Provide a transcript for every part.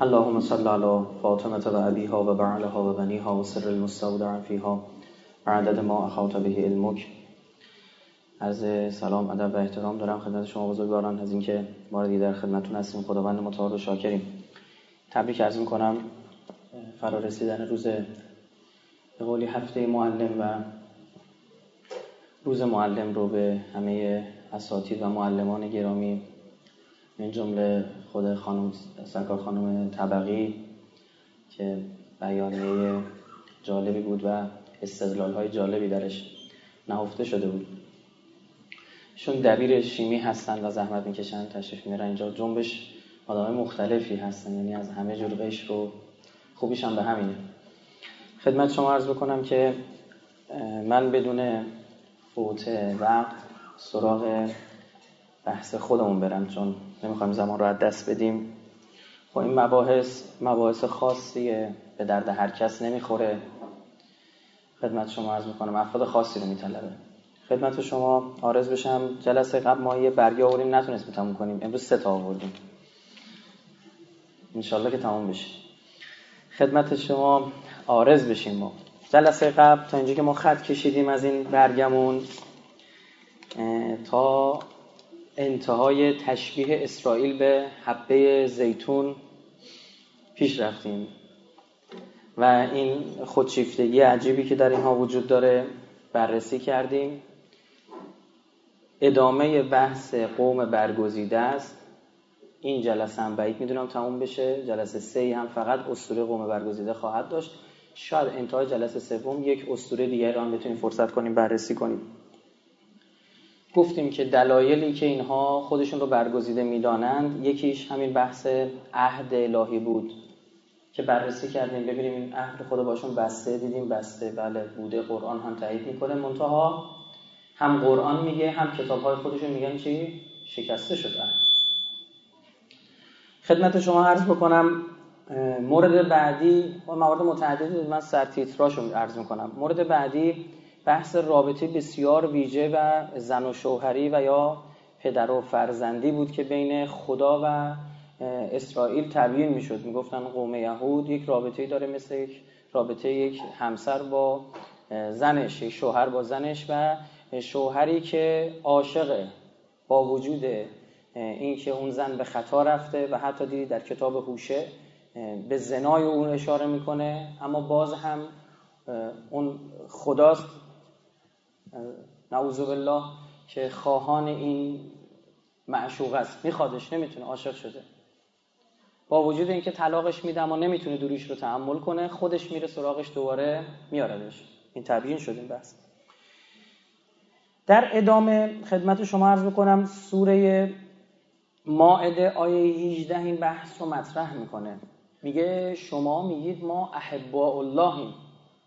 اللهم صل على فاطمة و أبيها و بعلها و بنيها و سر المستودع فيها عدد ما احاط به علمك عرض سلام ادب و احترام دارم خدمت شما بزرگواران. از اینکه ما در خدمتتون هستیم. خداوند متعال و شاکریم. تبریک عرض می‌کنم. فرا رسیدن روز به قولی هفته معلم و روز معلم رو به همه اساتید و معلمان گرامی من جمله خود خانم سرکار خانم طبقی که بیانیه جالبی بود و استدلال های جالبی درش نهفته شده بود. چون دبیر شیمی هستن و زحمت می‌کشن تشریف میرن اینجا جنبش آدمای مختلفی هستن یعنی از همه جور قشر رو خوبیش هم به همینه. خدمت شما عرض بکنم که من بدون فوت وقت سراغ بحث خودمون برم چون نمی‌خوایم زمان رو از دست بدیم. با این مباحث مباحث خاصیه به درد هر کس نمی‌خوره. خدمت شما عرض می‌کنم افراد خاصی رو میطلبه. خدمت شما آرز بشم جلسه قبل ما یه برگه آوریم نتونستیم تموم کنیم. امروز سه تا آوردیم. انشالله که تموم بشه. خدمت شما آرز بشیم ما. جلسه قبل تا اینجا که ما خط کشیدیم از این برگمون تا انتهای تشبیه اسرائیل به حبه زیتون پیش رفتیم. و این خودشیفتگی عجیبی که در اینها وجود داره بررسی کردیم. ادامه بحث قوم برگزیده است. این جلسه هم بعید می‌دونم تموم بشه. جلسه سه هم فقط اسطوره قوم برگزیده خواهد داشت. شاید انتهای جلسه سوم یک اسطوره دیگر رو هم بتونیم فرصت کنیم بررسی کنیم. گفتیم که دلایلی که اینها خودشون رو برگزیده می‌دانند یکیش همین بحث عهد الهی بود که بررسی کردیم ببینیم این عهد خدا باشون بسته دیدیم بسته بله بوده قرآن هم تایید می‌کنه. منتها هم قرآن میگه هم کتاب های خودشون میگن چی؟ شکسته شده. خدمت شما عرض بکنم مورد بعدی موارد متعددی من سر تیتراشو عرض می‌کنم. مورد بعدی بحث رابطه بسیار ویژه و زن و شوهری و یا پدر و فرزندی بود که بین خدا و اسرائیل تبیین می‌شد. می‌گفتن قوم یهود یک رابطه داره مثل یک رابطه یک همسر با زنش یک شوهر با زنش و شوهری که عاشقه با وجود اینکه اون زن به خطا رفته و حتی دیدی در کتاب هوشه به زنای اون اشاره می‌کنه اما باز هم اون خداست نعوذ بالله که خواهان این معشوق است. میخوادش نمی‌تونه عاشق شده. با وجود اینکه طلاقش میده اما نمی‌تونه دوریش رو تحمل کنه خودش میره سراغش دوباره میاردش. این تبیین شد این بحث. در ادامه خدمت شما عرض بکنم سوره ماعده آیه 18 این بحث رو مطرح می‌کنه. میگه شما میگید ما احباء اللهیم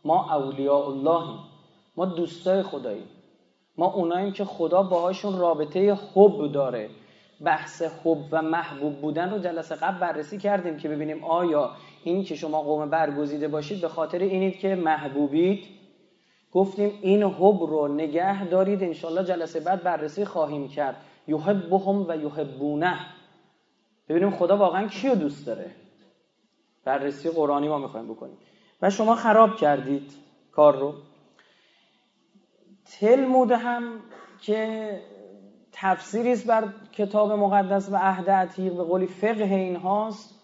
ما اولیاء اللهیم. ما دوستای خداییم. ما اوناییم که خدا باهاشون رابطه حب داره. بحث حب و محبوب بودن رو جلسه قبل بررسی کردیم که ببینیم آیا این که شما قوم برگزیده باشید به خاطر اینید که محبوبید؟ گفتیم این حب رو نگه دارید. انشالله جلسه بعد بررسی خواهیم کرد. یحبهم و یحبونه. ببینیم خدا واقعا کیو دوست داره. بررسی قرآنی ما می‌خوایم بکنیم. و شما خراب کردید کار رو. تلمود هم که تفسیری است بر کتاب مقدس و عهد عتیق به قولی فقه این هاست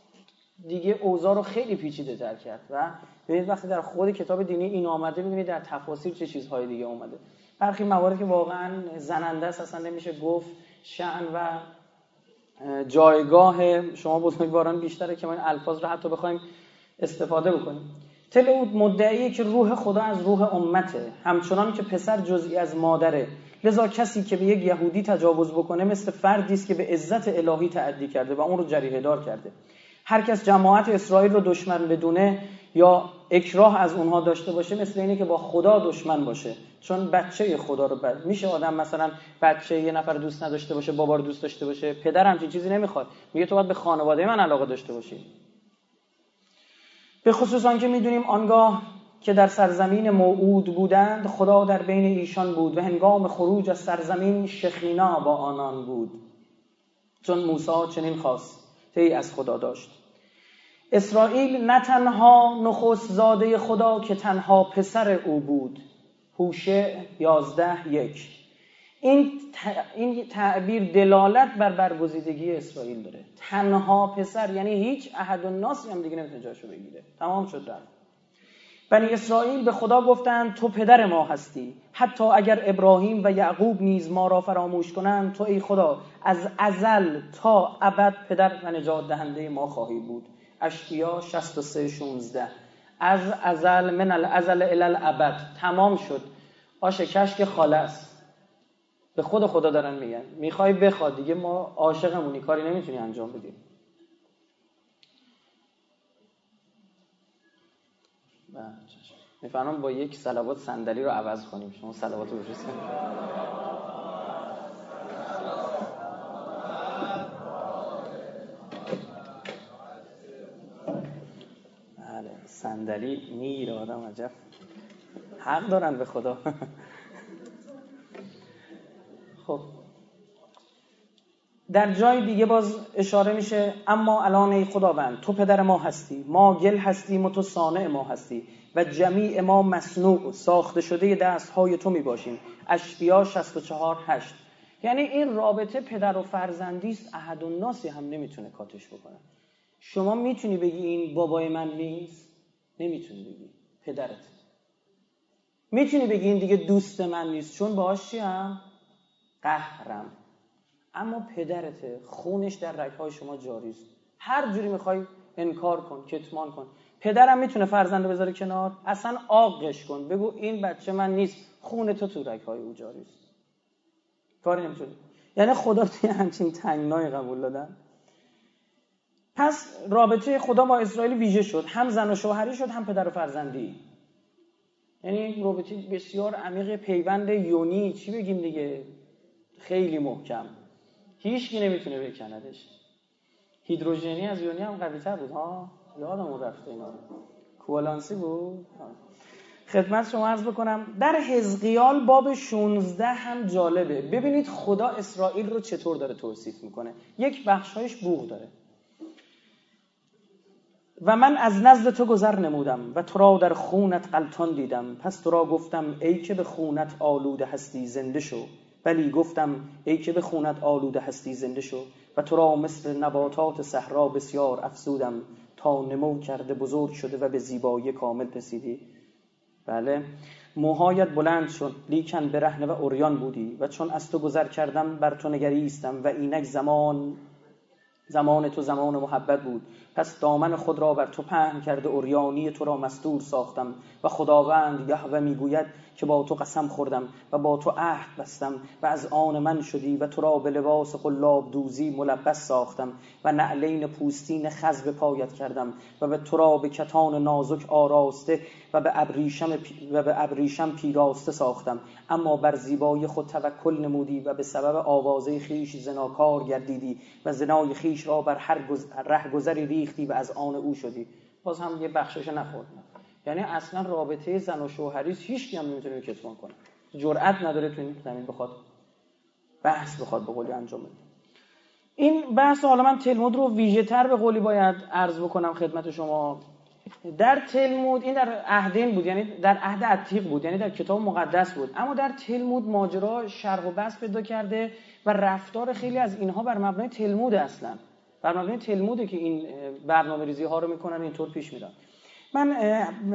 دیگه اوضاع رو خیلی پیچیده تر کرد و ببینید وقتی در خود کتاب دینی این آمده ببینید در تفاسیر چه چیزهای دیگه اومده. برخی موارد که واقعا زننده است اصلا نمیشه گفت شعن و جایگاه. شما بزرگواران بیشتره که ما این الفاظ رو حتی بخوایم استفاده بکنیم. تلعود مدعیه که روح خدا از روح امته. همچنان که پسر جزئی از مادره. لذا کسی که به یک یهودی تجاوز بکنه مثل فردی است که به عزت الهی تعدی کرده و اون رو جریه دار کرده. هر کس جماعت اسرائیل رو دشمن بدونه یا اکراه از اونها داشته باشه مثل اینه که با خدا دشمن باشه. چون بچه خدا رو بد میشه آدم مثلا بچه یه نفر دوست نداشته باشه بابا رو دوست داشته باشه پدر همچین چیزی نمی‌خواد. میگه تو باید به خانواده من علاقه داشته باشی. به خصوص آنکه می‌دونیم آنگاه که در سرزمین موعود بودند خدا در بین ایشان بود و هنگام خروج از سرزمین شخینا با آنان بود. چون موسی چنین خواست تی از خدا داشت. اسرائیل نه تنها نخست زاده خدا که تنها پسر او بود. هوشه یازده یک. این, این تعبیر دلالت بر برگزیدگی اسرائیل داره. تنها پسر یعنی هیچ احد و ناسی هم دیگه نمی‌تونه جاشو بگیره. تمام شد رفت. بنی اسرائیل به خدا گفتند تو پدر ما هستی. حتی اگر ابراهیم و یعقوب نیز ما را فراموش کنند تو ای خدا از ازل تا ابد پدر و نجات دهنده ما خواهی بود. اشعیا 63 16 از ازل من الازل الی الابد. تمام شد. آش کشک خالص. به خود خدا دارن میگن. می‌خوای بخواد دیگه ما عاشقمونی. کاری نمی‌تونی انجام بدیم می‌فهمم با یک سلوات صندلی رو عوض کنیم. شما سلوات رو بفرستید بله صندلی می‌گیره آدم عجب. حق دارن به خدا. خب. در جای دیگه باز اشاره میشه اما الان ای خداوند تو پدر ما هستی ما گل هستیم و تو صانع ما هستی و جمیع ما مصنوع ساخته شده دست های تو می باشیم اشبیا 64 8 یعنی این رابطه پدر و فرزندی است احد و ناسی هم نمی‌تونه کاتش بکنه. شما می‌تونی بگی این بابای من نیست؟ نمی‌تونی بگی. پدرت. می‌تونی بگی این دیگه دوست من نیست. چون باهاش چی هم؟ قهرم. اما پدرته خونش در رگهای شما جاری است. هر جوری می‌خوای انکار کن کتمان کن. پدرم می‌تونه فرزند رو بذاره کنار؟ اصلا آقش کن. بگو این بچه من نیست. خون تو تو رگهای او جاری است. کاری نمی‌تونه یعنی خدا توی همچین تنگنای قبول دادن؟ پس رابطه خدا با اسرائیل ویژه شد. هم زن و شوهری شد هم پدر و فرزندی. یعنی رابطه بسیار عمیق پیوند یونی. چی بگیم دیگه؟ خیلی محکم. هیچ نمی‌تونه بکندش. هیدروژنی از یونی هم قوی تر بود ها؟ یادمون رفته اینا. کوالانسی بود؟ خدمت شما عرض بکنم در حزقیال باب 16 هم جالبه. ببینید خدا اسرائیل رو چطور داره توصیف می‌کنه. یک بخشایش بوغ داره. و من از نزد تو گذر نمودم و تو را در خونت قلتان دیدم. پس تو را گفتم ای که به خونت آلوده هستی زنده شو. ولی گفتم ای که به خونت آلوده هستی زنده شو و تو را مثل نباتات صحرا بسیار افسودم تا نمو کرده بزرگ شده و به زیبایی کامل رسیدی. بله موهایت بلند شد لیکن برهنه و اوریان بودی و چون از تو گذر کردم بر تو نگریستم و اینک زمان زمان تو زمان محبت بود. پس دامن خود را بر تو پهن کرده اوریانی تو را مستور ساختم و خداوند یهوه می‌گوید که با تو قسم خوردم و با تو عهد بستم و از آن من شدی و تو را به لباس قلاب دوزی ملبس ساختم و نعلین پوستین خز به پایت کردم و به تو را به کتان نازک آراسته و به ابریشم, و به ابریشم پیراسته ساختم. اما بر زیبایی خود توکل نمودی و به سبب آوازه خیش زناکار گردیدی و زنای خیش را بر هر ره گذری ریختی و از آن او شدی. باز هم یه بخشش نخوردم یعنی اصلا رابطه زن و شوهری هیچ هم نمی‌تونه کتمان کنه. جرأت نداره تو این زمین بخواد بحث بخواد به قولی انجام بده. این بحث حالا من تلمود رو ویژه تر به قولی باید عرض بکنم خدمت شما. در تلمود این در عهدین بود یعنی در عهد عتیق بود یعنی در کتاب مقدس بود. اما در تلمود ماجرا شرح و بحث پیدا کرده و رفتار خیلی از اینها بر مبنای تلمود اصلا. بر مبنای تلموده که این برنامه ریزی ها رو می‌کنن اینطور پیش میرن. من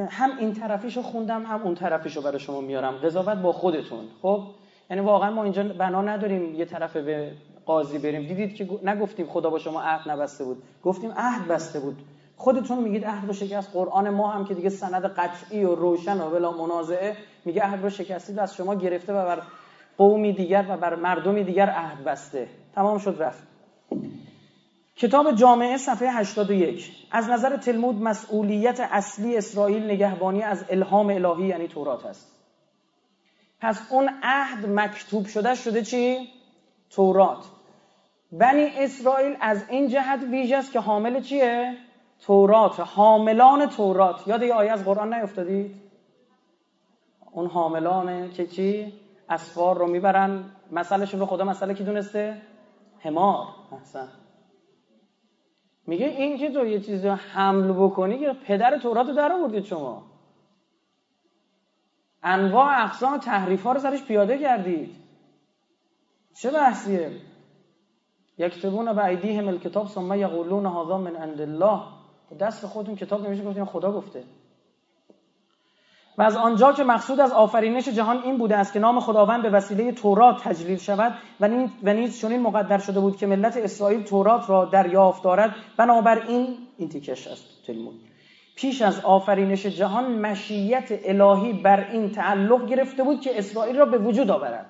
هم این طرفیشو خوندم هم اون طرفیشو برای شما میارم. قضاوت با خودتون خب؟ یعنی واقعا ما اینجا بنا نداریم یه طرف به قاضی بریم. دیدید که نگفتیم خدا با شما عهد نبسته بود. گفتیم عهد بسته بود. خودتون میگید عهد رو شکست. قرآن ما هم که دیگه سند قطعی و روشن و بلا منازعه میگه عهد رو شکستید از شما گرفته و بر قومی دیگر و بر مردمی دیگر عهد بسته. تمام شد رفت. کتاب جامعه صفحه 81 از نظر تلمود مسئولیت اصلی اسرائیل نگهبانی از الهام الهی یعنی تورات است پس اون عهد مکتوب شده شده چی؟ تورات بنی اسرائیل از این جهت ویژه است که حامل چیه؟ تورات حاملان تورات یاد یه آیه از قرآن نیفتادید؟ اون حاملانه که چی؟ اسفار رو می‌برن مسئلهشون رو خدا مسئله کی دونسته؟ همار احسن میگه این که تو یه چیزی حمل بکنی که پدر تورات در آوردید شما. انواع اقسام تحریف ها رو سرش پیاده کردید. چه بحثیه؟ یکتبون به ایدیهم الکتاب ثم یقولون هذا من عند الله. دست خودتون کتاب نمیشه گفتین خدا گفته. و از آنجا که مقصود از آفرینش جهان این بوده است که نام خداوند به وسیله تورات تجلیل شود و نیز چنین مقدر شده بود که ملت اسرائیل تورات را دریافت دارد. بنابراین این تیکش است تلمود. پیش از آفرینش جهان مشیت الهی بر این تعلق گرفته بود که اسرائیل را به وجود آورد.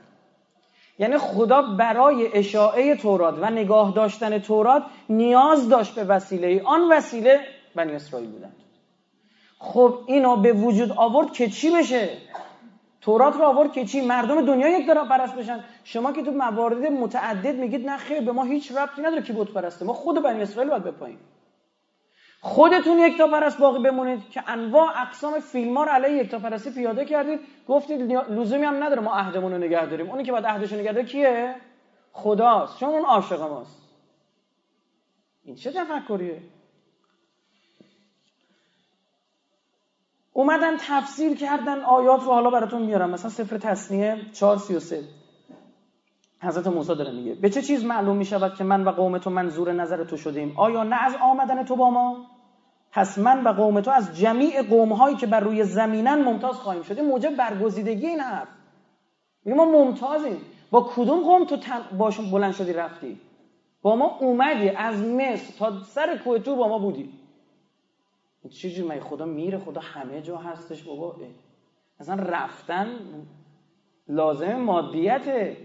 یعنی خدا برای اشاعه تورات و نگاه داشتن تورات نیاز داشت به وسیله آن وسیله بنی اسرائیل بودند. خب اینو به وجود آورد که چی بشه؟ تورات رو آورد که چی؟ مردم دنیا یک داره پرست بشن. شما که تو موارد متعدد میگید نه خیر به ما هیچ ربطی نداره که بت پرسته. ما خود بنی اسرائیل باید بپاییم. خودتون یک تا پرست باقی بمونید که انواع اقسام فیلم ها رو علیه یک تا پرستی پیاده کردید. گفتید لزومی هم نداره ما عهدمون رو نگه داریم. اونی که باید عهدش نگه داره کیه؟ خداست. چون اون عاشق ماست. این چه تفکریه؟ اومدن تفسیر کردن آیات رو حالا براتون میارم. مثلا سفر تصنیه 433 حضرت موسی داره میگه به چه چیز معلوم می‌شود که من و قوم تو منظور نظر تو شدیم؟ آیا نه از آمدن تو با ما؟ پس من و قوم تو از جمیع قوم هایی که بر روی زمینن ممتاز خواهیم شدیم. موجب برگزیدگی این حرف. میگه ما ممتازیم. با کدوم قوم تو باشون بلند شدی رفتی. با ما اومدی. از مصر تا سر کوه با ما بودی. چجوری من خدا میره؟ خدا همه جا هستش بابا. اصلا رفتن لازم مادیته.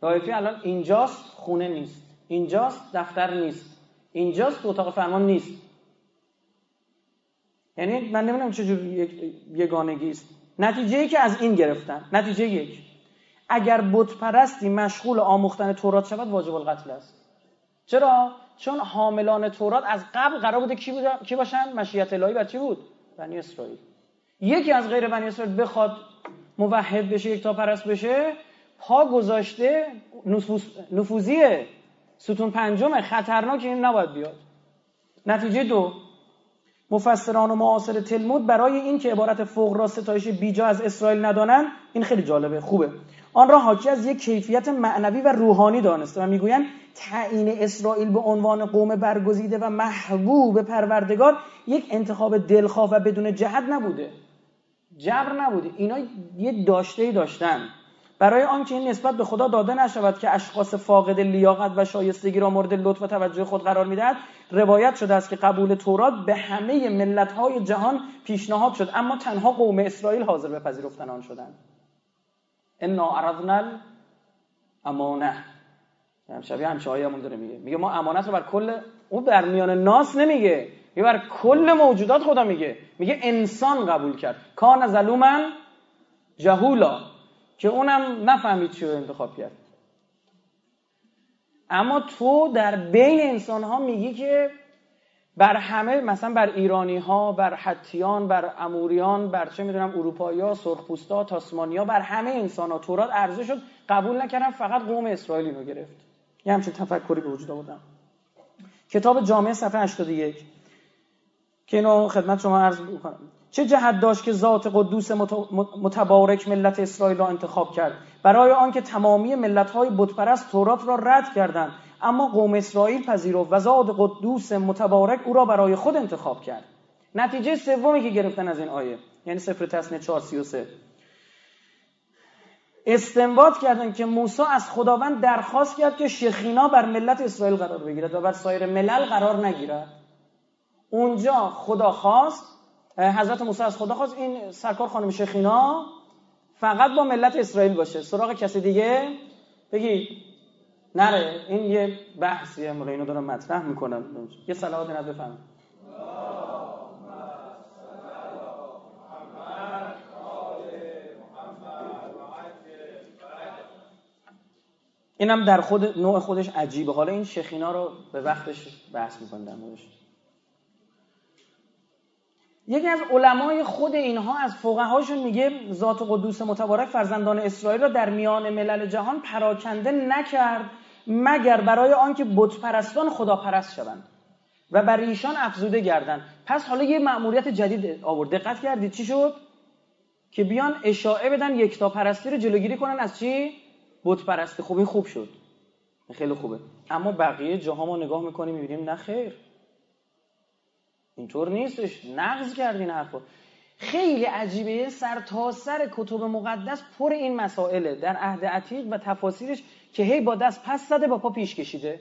طایفی الان اینجاست خونه نیست. اینجاست دفتر نیست. اینجاست اتاق فرمان نیست. یعنی من نمی‌دونم چجور یگانگی است. نتیجه ای که از این گرفتن. نتیجه یک. اگر بت پرستی مشغول آموختن تورات شود واجب القتل است. چرا؟ چون حاملان تورات از قبل قرار بوده کی, بوده؟ کی باشن؟ مشیت الهی بر چی بود؟ بنی اسرائیل. یکی از غیر بنی اسرائیل بخواد موحد بشه یک تا پرست بشه پا گذاشته نفوذیه ستون پنجم خطرناک این نباید بیاد. نتیجه دو مفسران و معاصر تلمود برای این که عبارت فوق را ستایش بیجا از اسرائیل ندانن این خیلی جالبه خوبه. آن را حاکی از یک کیفیت معنوی و روحانی دانسته و می‌گویند تعیین اسرائیل به عنوان قوم برگزیده و محبوب پروردگار یک انتخاب دلخواه و بدون جهت نبوده. جبر نبوده. اینا یه داشته داشتن. برای آنکه این نسبت به خدا داده نشود که اشخاص فاقد لیاقت و شایستگی را مورد لطف و توجه خود قرار می‌دهد روایت شده است که قبول تورات به همه ملت‌های جهان پیشنهاد شد. اما تنها قوم اسرائیل حاضر به پذیرفتن آن شدند انا عرضنا امانه شبیه همچه همون داره میگه. میگه ما امانت رو بر کل اون در میان ناس نمیگه. میگه بر کل موجودات خدا میگه. میگه انسان قبول کرد. کان ظلوما جهولا. که اونم نفهمید چی رو انتخاب کرد. اما تو در بین انسان ها میگی که بر همه مثلا بر ایرانی ها بر حتیان بر اموریان بر چه می‌دونم اروپایی ها سرخپوستا تاسمانیا بر همه انسان ها تورات عرضه شد قبول نکردن فقط قوم اسرائیلی رو گرفت. یه همچین تفکری به وجود آوردم. کتاب جامعه صفحه 81 که اینو خدمت شما عرض بکنم چه جهت داشت که ذات قدوس متبارک ملت اسرائیل را انتخاب کرد؟ برای آنکه تمامی ملت‌های بتپرست تورات را رد کردند اما قوم اسرائیل پذیرفت و ذات قدوس متبارک او را برای خود انتخاب کرد. نتیجه سومی که گرفتن از این آیه یعنی سفر تصنیه 433 استنباط کردن که موسی از خداوند درخواست کرد که شخینا بر ملت اسرائیل قرار بگیرد و بر سایر ملل قرار نگیرد. اونجا خدا خواست حضرت موسی از خدا خواست. این سرکار خانم شخینا فقط با ملت اسرائیل باشه. سراغ کسی دیگه؟ بگی. نره. این یه بحثیه مولا اینو دارم مطرح می‌کنم. یه صلوات نت اینم در خود نوع خودش عجیبه. حالا این شخینا رو به وقتش بحث می‌کنم در یکی از علمای خود اینها از فقهاشون میگه ذات قدوس متبارک فرزندان اسرائیل را در میان ملل جهان پراکنده نکرد مگر برای آنکه بت پرستان خداپرست شوند و بر ایشان افزوده گردن پس حالا یه مأموریت جدید آورد. دقت کردید چی شد؟ که بیان اشاعه بدن یکتا پرستی رو جلوگیری کنن از چی؟ بت پرستی خوب این خوب شد. خیلی خوبه. اما بقیه جاها ما نگاه می‌کنیم می‌بینیم نه خیر. اینطور نیستش. نقض کردین حرفو. خیلی عجیبه. سر تا سر کتب مقدس پر این مسائله. در عهد عتیق و تفاسیرش که هی با دست پس زده با پا پیش کشیده.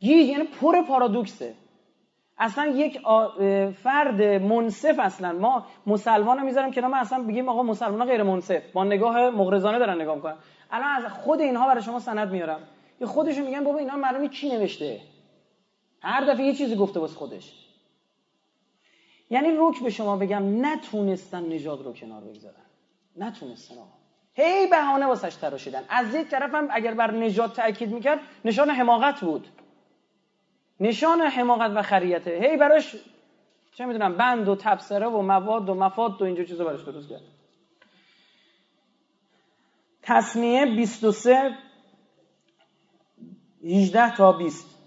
گیج یعنی پر پارادوکسه. اصلا یک فرد منصف اصلا. ما مسلمان رو می‌ذارم که ما اصلا بگیم آقا مسلمان غیر منصف. با نگاه مغرضانه دارن نگاه می‌کنن. الان از خود اینها برای شما سند میارم. یه خودشون میگن بابا اینا معلومه کی نوشته؟ هر دفعه یه چیزی گفته واسه خودش. یعنی روک به شما بگم نتونستن نژاد رو کنار بگذارن. نتونستن آقا. هی بهانه واسش تراشیدن. از یک طرف هم اگر بر نژاد تاکید می‌کرد نشان حماقت بود. نشان حماقت و خریته هی براش چه می‌دونم بند و تبصره و مواد و مفاد و اینجور چیزا براش درست کرد. تصمیه 23 18 تا 20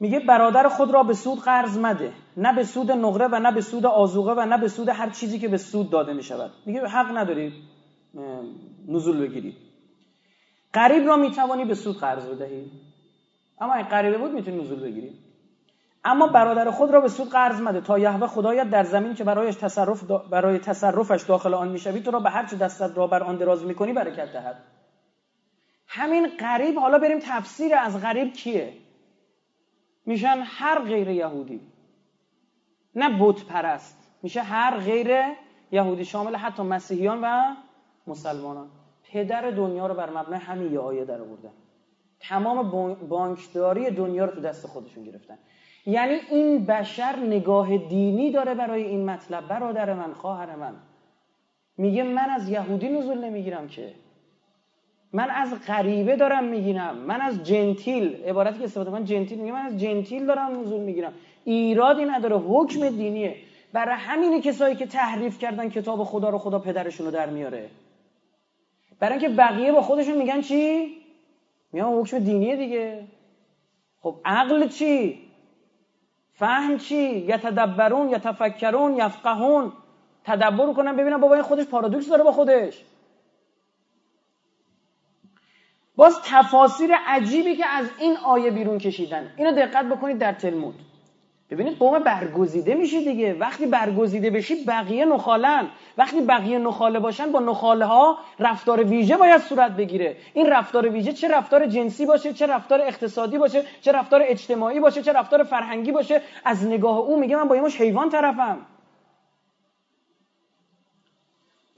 میگه برادر خود را به سود قرض مده. نه به سود نقره و نه به سود آزوقه و نه به سود هر چیزی که به سود داده می شود میگه حق نداری نزول بگیری. قریب را می‌توانی به سود قرض بدهی. اما این قریبه بود می‌تونی نزول بگیری اما برادر خود را به سود قرض مده. تا یهوه خدایت در زمین که برایش تصرف برای تصرفش داخل آن می‌شوی تو را به هر چه دستت را بر آن دراز می‌کنی برکت دهد. همین قریب حالا بریم تفسیر از غریب کیه؟ میشن هر غیر یهودی. نه بت پرست. میشه هر غیر یهودی. شامل حتی مسیحیان و مسلمانان. پدر دنیا رو بر مبنای همین یه آیه در آوردن. تمام بانکداری دنیا رو تو دست خودشون گرفتن. یعنی این بشر نگاه دینی داره برای این مطلب. برادر من خواهر من. میگه من از یهودی نزول نمی‌گیرم که. من از غریبه دارم می‌گیرم. من از جنتیل. عبارتی که استفاده من جنتیل. میگه من از جنتیل دارم نزول می‌گیرم. ایرادی نداره. حکم دینیه. برای همین کسایی که تحریف کردن کتاب خدا رو خدا پدرشون رو در میاره. برای اینکه بقیه با خودشون میگن چی؟ میگن حکم دینیه دیگه. خب عقل چی؟ فهم چی؟ یتدبرون یتفکرون یفقهون. تدبر کنن ببینن بابا این خودش پارادوکس داره با خودش. باز تفاسیر عجیبی که از این آیه بیرون کشیدن. اینو دقت بکنید در تلمود. ببینید قوم برگزیده میشه دیگه. وقتی برگزیده بشی بقیه نخالن. وقتی بقیه نخاله باشن با نخاله ها رفتار ویژه باید صورت بگیره. این رفتار ویژه چه رفتار جنسی باشه چه رفتار اقتصادی باشه چه رفتار اجتماعی باشه چه رفتار فرهنگی باشه. از نگاه او میگه من با یه حیوان طرفم.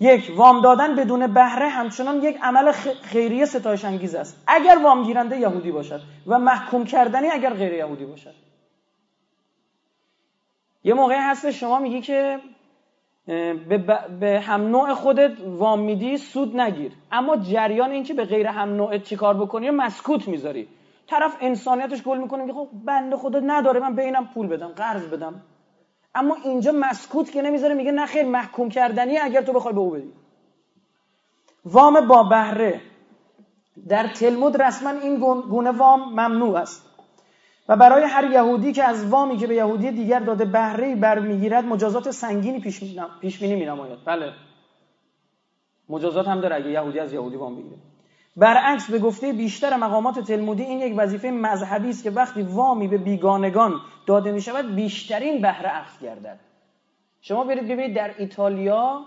یک وام دادن بدون بهره همچنان یک عمل خیریه ستایش انگیز است. اگر وام گیرنده یهودی باشد و محکوم کردنی اگر غیر یهودی باشد. یه موقعی هست شما میگی که به هم نوع خودت وام میدی سود نگیر. اما جریان این که به غیر هم نوعت چیکار بکنی مسکوت می‌ذاری. طرف انسانیتش گل می‌کنه میگه خب بنده خدا نداره من بینم پول بدم قرض بدم. اما اینجا مسکوت که نمی‌ذاره میگه نه خیر محکوم کردنی اگر تو بخوای به او بدی. وام با بهره. در تلمود رسما این گونه وام ممنوع است. و برای هر یهودی که از وامی که به یهودی دیگر داده بهره برمیگیرد مجازات سنگینی پیش بینی مینماید. بله. مجازات هم داره اگه یهودی از یهودی وام بگیره. برعکس به گفته بیشتر مقامات تلمودی این یک وظیفه مذهبی است که وقتی وامی به بیگانگان داده می شود بیشترین بهره اخذ گردد. شما برید ببینید در ایتالیا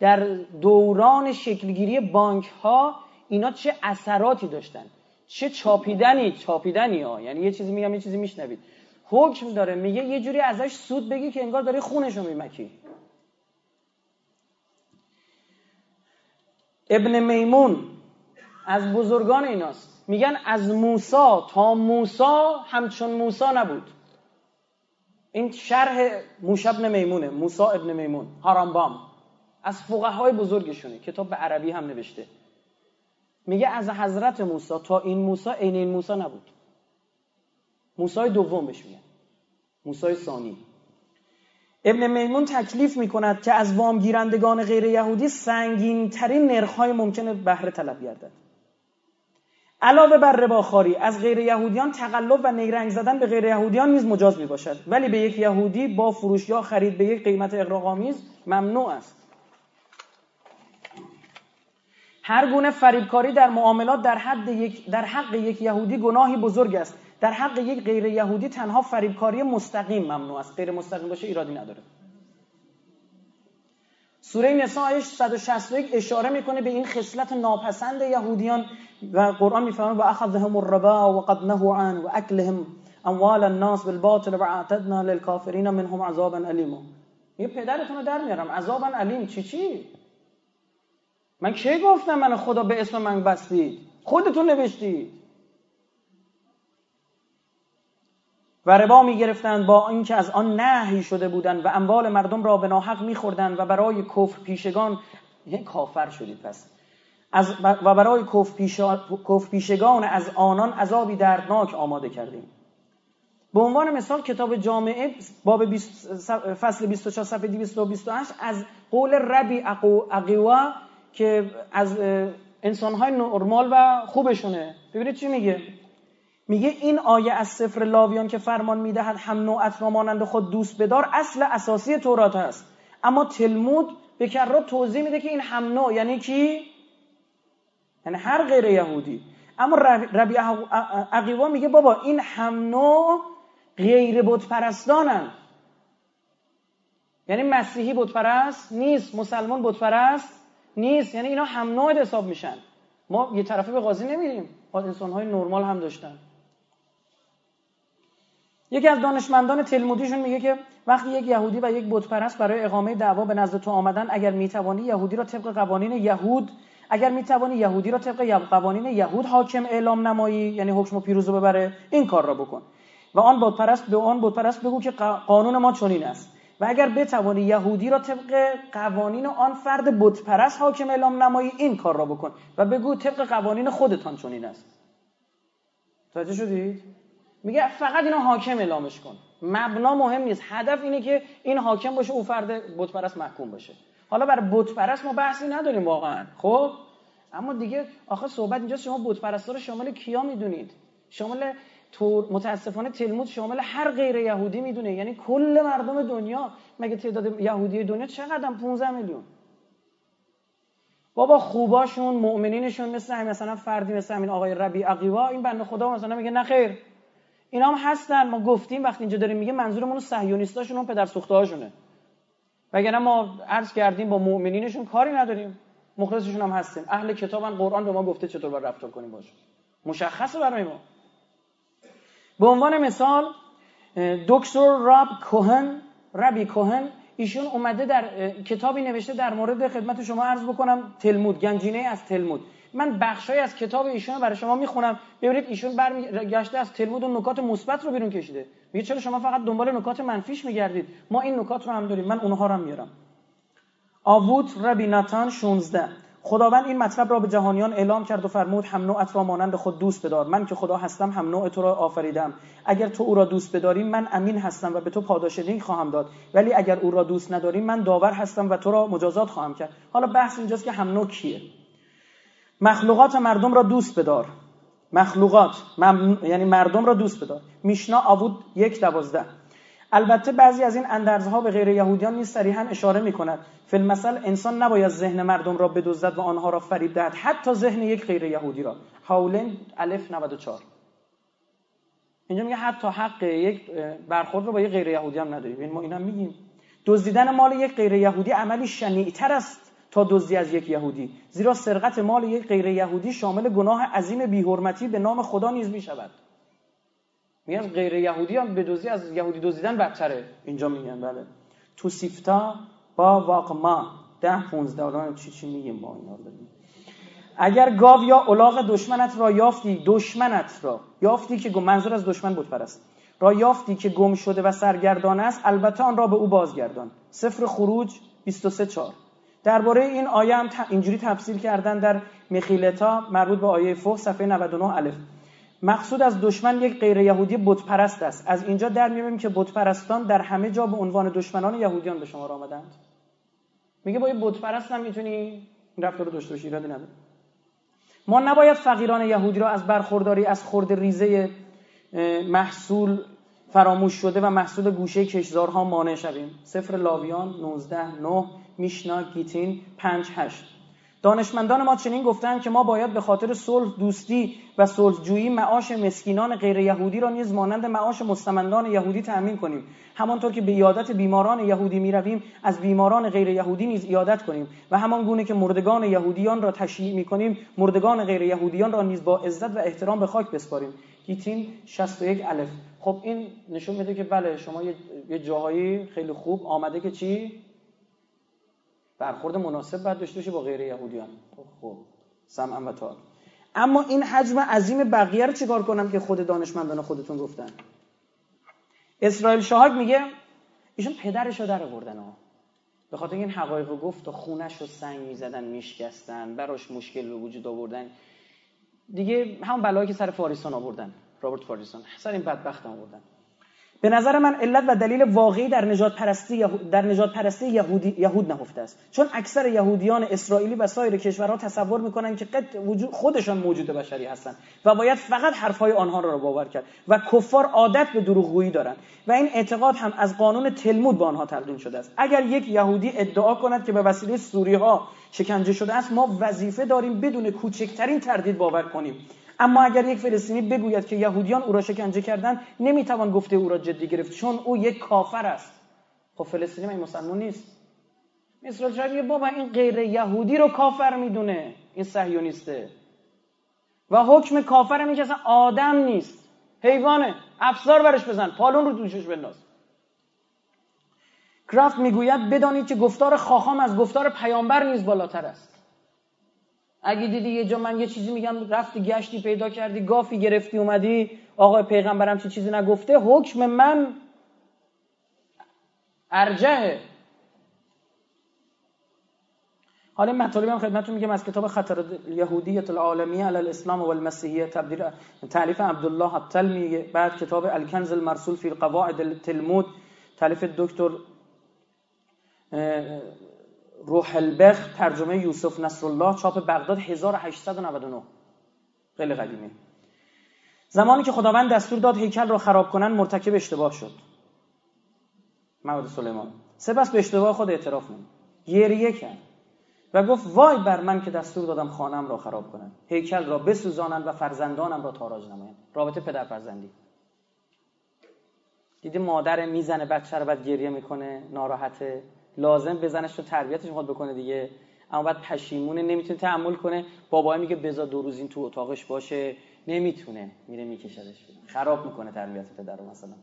در دوران شکلگیری بانک ها اینا چه اثراتی داشتن. چه چاپیدنی چاپیدنی ها. یعنی یه چیزی میگم یه چیزی میشنوید. حکم داره میگه یه جوری ازش سود بگی که انگار داری رو میمکی. ابن میمون از بزرگان ایناست. میگن از موسا تا موسا همچون موسا نبود. این شرح موش ابن میمونه موسا ابن میمون هارامبام از های بزرگشونه. کتاب به عربی هم نوشته. میگه از حضرت موسی تا این موسی عین این موسی نبود. موسی دوم بهش میگن موسی ثانی. ابن میمون تکلیف می‌کند که از وام گیرندگان غیر یهودی سنگین ترین نرخ های ممکنه بهره طلب گردد. علاوه بر رباخاری از غیر یهودیان تقلب و نیرنگ زدن به غیر یهودیان نیز مجاز می باشد ولی به یک یهودی با فروش یا خرید به یک قیمت اغراق‌آمیز ممنوع است. هر گونه فریبکاری در معاملات در حد یک در حق یک یهودی گناهی بزرگ است. در حق یک غیر یهودی تنها فریبکاری مستقیم ممنوع است. غیر مستقیم باشه ایرادی نداره. سوره نساء آیه 161 اشاره می‌کنه به این خصلت ناپسند یهودیان و قرآن میفرماید و اخذهم الربا و قد نهوا عن و اکلهم اموال الناس بالباطل و اعتدنا للكافرین منهم عذابا علیم یه پدرتون رو در میارم. عذابا علیم چی چی؟ من کی گفتم من خدا به اسم من بستید؟ خودتون نوشتید. و ربا می گرفتند با اینکه از آن نهی شده بودند و اموال مردم را به ناحق میخوردند و برای کفر پیشگان یعنی کافر شدید پس. از و برای کف پیشگان از آنان عذابی دردناک آماده کردیم. به عنوان مثال کتاب جامعه باب 20 فصل 24 صفحه 228 از قول ربی اقیوا که از انسانهای نرمال و خوبشونه. ببینید چی میگه؟ میگه این آیه از سفر لاویان که فرمان می‌دهد هم نوعت را مانند خود دوست بدار اصل اساسی تورات هست. اما تلمود به کرات توضیح میده که این هم نوع یعنی کی؟ یعنی هر غیر یهودی. اما ربی عقیوا میگه بابا این هم نوع غیر بت پرستانن یعنی مسیحی بت پرست نیست مسلمان بت پرست نیست. یعنی اینا هم نوع حساب میشن. ما یه طرفه به قاضی نمیریم. انسان های نرمال هم داشتن. یکی از دانشمندان تلمودیشون میگه که وقتی یک یهودی و یک بت پرست برای اقامه دعوا به نزد تو آمدن اگر می‌توانی یهودی را طبق قوانین یهود اگر می‌توانی یهودی را طبق قوانین یهود حاکم اعلام نمایی یعنی حکم و پیروزو ببره این کار را بکن. و آن بت پرست به آن بت پرست بگو که قانون ما چنین است. و اگر بتوانی یهودی را طبق قوانین آن فرد بت پرست حاکم اعلام نمایی این کار را بکن و بگو طبق قوانین خودتان چنین است. توجه شدید میگه فقط اینو حاکم اعلامش کن. مبنا مهم نیست. هدف اینه که این حاکم باشه او فرد بت پرست محکوم باشه. حالا برای بت پرست ما بحثی نداریم واقعا. خب؟ اما دیگه آخه صحبت اینجا شما بت پرستا رو شامل کیا می‌دونید؟ شامل متاسفانه تلمود شامل هر غیر یهودی می‌دونه. یعنی کل مردم دنیا. مگه تعداد یهودی دنیا چقدر؟ 15 میلیون. بابا خوباشون مؤمنینشون مثل همین مثلا فردی مثل همین آقای ربی عقیوا این بنده خدا مثلا میگه نه خیر. اینا هم هستن. ما گفتیم وقتی اینجا داریم میگه منظورمون صهیونیستاشون اون پدر سوخته هاشونه وگرنه ما عرض کردیم با مؤمنینشون کاری نداریم. مخلصشون هم هستیم اهل کتابن قرآن به ما گفته چطور باید رفتار کنیم باشه مشخصه برای ما. به عنوان مثال دکتر راب کوهن ربی کوهن ایشون اومده در کتابی نوشته در مورد خدمت شما عرض بکنم تلمود گنجینه از تلمود. من بخشای از کتاب ایشون برای شما می‌خونم. ببینید ایشون برمیگشته از تلمود و نکات مثبت رو بیرون کشیده. میگه چرا شما فقط دنبال نکات منفیش میگردید؟ ما این نکات رو هم داریم. من اونها رو هم میارم. آووت ربی ناتان 16 خداوند این مطلب را به جهانیان اعلام کرد و فرمود هم نوعت را مانند خود دوست بدار. من که خدا هستم هم نوع تو را آفریدم. اگر تو او را دوست بداری من امین هستم و به تو پاداشدهی خواهم داد. ولی اگر او را دوست نداری من داور هستم و تو را مجازات خواهم کرد. حالا بحث اینجاست که هم نوع کیه. مخلوقات مردم را دوست بدار. مخلوقات یعنی مردم را دوست بدار. میشنا آوود یک دوازده. البته بعضی از این اندرزها به غیر یهودیان نیز صریحا اشاره می کند فیلمثل انسان نباید ذهن مردم را بدزدد و آنها را فریب دهد حتی ذهن یک غیر یهودی را. حولن الف 94 اینجا میگه حتی حق یک برخورد رو با یک غیر یهودی هم نداریم. این ما اینا میگیم. دزدیدن مال یک غیر یهودی عملی شنیعتر است تا دزدی از یک یهودی. زیرا سرقت مال یک غیر یهودی شامل گناه عظیم بیحرمتی به نام خدا نیز می شود میگن غیر یهودی هم به دزدی از یهودی دزدیدن بدتره. اینجا میگن بله. تو سیفتا با واقما ده پونزده آدم چی چی میگیم با اینا اگر گاو یا الاغ دشمنت را یافتی دشمنت را یافتی که منظور از دشمن بود پرست را یافتی که گم شده و سرگردان است البته آن را به او بازگردان. سفر خروج 23 4 درباره این آیه هم اینجوری تفسیر کردن در مخیلتا مربوط به آیه فوق صفحه 99 الف. مقصود از دشمن یک غیر یهودی بت پرست است. از اینجا در میاریم که بت پرستان در همه جا به عنوان دشمنان یهودیان به شما آمدند. میگه با یه بت پرست هم می‌تونی این رفتار رو داشته باشی ایرادی نداره. ما نباید فقیران یهودی را از برخورداری از خورد ریزه محصول فراموش شده و محصول گوشه کشزارها مانع شویم. سفر لاویان 19 9 میشنا گیتین 5 8 دانشمندان ما چنین گفتند که ما باید به خاطر صلح دوستی و صلحجویی معاش مسکینان غیر یهودی را نیز مانند معاش مستمندان یهودی تأمین کنیم. همانطور که به یادت بیماران یهودی می رویم از بیماران غیر یهودی نیز یادت کنیم و همان گونه که مردگان یهودیان را تشییع می کنیم مردگان غیر یهودیان را نیز با عزت و احترام به خاک بسپاریم. گیتین 61 الف. خب این نشون میده که بله شما یه جاهایی خیلی خوب آمده که چی؟ برخورد مناسب باید داشته با غیر یهودیان. خب سمعا و تا اما این حجم عظیم بقیه رو چیکار کنم که خود دانشمندان خودتون گفتن؟ اسرائیل شاهک میگه ایشون پدرش رو در آوردن ها. به خاطر این حقایق رو گفت و خونش رو سنگ می‌زدن میشکستن براش مشکل به وجود آوردن. دیگه همون بلایی که سر فاریسان آوردن رابرت فاریسان سر این بدبخت آوردن. به نظر من علت و دلیل واقعی در نجات پرستی, در نجات پرستی یهودی... یهود نهفته است. چون اکثر یهودیان اسرائیلی و سایر کشورها تصور می‌کنن که وجود خودشان موجود بشری هستند و باید فقط حرفهای آنها را باور کرد و کفار عادت به دروغگویی دارند و این اعتقاد هم از قانون تلمود به آنها تلقین شده است. اگر یک یهودی ادعا کند که به وسیله سوری ها شکنجه شده است ما وظیفه داریم بدون کوچکترین تردید باور کنیم. اما اگر یک فلسطینی بگوید که یهودیان او را شکنجه کردند نمی‌توان گفته او را جدی گرفت چون او یک کافر است. خب فلسطینی این مسلمان نیست؟ اسرائیل شاید میگه بابا این غیر یهودی رو کافر می‌دونه. این صهیونیسته و حکم کافر میگه اصلا آدم نیست. حیوانه. افسار برش بزن. پالون رو دوشش بنداز. کرافت می‌گوید بدانید که گفتار خاخام از گفتار پیامبر نیز بالاتر است. اگه دیدی یه جا من یه چیزی میگم رفتی گشتی پیدا کردی گافی گرفتی اومدی آقای پیغمبرم چه چیزی نگفته؟ حکم من ارجهه حالا این مطالبی هم خدمتتون میگم از کتاب خطر یهودیت العالمیه علی الاسلام و المسیحیه تبدیل تعلیف عبدالله التل میگه بعد کتاب الکنز المرسول فی القواعد التلمود. تعلیف دکتر روح البخ ترجمه یوسف نصرالله چاپ بغداد 1899 خیلی قدیمی. زمانی که خداوند دستور داد هیکل را خراب کنن مرتکب اشتباه شد. محمد سلیمان. سپس به اشتباه خود اعتراف نمود. گریه کرد. و گفت وای بر من که دستور دادم خانم را خراب کنند هیکل را بسوزانند و فرزندانم را تاراج نمایند رابطه پدر فرزندی. دیدی مادر می‌زنه بچه رو بعد گریه می‌کنه ناراحته. لازم بزنش رو تربیتش می‌خواد بکنه دیگه. اما بعد پشیمونه نمی‌تونه تحمل کنه. بابا میگه بذار دو روز این تو اتاقش باشه. نمی‌تونه. میره میکشدش خراب می‌کنه تربیت پدر رو مثلا.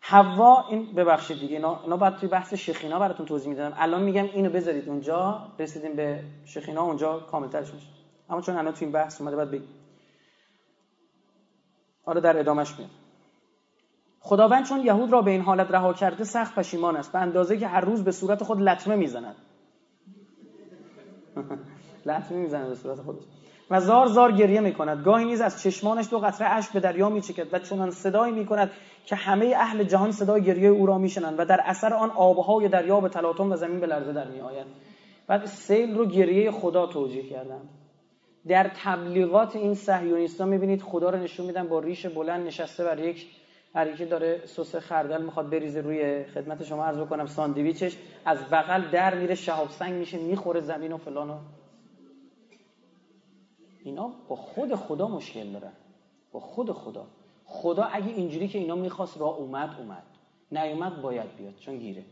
حوا این ببخشید دیگه اینا, اینا بعد توی بحث شخینا براتون توضیح میدم. الان میگم اینو بذارید اونجا. رسیدیم به شخینا اونجا کاملترش میشه. اما چون الان توی این بحث اومده بعد بگیم. آره در ادامش میاد. خداوند چون یهود را به این حالت رها کرده سخت پشیمان است. به اندازه که هر روز به صورت خود لطمه می‌زند. لطمه می‌زند به صورت خودش. و زار زار گریه می‌کند. گاهی نیز از چشمانش دو قطره اشک به دریا میچکد و چنان صدایی می‌کند که همه اهل جهان صدای گریه او را میشنند و در اثر آن آبهای دریا به تلاطم و زمین به لرزه در میآیند بعد سیل رو گریه خدا توجیه کردن در تبلیغات این صهیونیستا می‌بینید خدا رو نشون میدن با ریش بلند نشسته بر یک هر یکی داره سس خردل می‌خواد بریزه روی خدمت شما. عرض بکنم ساندویچش از بغل در میره شهاب سنگ میشه می‌خوره زمین و فلان اینا با خود خدا مشکل دارن. با خود خدا. خدا اگه اینجوری که اینا می‌خواست را اومد اومد. نیومد باید بیاد چون گیره.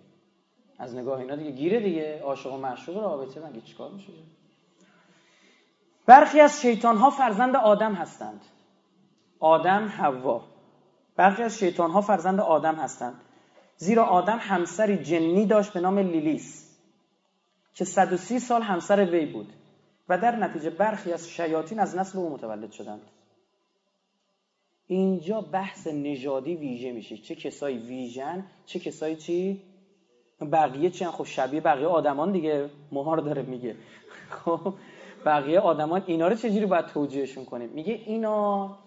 از نگاه اینا دیگه گیره دیگه. عاشق و معشوق رابطه مگه چیکار میشه؟ برخی از شیطان ها فرزند آدم هستند. آدم حوا. برخی از شیطان ها فرزند آدم هستند. زیرا آدم همسری جنی داشت به نام لیلیس که 130 سال همسر وی بود و در نتیجه برخی از شیاطین از نسل او متولد شدند. اینجا بحث نژادی ویژه میشه. چه کسایی ویژن چه کسایی چی؟ بقیه چی خب شبیه بقیه آدمان دیگه مهار داره میگه. خب بقیه آدمان اینا رو چجوری باید توجیهشون کنیم؟ میگه اینا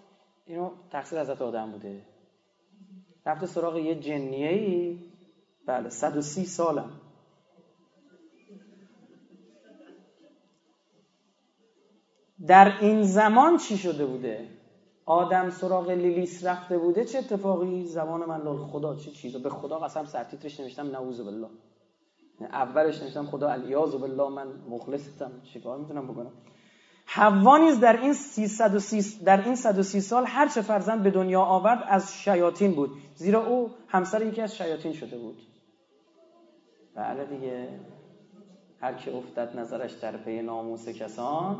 اینو تقصیر حضرت آدم بوده. رفته سراغ یه جنیه ای بله 130 سالم. در این زمان چی شده بوده؟ آدم سراغ لیلیس رفته بوده؟ چه اتفاقی؟ زمان من لال خدا چه چیزا به خدا قسم سرتیترش نوشتم نعوذ بالله. اولش نوشتم خدا الیاذ بالله من مخلصتم. چیکار می‌تونم بکنم؟ حوا نیز در این 330 در این 130 سال هر چه فرزند به دنیا آورد از شیاطین بود. زیرا او همسر یکی از شیاطین شده بود. بله دیگه. هر که افتد نظرش در پی ناموس کسان.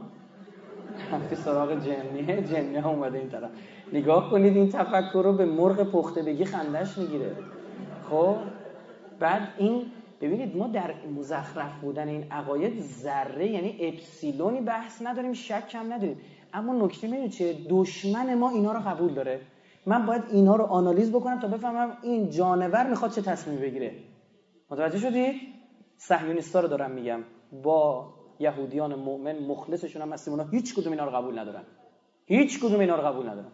رفتی سراغ جنیه جنیه اومده این طرف. نگاه کنید این تفکر رو به مرغ پخته بگی خندش می‌گیره. خب؟ بعد این ببینید ما در مزخرف بودن این عقاید ذره یعنی اپسیلونی بحث نداریم شک هم نداریم. اما نکته می‌دونید چیه؟ دشمن ما اینا رو قبول داره. من باید اینا رو آنالیز بکنم تا بفهمم این جانور می‌خواد چه تصمیم بگیره. متوجه شدید صهیونیستا رو دارم میگم. با یهودیان مؤمن مخلصشون هم هستیم. اونا هیچ کدوم اینا رو قبول ندارن. هیچ کدوم اینا رو قبول ندارن.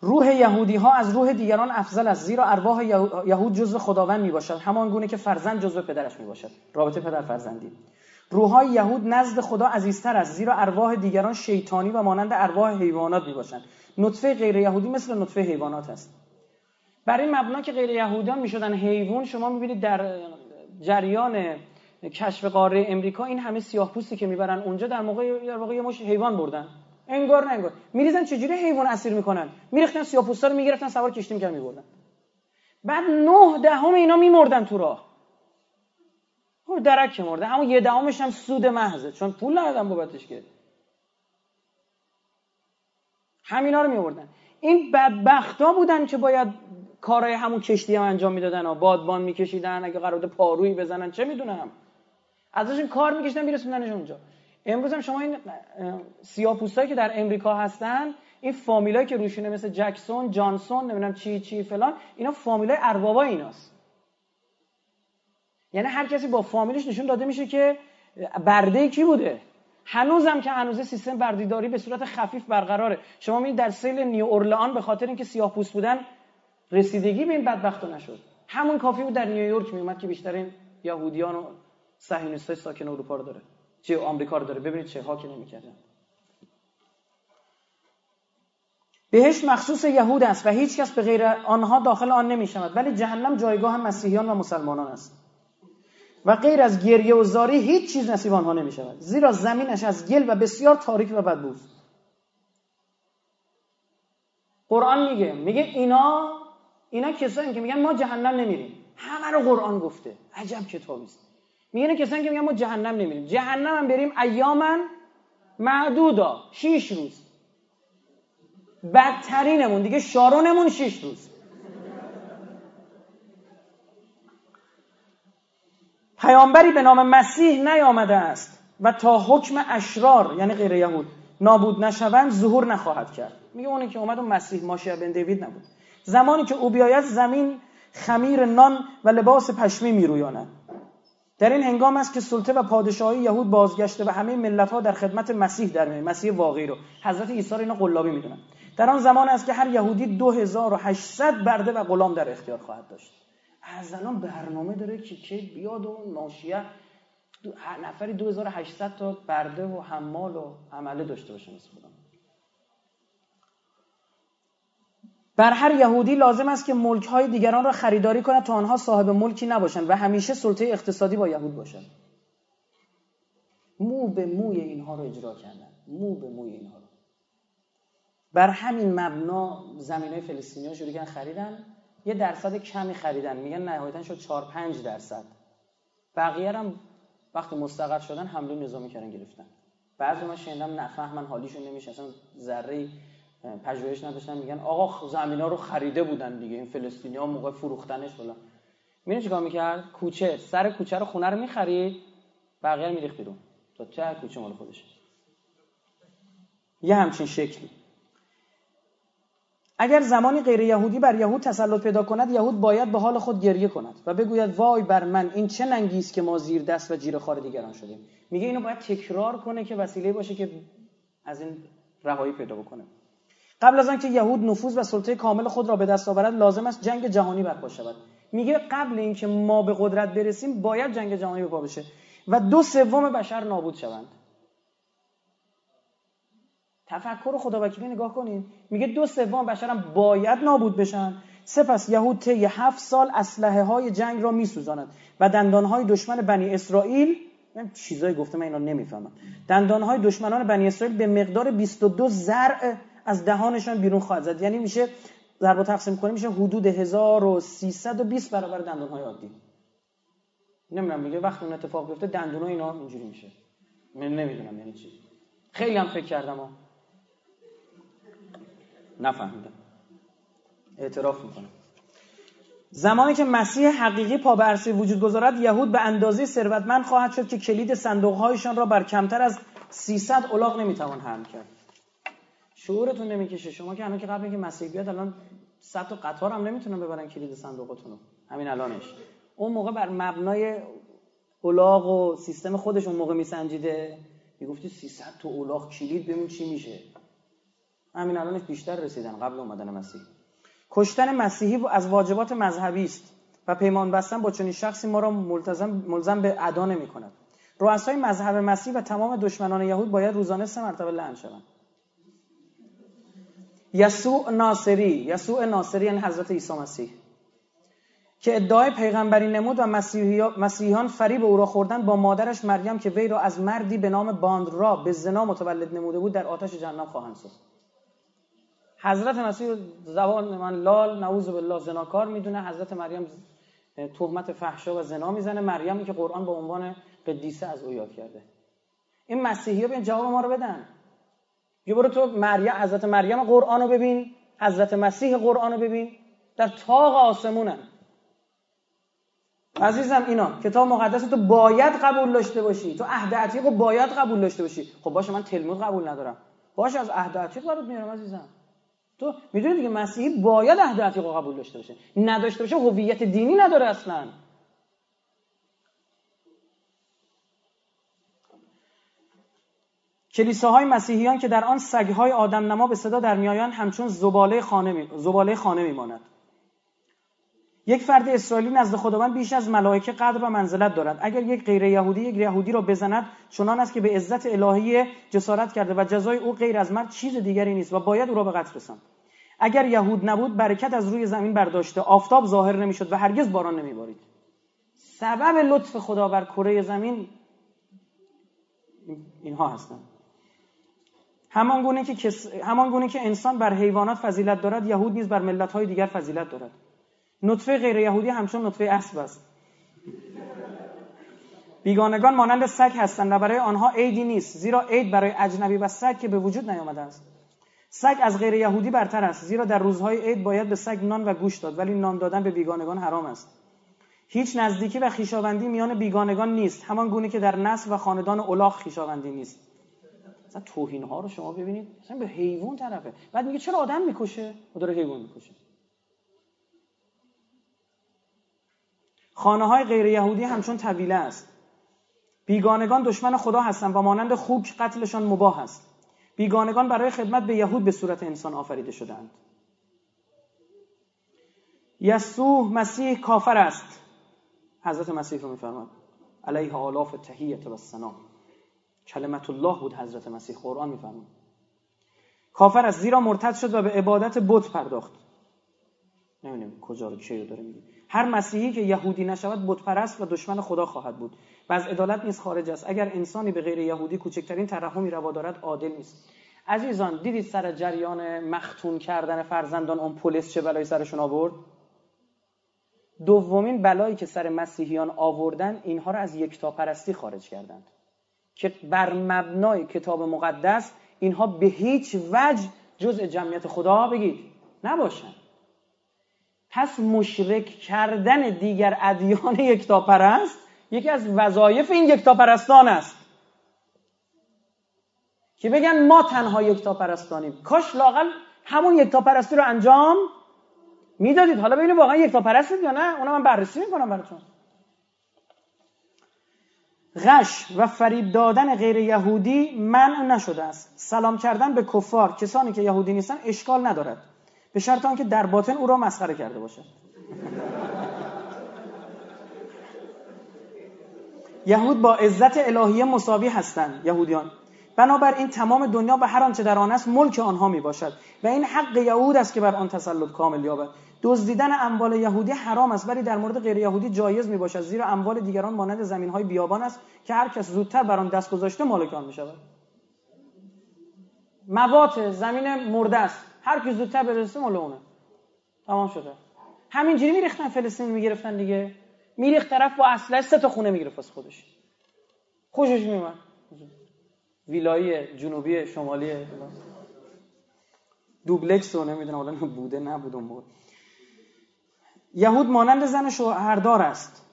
روح یهودی ها از روح دیگران افضل است زیرا ارواح یهود جزو خداوند می باشد همان گونه که فرزند جزو پدرش می باشد رابطه پدر فرزندی. روحای یهود نزد خدا عزیزتر است زیرا ارواح دیگران شیطانی و مانند ارواح حیوانات می باشند نطفه غیر یهودی مثل نطفه حیوانات است. برای مبنا که غیر یهودیان می‌شدن حیوان شما می‌بینید در جریان کشف قاره امریکا این همه سیاه پوستی که می‌برن اونجا در موقع در واقع یه مش حیوان بردن. انگار نه انگار. میریزن چجوری حیوان اسیر می‌کنن؟ میریختن سیاه پوستا رو می‌گرفتن سوار کشتی می‌کردن میبردن. بعد نه دهم اینا میمردن تو راه. درک مرده. اما یه دهمش هم سود محضه. چون پول ندادن بابتش که. همینا رو میوردن این بدبختا بودن که باید کارهای همون کشتی هم انجام می‌دادن و بادبان میکشیدن اگه قرار پارویی بزنن چه می‌دونم. ازشون کار میکشیدن میرسوندنش اونجا. امروز هم شما این سیاپوستایی که در امریکا هستن این فامیلایی که روشونه مثل جکسون جانسون نمی‌دونم چی چی فلان اینا فامیلای اربابا ایناست. یعنی هر کسی با فامیلش نشون داده میشه که برده کی بوده. هنوزم که هنوز سیستم بردیداری به صورت خفیف برقراره. شما می‌بینید در سیل نیو اورلان به خاطر اینکه سیاه پوست بودن رسیدگی به این بدبختا نشد. همون کافی بود در نیویورک میومد که بیشترین یهودیان و صهیونیستای ساکن اروپا رو داره. چه آمریکا رو داره. ببینید چه حاکی نمی‌کردن. بهش مخصوص یهود است و هیچ کس به غیر آنها داخل آن نمی شود ولی جهنم جایگاه مسیحیان و مسلمانان است. و غیر از گریه و زاری هیچ چیز نصیب آنها نمی شود زیرا زمینش از گل و بسیار تاریک و بدبوست قرآن میگه میگه اینا اینا کسایی که میگن ما جهنم نمیریم. همه رو قرآن گفته. عجب کتابی است. میگن کسایی که میگن ما جهنم نمیریم جهنم هم بریم ایامن معدودا شیش روز. بدترینمون دیگه شارونمون شیش روز. پیامبری به نام مسیح نیامده است و تا حکم اشرار یعنی غیر یهود نابود نشوند ظهور نخواهد کرد. میگه اونی که اومد اون مسیح ماشیا بن دیوید نبود. زمانی که او بیاید زمین خمیر نان و لباس پشمی میرویاند. در این هنگام است که سلطه و پادشاهی یهود بازگشته و همه ملت ها در خدمت مسیح در میاد مسیح واقعی رو. حضرت عیسی رو اینا قلابی می‌دونن. در آن زمان است که هر یهودی 2800 برده و غلام در اختیار خواهد داشت. از الان برنامه داره که که بیاد و ناشیه. نفری 2800 تا برده و حمال و عمله داشته باشه مثل خودم. بر هر یهودی لازم است که ملک های دیگران را خریداری کند تا آنها صاحب ملکی نباشند و همیشه سلطه اقتصادی با یهود باشند. مو به موی اینها رو اجرا کردن. مو به موی اینها رو. بر همین مبنا زمین های فلسطینی ها شروع خریدن. یه درصد کمی خریدن. میگن نهایتا شد 4 5 درصد. بقیه هم وقتی مستقر شدن حمله نظامی کردن گرفتن. بعضی ما شنیدم نفهمن حالیشون نمیشه. اصلا ذره پژوهش نداشتن میگن آقا زمینا رو خریده بودن دیگه این فلسطینی ها موقع فروختنش فلان. میره چیکار می‌کرد؟ کوچه سر کوچه رو خونه رو می‌خرید بقیه رو میریخت بیرون. تا چه کوچه مال خودش یه همچین شکلی. اگر زمانی غیر یهودی بر یهود تسلط پیدا کند یهود باید به حال خود گریه کند و بگوید وای بر من این چه ننگی است که ما زیر دست و جیر خار دیگران شدیم. میگه اینو باید تکرار کنه که وسیله باشه که از این رهایی پیدا بکنه. قبل از آنکه یهود نفوذ و سلطه کامل خود را به دست آورد لازم است جنگ جهانی برپا شود. میگه قبل اینکه ما به قدرت برسیم باید جنگ جهانی برپا بشه و دو سوم بشر نابود شوند. تفکر خدا وکیلی نگاه کنید میگه دو سوم بشرم باید نابود بشن. سپس یهود طی هفت سال اسلحه های جنگ را میسوزانند و دندان های دشمن بنی اسرائیل من چیزایی گفته من اینا نمی‌فهمم. دندان های دشمنان بنی اسرائیل به مقدار 22 زرع از دهانشان بیرون خواهد زد. یعنی میشه ضرب تقسیم کنیم میشه حدود 1320 برابر دندان های عادی. نمی‌دونم میگه وقتی اون اتفاق بیفته دندون اینا اینجوری میشه. من نمی‌دونم یعنی چی. خیلی هم فکر کردم نفهمیدم. اعتراف می‌کنم. زمانی که مسیح حقیقی پا عرصه وجود گذارد یهود به اندازه ثروتمند خواهد شد که کلید صندوقهایشان را بر کمتر از 300 الاغ نمی‌توان حمل کرد. شعورتون نمی‌کشه. شما که الان که قبل اینکه مسیح بیاد الان 100 تا قطار هم نمی‌تونن ببرن کلید صندوقتون رو همین الانش. اون موقع بر مبنای الاغ و سیستم خودش اون موقع میسنجیده. می‌گفتی 300 تا الاغ کلید ببین چی میشه. همین الانش بیشتر رسیدن قبل اومدن مسیح. کشتن مسیحی از واجبات مذهبی است و پیمان بستن با چنین شخصی ما را ملتزم ملزم به ادا نمی کند رؤسای مذهب مسیح و تمام دشمنان یهود باید روزانه سه مرتبه لعن شوند. یسوع ناصری یسوع ناصری یعنی حضرت عیسی مسیح. که ادعای پیغمبری نمود و مسیحیان فریب او را خوردن با مادرش مریم که وی را از مردی به نام باندرا به زنا متولد نموده بود در آتش جهنم خواهند سوخت. حضرت مسیح زبان من لال نعوذ بالله زناکار می‌دونه. حضرت مریم تهمت فحشا و زنا می‌زنه. مریمی که قرآن به عنوان قدیسه از او یاد کرده. این مسیحی ها بیان جواب ما رو بدن. یه برو تو مریم حضرت مریم قرآن رو ببین حضرت مسیح قرآن رو ببین. در تاق آسمونن عزیزم اینا کتاب مقدس تو باید قبول داشته باشی. تو عهد عتیق رو باید قبول داشته باشی. خب باشه من تلمود قبول ندارم. باشه از عهد عتیق برات میارم عزیزم. تو می‌دونی دیگه مسیحی باید عهد عتیق رو قبول داشته باشه. نداشته باشه هویت دینی نداره اصلا. کلیساهای مسیحیان که در آن سگهای آدم نما به صدا در میآیند همچون زباله خانه, می... زباله خانه میماند. یک فرد اسرائیلی نزد خداوند بیش از ملائکه قدر و منزلت دارد. اگر یک غیر یهودی یک یهودی را بزند چنان است که به عزت الهی جسارت کرده و جزای او غیر از مرد چیز دیگری نیست و باید او را به قتل رساند. اگر یهود نبود برکت از روی زمین برداشته آفتاب ظاهر نمی‌شد و هرگز باران نمیبارید. سبب لطف خدا بر کره زمین اینها هستند. همان گونه که همان گونه که انسان بر حیوانات فضیلت دارد یهود نیز بر ملت های دیگر فضیلت دارد. نطفه غیر یهودی همچون نطفه اسب است. بیگانگان مانند سگ هستند و برای آنها عیدی نیست زیرا عید برای اجنبی و سگ که به وجود نیامده است. سگ از غیر یهودی برتر است زیرا در روزهای عید باید به سگ نان و گوشت داد ولی نان دادن به بیگانگان حرام است. هیچ نزدیکی و خیشاوندی میان بیگانگان نیست همان گونه که در نسل و خاندان الاغ خیشاوندی نیست. مثلا توهین ها رو شما ببینید مثلا به حیوان طرفه. بعد میگه چرا آدم می‌کشه؟ و داره حیوان می‌کشه. خانه های غیر یهودی همچون طویله است. بیگانگان دشمن خدا هستند و مانند خوک قتلشان مباه است. بیگانگان برای خدمت به یهود به صورت انسان آفریده شدند. یسوع مسیح کافر است. حضرت مسیح رو میفرماد علیه آلاف تهیت و سنا کلمت الله بود حضرت مسیح قرآن میفرماد کافر است زیرا مرتد شد و به عبادت بت پرداخت. نمی‌دونم کجا رو چه داره میگه. هر مسیحی که یهودی نشود بت پرست و دشمن خدا خواهد بود و از عدالت نیست خارج است. اگر انسانی به غیر یهودی کوچکترین ترحمی روا دارد عادل نیست. عزیزان دیدید سر جریان مختون کردن فرزندان اون پلیس چه بلایی سرشون آورد؟ دومین بلایی که سر مسیحیان آوردن اینها را از یکتاپرستی خارج کردند. که بر مبنای کتاب مقدس اینها به هیچ وجه جزء جمعیت خدا بگید. نباشند پس مشرک کردن دیگر ادیان یکتاپرست یکی از وظایف این یکتاپرستان است. که بگن ما تنها یکتاپرستانیم. کاش لاقل همون یکتاپرستی رو انجام می‌دادید. حالا ببینید واقعا یکتاپرستید یا نه؟ اونم من بررسی می‌کنم براتون. غش و فریب دادن غیر یهودی منع نشده است. سلام کردن به کفار کسانی که یهودی نیستن اشکال ندارد. به شرط آنکه در باطن او را مسخره کرده باشد. یهود با عزت الهیه مساوی هستند یهودیان. بنابراین تمام دنیا به هر آنچه در آن است ملک آنها می باشد و این حق یهود است که بر آن تسلط کامل یابد. دزدیدن اموال یهودی حرام است ولی در مورد غیر یهودی جایز می باشد زیرا اموال دیگران مانند زمین های بیابان است که هر کس زودتر بر آن دست گذاشته مالک آن می شود موات زمین مرده است. هر کی زودتر برسه مال اونه. تمام شده. همینجوری میریختن فلسطین می‌گرفتن دیگه. میریخت طرف با اسلحه سه تا خونه می‌گرفت واسه خودش. خوشش میومد ویلای جنوبی شمالی. دوبلکس رو نمی‌دونم حالا بوده نبود اون یهود مانند زن شوهردار است.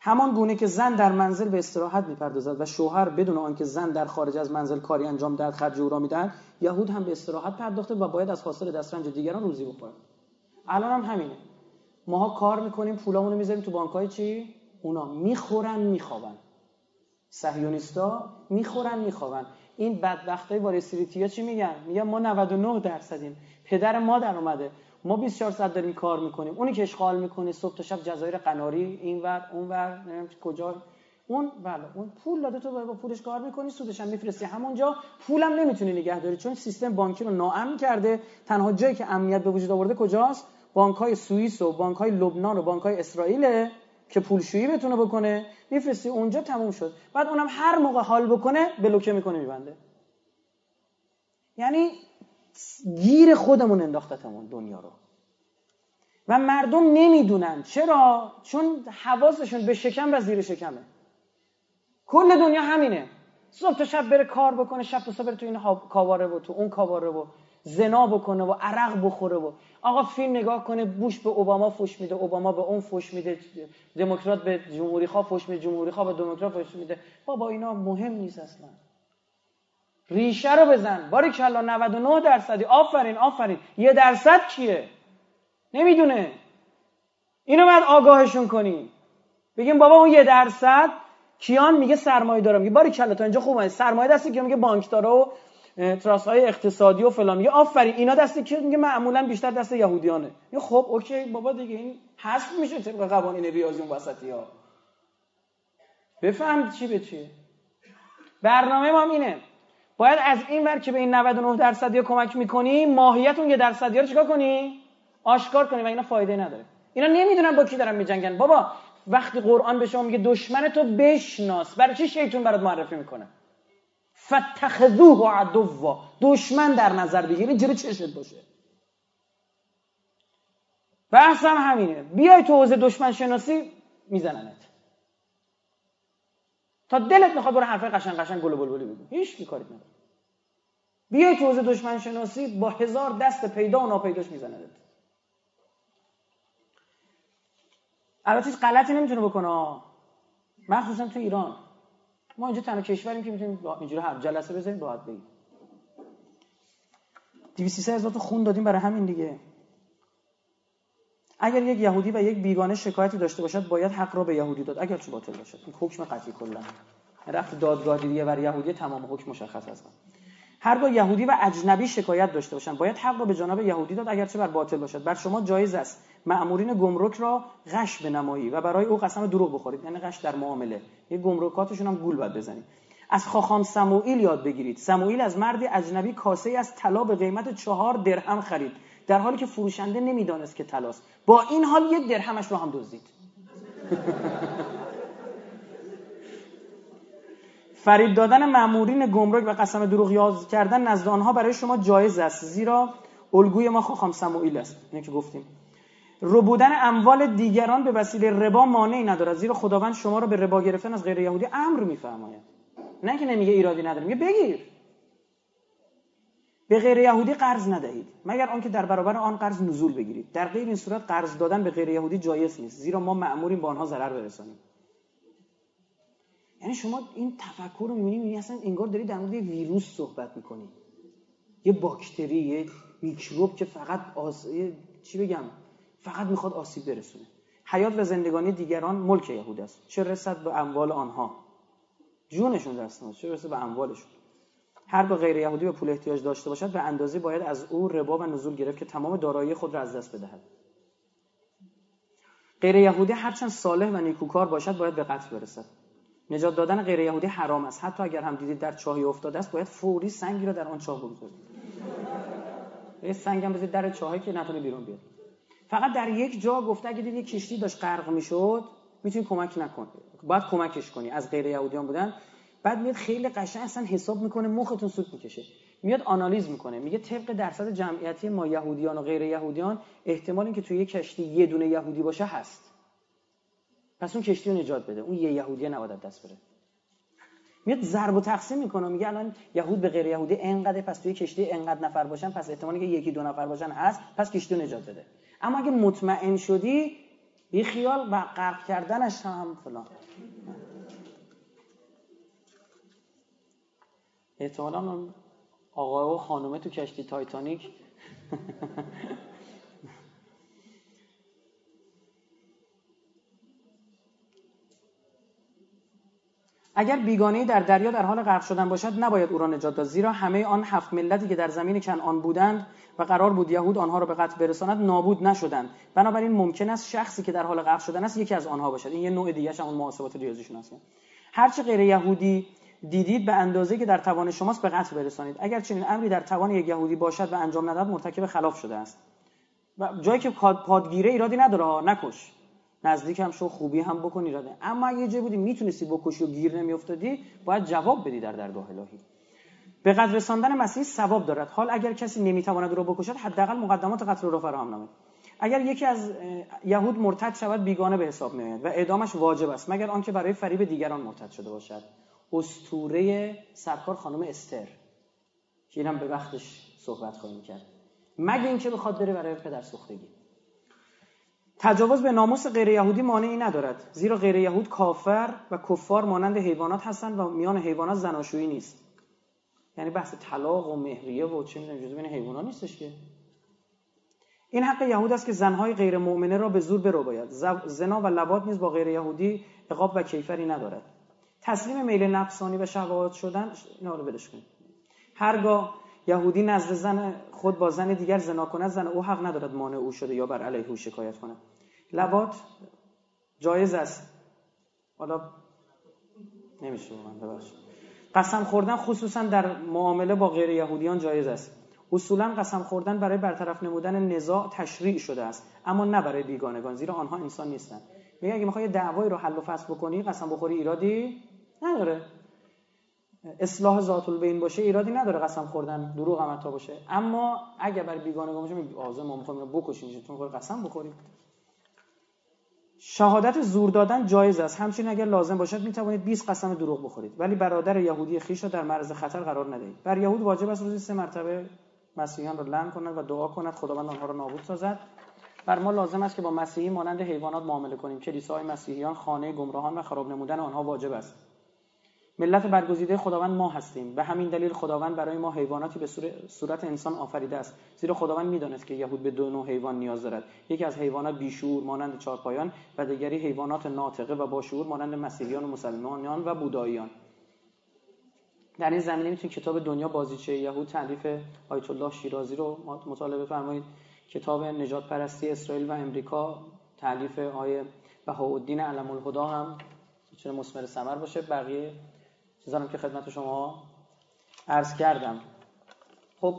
همان گونه که زن در منزل به استراحت می‌پردازد و شوهر بدون آنکه زن در خارج از منزل کاری انجام دهد خرج او را می‌دهد یهود هم به استراحت پرداخته و باید از حاصل دسترنج دیگران روزی بخورد الان هم همینه. ماها کار می‌کنیم پولامونو می‌ذاریم تو بانکای چی؟ اونا. می‌خورن میخوابن. صهیونیستا می‌خورن میخوابن. این بدبختای ها چی میگن؟ میگن ما 99 درصدیم. پدر ما در اومده. ما 24 ساعت داریم کار می‌کنیم. اونی که اشغال می‌کنه صبح تا شب جزایر قناری اینور اونور کجا. اون بله اون پول داده تو با پولش کار می‌کنی سودش هم میفرستی همونجا. پولم نمی‌تونی نگه داری چون سیستم بانکی رو ناامن کرده. تنها جایی که امنیت به وجود آورده کجاست؟ بانک های سوئیس و بانک های لبنان و بانک های اسرائیل که پولشویی بتونه بکنه. میفرستی اونجا تموم شد. بعد اونم هر موقع حال بکنه بلوکه می‌کنه میبنده. یعنی گیر خودمون انداختتمون دنیا رو. و مردم نمی‌دونن. چرا؟ چون حواسشون به شکم و زیر شکمه. کل دنیا همینه. صبح تا شب بره کار بکنه شب تا صبح بره تو این کاواره و تو اون کاواره و زنا بکنه و عرق بخوره و آقا فیلم نگاه کنه بوش به اوباما فوش میده اوباما به اون فوش میده دموکرات به جمهوری خواه فوش میده جمهوری خواه به دموکرات فوش میده. بابا اینا مهم نیست اصلا. ریشه رو بزن. باری کلا 99 درصدی. آفرین آفرین. یه درصد کیه نمی‌دونه. اینو باید آگاهشون کنیم. بگیم بابا اون یه درصد کیان میگه سرمایه دارم میگه باری کلا تا اینجا خوبه. سرمایه دست کیه میگه بانک داره و تراست های اقتصادی و فلان. میگه آفرین. اینا دست کی میگه معمولا بیشتر دست یهودیانه. خب اوکی. بابا دیگه این حذف میشه طبق قوانین ریاضی اون وسطی ها بفهم چی به چیه برنامه ما اینه. باید از این ور که به این 99 درصدی کمک می‌کنی ماهیت اون یه درصدی رو چیکار کنی؟ آشکار کنی و اینا فایده نداره. اینا نمی‌دونن با کی دارن میجنگن. بابا وقتی قرآن به شما میگه دشمن تو بشناس برای چی شیطون برات معرفی می‌کنه؟ فتخذوه عدوا. دشمن در نظر بگیری جلو چشت باشه. بحث هم همینه. بیای تو حوزه دشمن شناسی میزننت. تا دلت می‌خواد برو حرفای قشنگ قشنگ گل بلبلی بگو. هیچ کاری نداره. بیای تو حوزه دشمن شناسی با هزار دست پیدا و ناپیداش میزننت البته غلطی نمی‌تونه بکنه مخصوصا تو ایران. ما اینجا تنها کشوریم که می‌تونیم اینجوری هر جلسه بزنیم راحت بگیم. 200 هزار تا خون دادیم برای همین دیگه. اگر یک یهودی و یک بیگانه شکایتی داشته باشد باید حق را به یهودی داد. اگر چه باطل باشد. این حکم قطعی کلا. رفت دادگاه دیگه بر یهودی تمام حکم مشخص است. هرگاه یهودی و اجنبی شکایت داشته باشند. باید حق را به جناب یهودی داد اگرچه بر باطل باشد. بر شما جایز است مأمورین گمرک را غش بنمایی و برای او قسم دروغ بخورید. یعنی غش در معامله. یه گمرکاتشون هم گول باید بزنید. از خاخام سموئیل یاد بگیرید. سموئیل از مرد اجنبی کاسه از طلا به قیمت چهار درهم خرید. در حالی که فروشنده نمی‌دانست که طلاست با این حال یک درهمش رو هم دزدید. فریب دادن مامورین گمرک و قسم دروغ یاد کردن نزد آنها برای شما جایز است زیرا الگوی ما خاخام سموئیل است. اینه که گفتیم. ربودن اموال دیگران به وسیله ربا مانعی ندارد زیرا خداوند شما را به ربا گرفتن از غیر یهودی امر میفرماید. نه که نمیگه ایرادی نداره میگه بگیر. به غیر یهودی قرض ندهید. مگر آنکه در برابر آن قرض نزول بگیرید. در غیر این صورت قرض دادن به غیر یهودی جایز نیست. زیرا ما مأموریم با آنها ضرر برسانیم. یعنی شما این تفکر رو می‌بینید می‌بینید اصلا انگار داری در مورد ویروس صحبت می‌کنی. یه باکتری یه میکروب که فقط آس... چی بگم فقط می‌خواد آسیب برسونه. حیات و زندگانی دیگران ملک یهود است. چه رسد به اموال آنها؟ جونشون دست چه رسد به اموالشون؟ هر با غیر یهودی به پول احتیاج داشته باشد به اندازه باید از او ربا و نزول گرفت که تمام دارایی خود را از دست بدهد. غیر یهودی هرچند صالح و نیکوکار باشد باید به قتل برسد. نجات دادن غیر یهودی حرام است. حتی اگر هم دیدید در چاهی افتاده است باید فوری سنگی رو در آن چاه بگذارید. یه سنگ هم در چاهی که نتونه بیرون بیاد. فقط در یک جا گفته اگه دیدید کشتی داشت غرق می‌شد می‌تونی کمک نکن. باید کمکش کنی. از غیر یهودیان بودن بعد میاد خیلی قشنگ اصلا حساب می‌کنه مختون سود می‌کشه. میاد آنالیز می‌کنه. میگه طبق درصد جمعیتی ما یهودیان و غیر یهودیان احتمال اینکه توی یه کشتی یه دونه یهودی باشه هست. پس اون کشتی رو نجات بده. اون یه یهودی نباید دست بره. میاد ضرب و تقسیم می‌کنه. میگه الان یهود به غیر یهودی انقدر پس توی کشتی انقدر نفر باشن پس احتمالی که یکی دو نفر باشن هست پس کشتی رو نجات بده. اما اگه مطمئن شدی بی خیال و غرق کردنش هم فلان. احتمالا آقا و خانومه تو کشتی تایتانیک. اگر بیگانه در دریا در حال غرق شدن باشد نباید او را نجات داد زیرا همه آن هفت ملتی که در زمین کنعان بودند و قرار بود یهود آنها را به قتل برساند نابود نشدند. بنابراین ممکن است شخصی که در حال غرق شدن است یکی از آنها باشد. این یه نوع دیگه اون محاسبات ریاضی شناسی هرچه غیر یهودی دیدید به اندازه که در توان شماست به قتل برسانید. اگر چنین امری در توان یک یهودی باشد و انجام ندهد مرتکب خلاف شده است. و جایی که پادگیره ایرادی نداره نکش. نزدیک هم شو خوبی هم بکنی ایراده. اما اگه جایی بودی می‌تونستی بکشی و گیر نمیافتادی باید جواب بدی در درگاه الهی. به قتل رساندن مسیح ثواب دارد. حال اگر کسی نمی‌تواند رو بکشد حداقل مقدمات قتل رو فراهم نماید. اگر یکی از یهود مرتد شود بیگانه به حساب میآید و اعدامش واجب است مگر آنکه برای فریب دیگران مرتد شده باشد. استوره سرکار خانم استر. که اینم به وقتش صحبت خواهیم کرد. مگه اینکه بخواد بره برای پدر سوختگی. تجاوز به ناموس غیر یهودی مانعی ندارد زیرا غیر یهود کافر و کفار مانند حیوانات هستند و میان حیوانات زناشویی نیست. یعنی بحث طلاق و مهریه و چه می‌دونم جزو بین حیوانات نیستش که. این حق یهود است که زنهای غیر مؤمنه را به زور برو باید زنا و لبات نیز با غیر یهودی عقاب و کیفری ندارد. تسلیم میل نفسانی و شهوات شدن اینا رو بدش کنید هرگاه یهودی نزد زن خود با زن دیگر زنا کند زن او حق ندارد مانع او شده یا بر علیه او شکایت کند. لبات جایز است. حالا نمیشه من ببخشید. قسم خوردن خصوصا در معامله با غیر یهودیان جایز است. اصولا قسم خوردن برای برطرف نمودن نزاع تشریع شده است اما نه برای بیگانگان زیرا آنها انسان نیستند. میگه اگه می‌خوای دعوایی رو حل و فصل بکنی قسم بخوری ایرادی نداره. اصلاح ذات البین باشه ایرادی نداره قسم خوردن دروغ هم باشه. اما اگه برای بیگانگان باشه می آزه ما می‌خوایم بکشیم چون قسم بخوریم. شهادت زور دادن جایز است. همچنین اگر لازم باشد می توانید 20 قسم دروغ بخورید. ولی برادر یهودی خیش را در معرض خطر قرار ندهید. بر یهود واجب است روزی سه مرتبه مسیحیان را لعن کند و دعا کند. خداوند آنها را نابود سازد. بر ما لازم است که با مسیحی مانند حیوانات معامله کنیم. کلیساهای مسیحیان خانه گمراهان و خراب نمودن آنها واجب است. ملت برگزیده خداوند ما هستیم به همین دلیل خداوند برای ما حیواناتی به صورت انسان آفریده است. زیرا خداوند می‌دانست که یهود به دو نوع حیوان نیاز دارد. یکی از حیوانات بیشور مانند چارپایان و دیگری حیوانات ناطقه و باشعور مانند مسیحیان و مسلمانان و بوداییان. در این زمینه می‌تونید کتاب دنیا بازیچه یهود تعریف آیت الله شیرازی رو مطالعه فرمایید کتاب نجات پرستی اسرائیل و امریکا تعلیف آیه بهاءالدین علم الهدا هم می‌تونه مثمر ثمر باشه. بقیه چیزانم که خدمت شما عرض کردم. خب.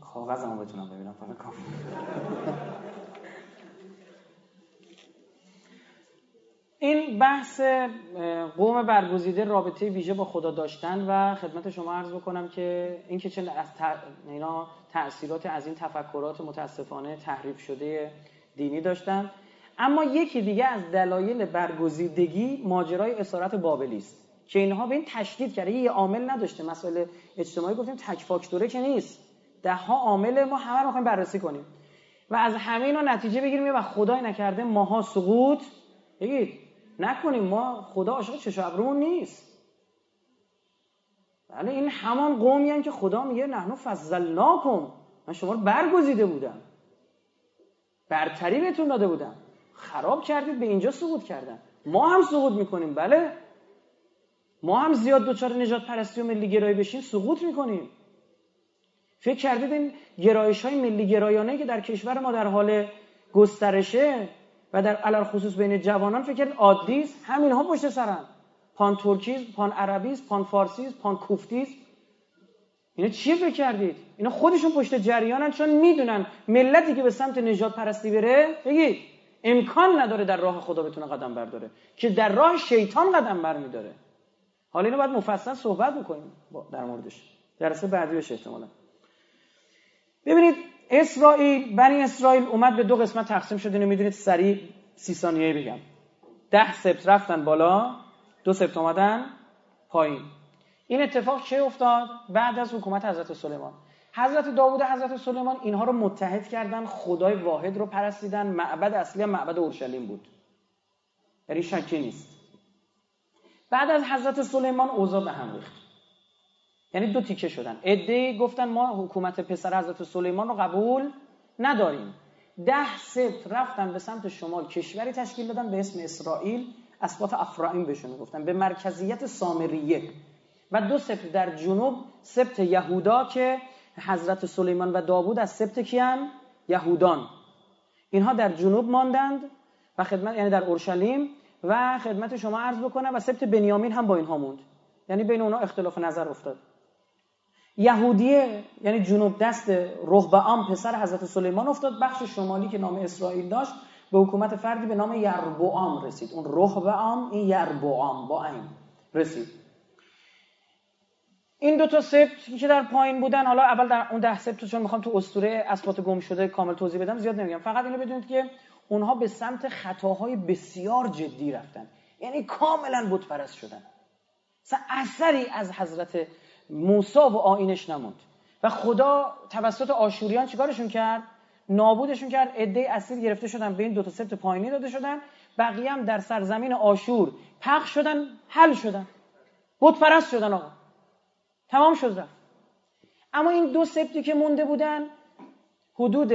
کاغذمو بتونم ببینم فقط این بحث قوم برگزیده رابطه ویژه با خدا داشتن و خدمت شما عرض بکنم که این که چه از اینا تأثیرات از این تفکرات متاسفانه تحریف شده دینی داشتن. اما یکی دیگه از دلایل برگزیدگی ماجرای اسارت بابلی است که اینها به این تشدید کرده. یه عامل نداشته. مسئله اجتماعی گفتیم تک فاکتوره که نیست. ده ها عامل ما همه رو بررسی کنیم. و از همه اینا نتیجه بگیریم و خدای نکرده ماها سقوط. بگید. نکنیم ما خدا عاشق چش ابرون نیست. ولی این همان قومی که خدا میگه نحنو فضلناکم. من شما رو برگزیده بودم. برتری بهتون داده بودم. خراب کردید به اینجا سقوط کردن. ما هم سقوط می‌کنیم بله؟ ما هم زیاد دوچار نجات پرستی و ملی گرایی بشیم سقوط می‌کنیم. فکر کردید این گرایش های ملی گرایانه که در کشور ما در حال گسترشه و در علال خصوص بین جوانان فکر کرد عادی است. همین ها پشت سرن. پان ترکیز پان عربیز پان فارسیز پان کوفتیز. اینا چیه فکر کردید؟ اینا خودشون پشت جریانن چون می‌دونن ملتی که به سمت نجات پرستی بره بگید امکان نداره در راه خدا بتونه قدم برداره که در راه شیطان قدم برمیداره. حالا اینو باید مفصل صحبت بکنیم در موردش. درسه بعدی بشه احتمالا. ببینید اسرائیل بنی اسرائیل اومد به دو قسمت تقسیم شد اینو می‌دونید سریع سی ثانیه بگم. ده سبت رفتن بالا دو سبت اومدن پایین. این اتفاق چه افتاد؟ بعد از حکومت حضرت سلیمان. حضرت داوود حضرت سلیمان اینها رو متحد کردن خدای واحد رو پرستیدن معبد اصلی هم معبد اورشلیم بود. یعنی شکی نیست. بعد از حضرت سلیمان اوضاع به هم ریخت. یعنی دو تیکه شدن. عده گفتن ما حکومت پسر حضرت سلیمان رو قبول نداریم. ده سبت رفتن به سمت شمال. کشوری تشکیل دادن به اسم اسرائیل. اسباط افرایم بهشون گفتن. به مرکزیت سامریه. و دو سبت در جنوب سبت یهودا که حضرت سلیمان و داوود از سبت کیان؟ یهودان. اینها در جنوب ماندند و خدمت یعنی در اورشلیم و خدمت شما عرض بکنم و سبت بنیامین هم با اینها موند. یعنی بین اونها اختلاف نظر افتاد. یهودیه یعنی جنوب دست رهبعام پسر حضرت سلیمان افتاد. بخش شمالی که نام اسرائیل داشت به حکومت فردی به نام یربعام رسید. اون رهبعام این یربعام با این رسید. این دو تا سبت که در پایین بودن حالا اول در اون ده سبت چون می‌خوام تو اسطوره اسبات گم شده کامل توضیح بدم زیاد نمیگم. فقط اینو بدونید که اونها به سمت خطاهای بسیار جدی رفتن. یعنی کاملا بت پرست شدن. اثری از حضرت موسی و آینش نموند. و خدا توسط آشوریان چیکارشون کرد؟ نابودشون کرد. عده اسیر گرفته شدن به این دو تا سبت پایینی داده شدن. بقیه هم در سرزمین آشور پخش شدن حل شدن. بت پرست شدن آقا. تمام شد رفت. اما این دو سبتی که مونده بودن حدود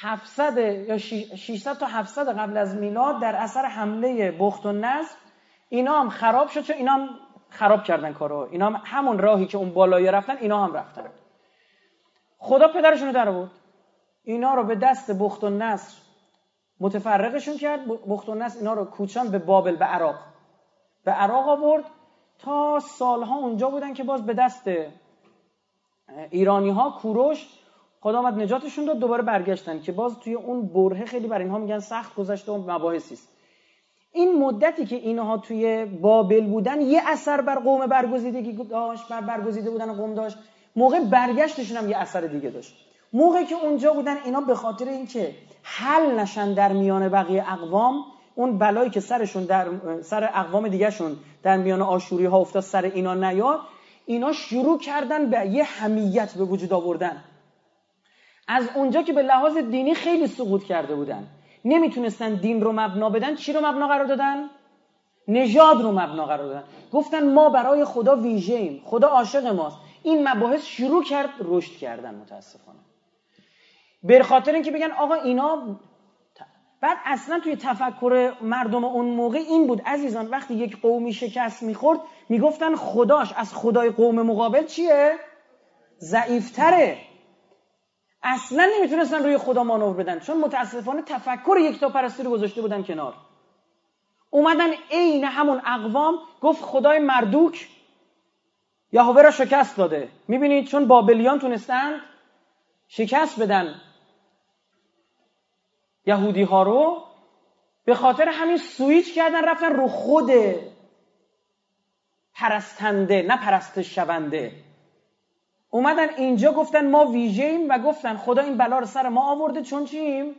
700 یا 600 تا 700 قبل از میلاد در اثر حمله بخت و نصر اینا هم خراب شد چون اینا هم خراب کردن کارو. اینا هم همون راهی که اون بالایی رفتن اینا هم رفتن. خدا پدرشون رو در آورد. اینا رو به دست بخت و نصر متفرقشون کرد. بخت و نصر اینا رو کوچان به بابل به عراق. به عراق آورد. تا سالها اونجا بودن که باز به دست ایرانی ها کوروش خدا آمد نجاتشون داد دوباره برگشتن. که باز توی اون بره خیلی بر اینها میگن سخت گذشته و مباحثی است. این مدتی که اینها توی بابل بودن یه اثر بر قوم برگزیدگی داشت بر برگزیده بودن قوم داشت. موقع برگشتشون هم یه اثر دیگه داشت. موقعی که اونجا بودن اینا به خاطر اینکه حل نشن در میان بقیه اقوام اون بلایی که سرشون در سر اقوام دیگهشون در میان آشوری ها افتاد سر اینا نیاد اینا شروع کردن به یه همیت به وجود آوردن. از اونجا که به لحاظ دینی خیلی سقوط کرده بودن. نمی‌تونستن دین رو مبنا بدن. چی رو مبنا قرار دادن؟ نژاد رو مبنا قرار دادن. گفتن ما برای خدا ویژه‌ایم. خدا عاشق ماست. این مباحث شروع کرد رشد کردن متاسفانه. به خاطر اینکه بگن آقا اینا بعد اصلا توی تفکر مردم اون موقع این بود. عزیزان وقتی یک قومی شکست می‌خورد می‌گفتن خداش از خدای قوم مقابل چیه؟ ضعیفتره. اصلا نمی‌تونستن روی خدا مانور بدن چون متاسفانه تفکر یک تا پرستی رو گذاشته بودن کنار. اومدن عین همون اقوام گفت خدای مردوک یهوه را شکست داده. می‌بینید چون بابلیان تونستند شکست بدن یهودی ها رو به خاطر همین سویچ کردن رفتن رو خود پرستنده نه پرستش شونده. اومدن اینجا گفتن ما ویژهیم و گفتن خدا این بلا رو سر ما آورده. چون چیم؟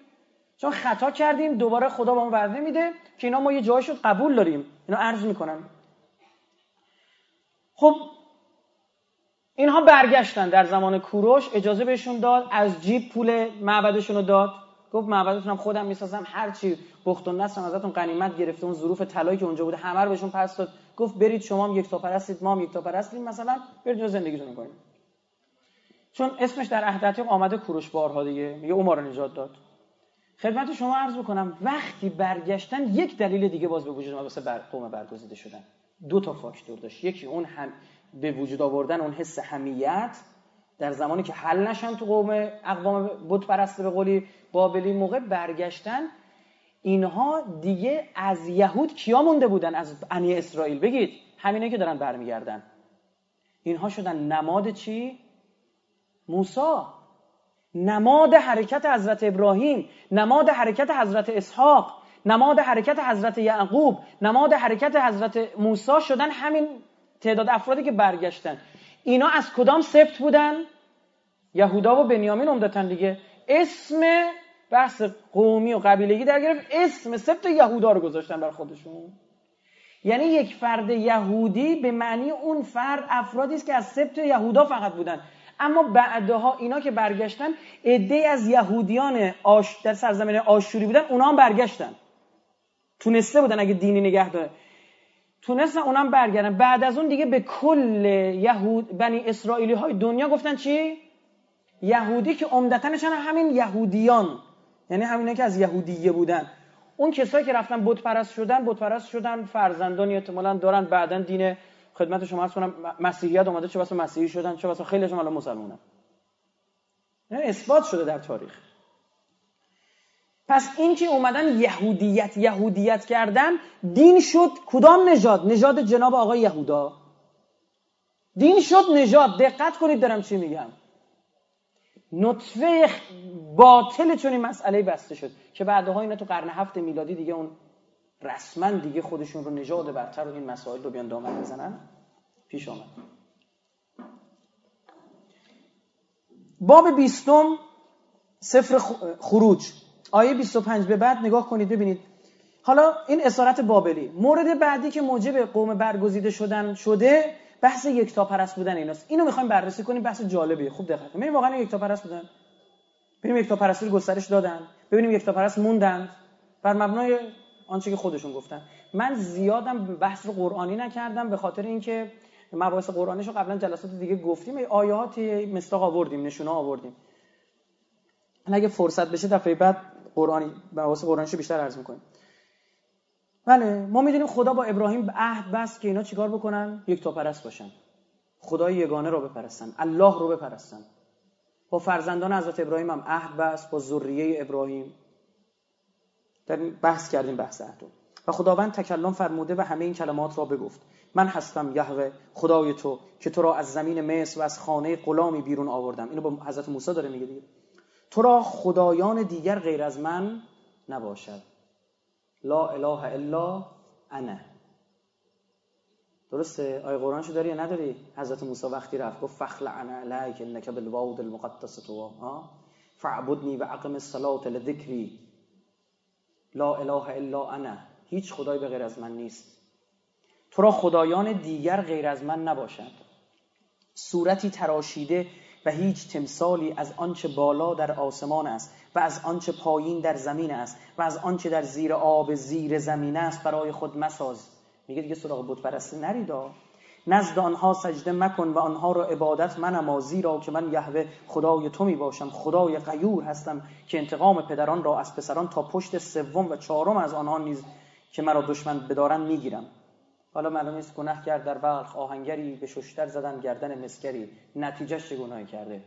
چون خطا کردیم دوباره خدا با ما وعده میده که اینا ما یه جایشو قبول داریم. اینا عرض می‌کنن خب اینها برگشتن در زمان کوروش. اجازه بهشون داد از جیب پول معبدشون رو داد. گفت معبدتونم خودم می‌سازم هر چی بخت و نصرم ازتون غنیمت گرفته اون ظروف طلایی که اونجا بوده همه رو بهشون پس داد. گفت برید شما هم یک تا پرستید ما هم یک تا پرستیم مثلا برید زندگیتون کنید. چون اسمش در عهد آمده کوروش بارها دیگه میگه او ما رو نجات داد. خدمت شما عرض بکنم وقتی برگشتن یک دلیل دیگه باز به وجود واسه بر قوم برگزیده شدن. دو تا فاکتور داشت. یکی اون هم به وجود آوردن اون حس حمیت در زمانی که حل نشن تو قوم اقوام بت پرسته به قولی بابلی موقع برگشتن اینها دیگه از یهود کیا مونده بودن؟ از بنی اسرائیل. بگید همینه که دارن برمیگردن. اینها شدن نماد چی؟ موسا نماد حرکت حضرت ابراهیم نماد حرکت حضرت اسحاق نماد حرکت حضرت یعقوب نماد حرکت حضرت موسی شدن همین تعداد افرادی که برگشتن. اینا از کدام سبت بودن؟ یهودا و بنیامین عمدتا دیگه. اسم بحث قومی و قبیلگی در گرفت. اسم سبت یهودا رو گذاشتن بر خودشون. یعنی یک فرد یهودی به معنی اون فرد افرادی است که از سبت یهودا فقط بودن. اما بعدها اینا که برگشتن عده از یهودیان آش در سرزمین آشوری بودن اونا هم برگشتن. تونسته بودن اگه دینی نگه داره. تونستن اونم برگردن. بعد از اون دیگه به کل یهود بنی اسرائیلی های دنیا گفتن چی؟ یهودی که عمدتاً همین یهودیان. یعنی همینه که از یهودیه بودن. اون کسایی که رفتن بت پرست شدن بت پرست شدن فرزندانی احتمالاً دارن بعدا دین خدمت شما عرض کنم مسیحیت اومده چه واسه مسیحی شدن چه واسه خیلیشون حالا مسلمانن یعنی اثبات شده در تاریخ. پس این که اومدن یهودیت یهودیت کردن دین شد کدام نژاد؟ نژاد جناب آقای یهودا. دین شد نژاد. دقت کنید دارم چی میگم. نطفه باطل چون این مسئله بسته شد که بعدها اینا تو قرن هفت میلادی دیگه اون رسما دیگه خودشون رو نژاد برتر و این مسائل رو بیان دامن بزنن. پیش آمد. باب بیستم سفر خروج. آیه 25 به بعد نگاه کنید ببینید. حالا این اسارت بابلی. مورد بعدی که موجب قوم برگزیده شدن شده بحث یکتا پرست بودن ایناست. اینو می‌خوایم بررسی کنیم بحث جالبیه خوب دقت کنید واقعا یکتا پرست بودن. ببینیم یکتا پرستی رو گسترش دادن. ببینیم یکتا پرست موندن. بر مبنای آنچه که خودشون گفتن. من زیادم بحث قرآنی نکردم به خاطر اینکه مباحث قرآنیش رو قبلا جلسات دیگه گفتیم. آیاتی مستاق آوردیم نشونه آوردیم. اگه فرصت بشه دفعه بعد قرآنی مباحث قرآنیشو بیشتر عرض می‌کنیم. بله ما می‌دونیم خدا با ابراهیم عهد بست که اینا چیکار بکنن؟ یک تا پرست باشن. خدای یگانه رو بپرستن. الله رو بپرستن. با فرزندان حضرت ابراهیم هم عهد بست با ذریه ابراهیم. در بحث کردیم بحث عهد و خداوند تکلم فرموده و همه این کلمات را بگفت. من هستم یهوه خدای تو که تو را از زمین مصر و از خانه غلامی بیرون آوردم. اینو با حضرت موسی داره میگه دیگه. تو را خدایان دیگر غیر از من نباشد. لا اله الا انا. درسته؟ آیه قرآنشو داری یا نداری؟ حضرت موسی وقتی رفت گفت انا علیک انک بالواد المقدس تو. ها؟ فعبدنی و اقم الصلاه لذکری. لا اله الا انا هیچ خدای به غیر از من نیست. تو را خدایان دیگر غیر از من نباشد. صورتی تراشیده و هیچ تمثالی از آنچه بالا در آسمان است و از آنچه پایین در زمین است و از آنچه در زیر آب زیر زمین است برای خود مساز. میگه دیگه سراغ بت پرستی نریدا. نزد آنها سجده مکن و آنها را عبادت منما زیرا که من یهوه خدای تو می باشم خدای غیور هستم که انتقام پدران را از پسران تا پشت سوم و چهارم از آنها نیز که مرا دشمن بدارن می‌گیرم. حالا معلوم نیست گناه کرد در بلخ آهنگری به ششتر زدن گردن مسکری. نتیجهش چه کرده؟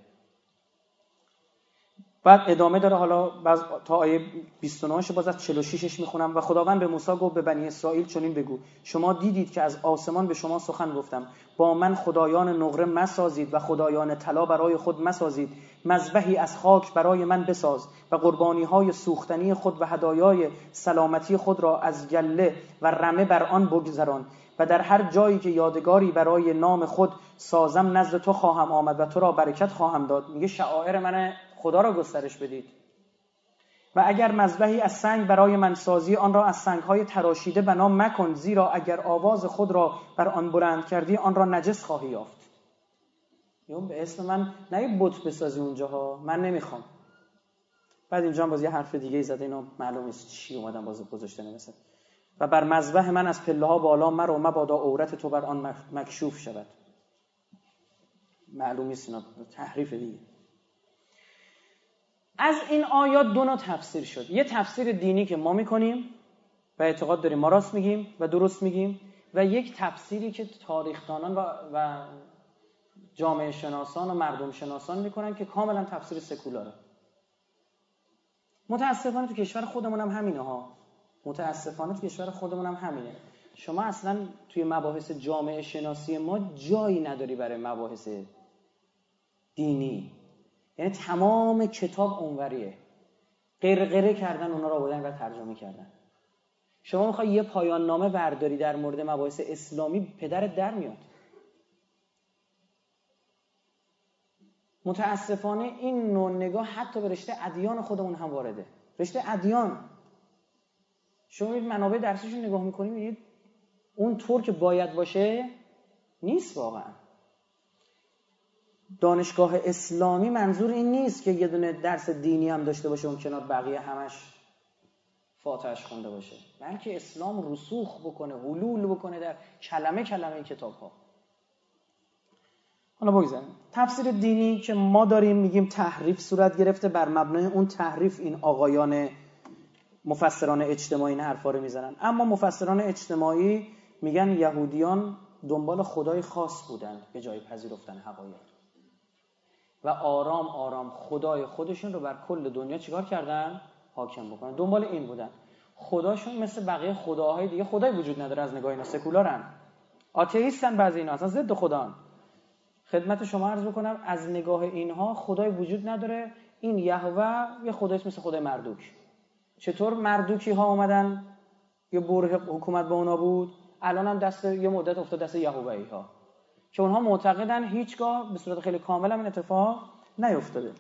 بعد ادامه داره حالا تا آیه 29 باز از 46ش می‌خونم و خداوند به موسی گفت به بنی اسرائیل چنین بگو شما دیدید که از آسمان به شما سخن گفتم. با من خدایان نقره مسازید و خدایان طلا برای خود مسازید. مذبحی از خاک برای من بساز و قربانی های سوختنی خود و هدایای سلامتی خود را از گله و رمه بر آن بگذران و در هر جایی که یادگاری برای نام خود سازم نزد تو خواهم آمد و تو را برکت خواهم داد. میگه شعائر من خدا را گسترش بدید. و اگر مذبحی از سنگ برای من سازی آن را از سنگهای تراشیده بنا مکن زیرا اگر آواز خود را بر آن بلند کردی آن را نجس خواهی یافت. یون به اسم من نه بت بسازی اونجاها من نمی‌خوام. بعد اینجا باز یه حرف دیگه ای زده اینا معلوم نیست چی اومدن باز گذاشته نمیسه و بر مذبح من از پله ها بالا مرو مبادا عورت تو بر آن مکشوف شود. معلوم نیست اینا تحریف دیگه. از این آیات دو نوع تفسیر شد. یه تفسیر دینی که ما می‌کنیم و اعتقاد داریم ما راست میگیم و درست میگیم و یک تفسیری که تاریخدانان و, و جامعه شناسان و مردم شناسان می‌کنن که کاملا تفسیر سکولاره. متاسفانه تو کشور خودمون هم همینه ها. متاسفانه تو کشور خودمون هم همینه. شما اصلا توی مباحث جامعه شناسی ما جایی نداری برای مباحث دینی. یعنی تمام کتاب اونوریه. قرقره کردن اونا رو آوردن و ترجمه کردن. شما می‌خوای یه پایان نامه برداری در مورد مباحث اسلامی پدرت در میاد. متاسفانه این نوع نگاه حتی به رشته ادیان خودمون هم وارده. رشته ادیان. شما می‌بینید منابع درسیشون نگاه می‌کنید می‌بینید اون طور که باید باشه نیست واقعا. دانشگاه اسلامی منظور این نیست که یه دونه درس دینی هم داشته باشه اون کنار بقیه همش فاتحش خونده باشه. بلکه اسلام رسوخ بکنه حلول بکنه در کلمه کلمه کتاب ها حالا بگذاریم. تفسیر دینی که ما داریم میگیم تحریف صورت گرفته بر مبنای اون تحریف این آقایان مفسران اجتماعی نه حرفا رو می‌زنن. اما مفسران اجتماعی میگن یهودیان دنبال خدای خاص بودن به جای پذیرفتن حقایق. و آرام آرام خدای خودشون رو بر کل دنیا چیکار کردن؟ حاکم بکنن. دنبال این بودن. خداشون مثل بقیه خداهای دیگه خدای وجود نداره از نگاه اینا سکولارن. آتئیستن بعضی اینا اصلا ضد خدا خدمت شما عرض بکنم از نگاه اینها خدای وجود نداره. این یهوه یه خدای مثل خدای مردوک. چطور مردوکی ها اومدن؟ یه بره حکومت به اونا بود. الان هم دست یه مدت افتاد دست یهوهی ها که اونها معتقدن هیچگاه به صورت خیلی کامل این اتفاق نیفتاده.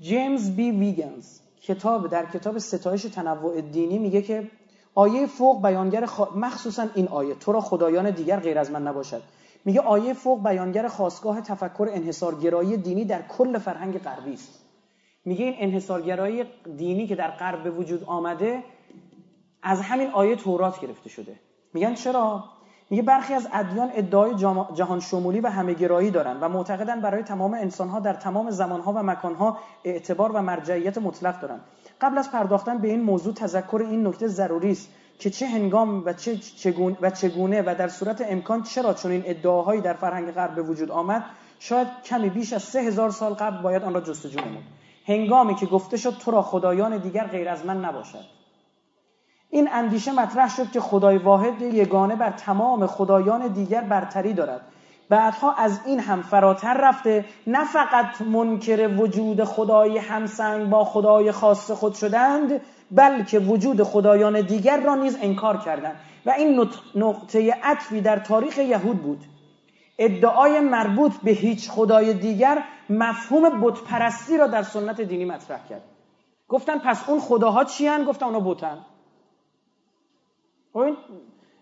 جیمز بی ویگنز کتاب در کتاب ستایش تنوع دینی میگه که آیه فوق بیانگر مخصوصا این آیه تو را خدایان دیگر غیر از من نباشد. میگه آیه فوق بیانگر خواستگاه تفکر انحصارگرایی دینی در کل فرهنگ غربی است. میگه این انحصارگرایی دینی که در غرب به وجود آمده از همین آیه تورات گرفته شده. میگن چرا؟ میگه برخی از ادیان ادعای جهان شمولی و همهگرایی دارند و معتقدن برای تمام انسانها در تمام زمانها و مکانها اعتبار و مرجعیت مطلق دارند قبل از پرداختن به این موضوع تذکر این نکته ضروری است که چه هنگام و چه چگونه و چگونه و در صورت امکان چرا چون این ادعاهایی در فرهنگ غرب به وجود آمد؟ شاید کمی بیش از سه هزار سال قبل باید آن را جستجو نمود. هنگامی که گفته شد تو را خدایان دیگر غیر از من نباشد. این اندیشه مطرح شد که خدای واحد یگانه بر تمام خدایان دیگر برتری دارد. بعدها از این هم فراتر رفته نه فقط منکر وجود خدای همسنگ با خدای خاص خود شدند بلکه وجود خدایان دیگر را نیز انکار کردند. و این نقطه عطفی در تاریخ یهود بود. ادعای مربوط به هیچ خدای دیگر مفهوم بتپرستی را در سنت دینی مطرح کرد. گفتن پس اون خداها چی هن؟ گفتن اونا بتن. این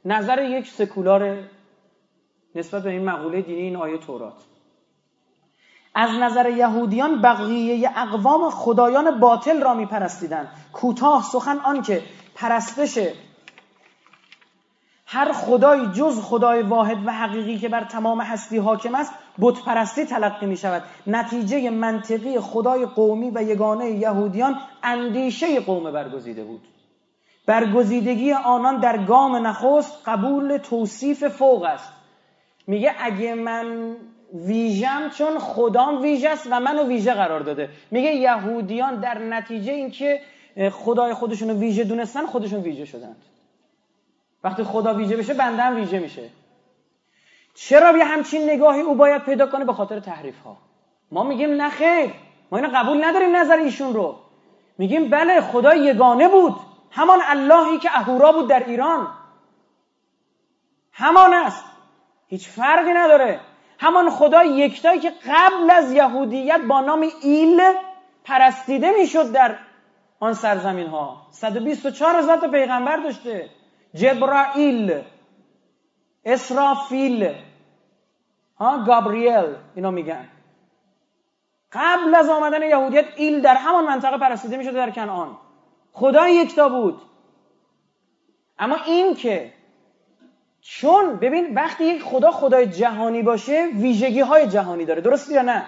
نظر یک سکولار نسبت به این مقوله دینی این آیه تورات. از نظر یهودیان بقیه اقوام خدایان باطل را میپرستیدند. کوتاه سخن آن که پرستش هر خدای جز خدای واحد و حقیقی که بر تمام هستی حاکم است بت پرستی تلقی می شود نتیجه منطقی خدای قومی و یگانه یهودیان اندیشه قوم برگزیده بود. برگزیدگی آنان در گام نخست قبول توصیف فوق است. میگه اگه من ویژم چون خدام ویژه است و منو ویژه قرار داده. میگه یهودیان در نتیجه اینکه خدای خودشون رو ویژه دونستن خودشون ویژه شدند. وقتی خدا ویژه بشه بنده هم ویژه میشه. چرا یه همچین نگاهی او باید پیدا کنه؟ به خاطر تحریف ها ما میگیم نه خیر. ما اینو قبول نداریم نظر ایشون رو. میگیم بله خدا یگانه بود. همان اللهی که اهورا بود در ایران. همان است. هیچ فرقی نداره. همان خدا یکتایی که قبل از یهودیت با نام ایل پرستیده می‌شد در آن سرزمین ها 124 هزار تا پیغمبر داشته. جبرائیل اسرافیل ها گابریل اینا میگن. قبل از آمدن یهودیت ایل در همان منطقه پرستیده می‌شده در کنعان. خدا یکتا بود. اما این که چون ببین وقتی یک خدا خدای جهانی باشه ویژگی های جهانی داره. درست یا نه؟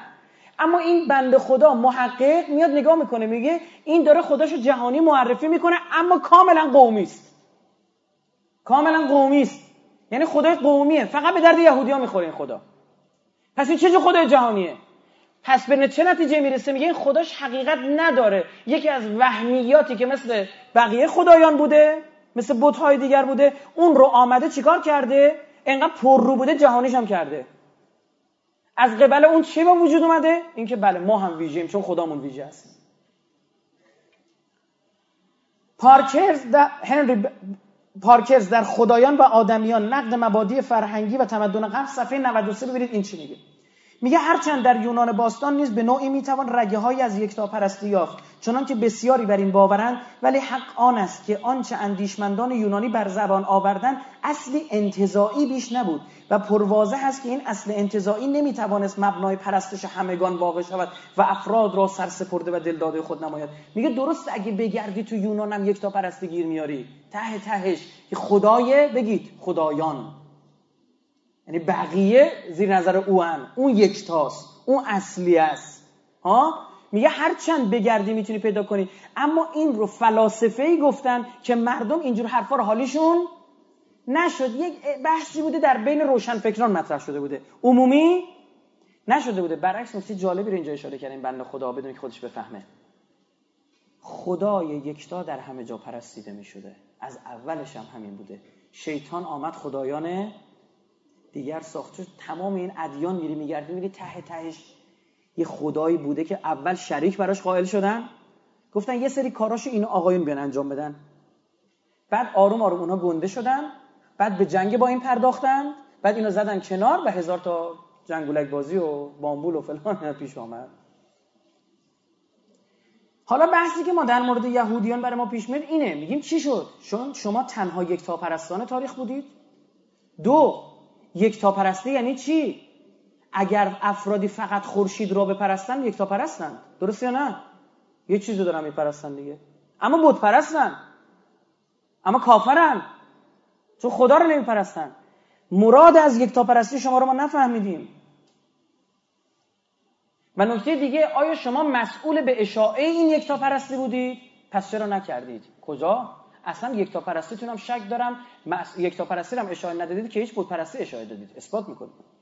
اما این بند خدا محقق میاد نگاه می‌کنه میگه این داره خداشو جهانی معرفی می‌کنه اما کاملا قومی است. کاملا قومی است. یعنی خدای قومیه. فقط به درد یهودیا می‌خوره این خدا. پس این چه خدای جهانیه؟ پس به چه نتیجه می‌رسه؟ میگه این خداش حقیقت نداره. یکی از وهمیاتی که مثل بقیه خدایان بوده مثل بت‌های دیگر بوده اون رو آمده چیکار کرده؟ انقدر رو بوده جهانیش هم کرده. از قبل اون چی به وجود اومده؟ اینکه بله ما هم ویژیم چون خدامون ویژه است پارکرز در هنری پارکرز در خدایان و آدمیان نقد مبادی فرهنگی و تمدن قبل صفحه 93 ببینید این چی میگه. میگه هرچند در یونان باستان نیز به نوعی می‌توان رگه های از یکتاپرستی یافت چنان که بسیاری بر این باورند ولی حق آن است که آنچه اندیشمندان یونانی بر زبان آوردن اصلی انتظاعی بیش نبود و پروازه هست که این اصل انتظاعی نمی‌توانست مبنای پرستش همگان واقع شود و افراد را سرسپرده و دلداده خود نماید. میگه درست اگه بگردی تو یونان هم یک تا پرستی گیر میاری. ته تهش خدای بگید خدایان. یعنی بقیه زیر نظر او هم. اون یکتاست اون اصلی است. ها؟ میگه هر چند بگردی می‌تونی پیدا کنی. اما این رو فلاسفه ای گفتن که مردم اینجور حرفا رو حالیشون نشد. یک بحثی بوده در بین روشنفکران مطرح شده بوده. عمومی نشده بوده. برعکس نکته جالبی رو اینجا اشاره کردیم. بنده خدا بدون که خودش بفهمه. خدای یکتا در همه جا پرستیده می شده از اولش هم همین بوده. شیطان آمد خدایان دیگر ساخت چون تمام این ادیان میری میگردی میری ته تهش یه خدایی بوده که اول شریک براش قائل شدن. گفتن یه سری کاراشو این آقایون بیان انجام بدن. بعد آروم آروم اونها گنده شدن. بعد به جنگ با این پرداختن. بعد اینو زدن کنار و هزار تا جنگولک بازی و بامبول و فلان پیش آمد. حالا بحثی که ما در مورد یهودیان برای ما پیش میاد اینه. میگیم چی شد؟ چون شما تنها یک تا پرستان تاریخ بودید. دو یک تا پرسته یعنی چی؟ اگر افرادی فقط خورشید را تا پرستن درست یا نه؟ یه چیزی دارن میپرستن دیگه. اما بود پرستن اما کافرن. چون خدا رو نمیپرستن. مراد از یک تا پرستی شما رو ما نفهمیدیم. و نکته دیگه آیا شما مسئول به اشاعه این یک تا پرستی بودید؟ پس چرا نکردید؟ کجا؟ اصلا یک تا پرستیتون هم شک دارم. یک تا پرستی هم اشاره ندادید که هیچ بود. پرستی اشاره دادید. اثبات می‌کنید.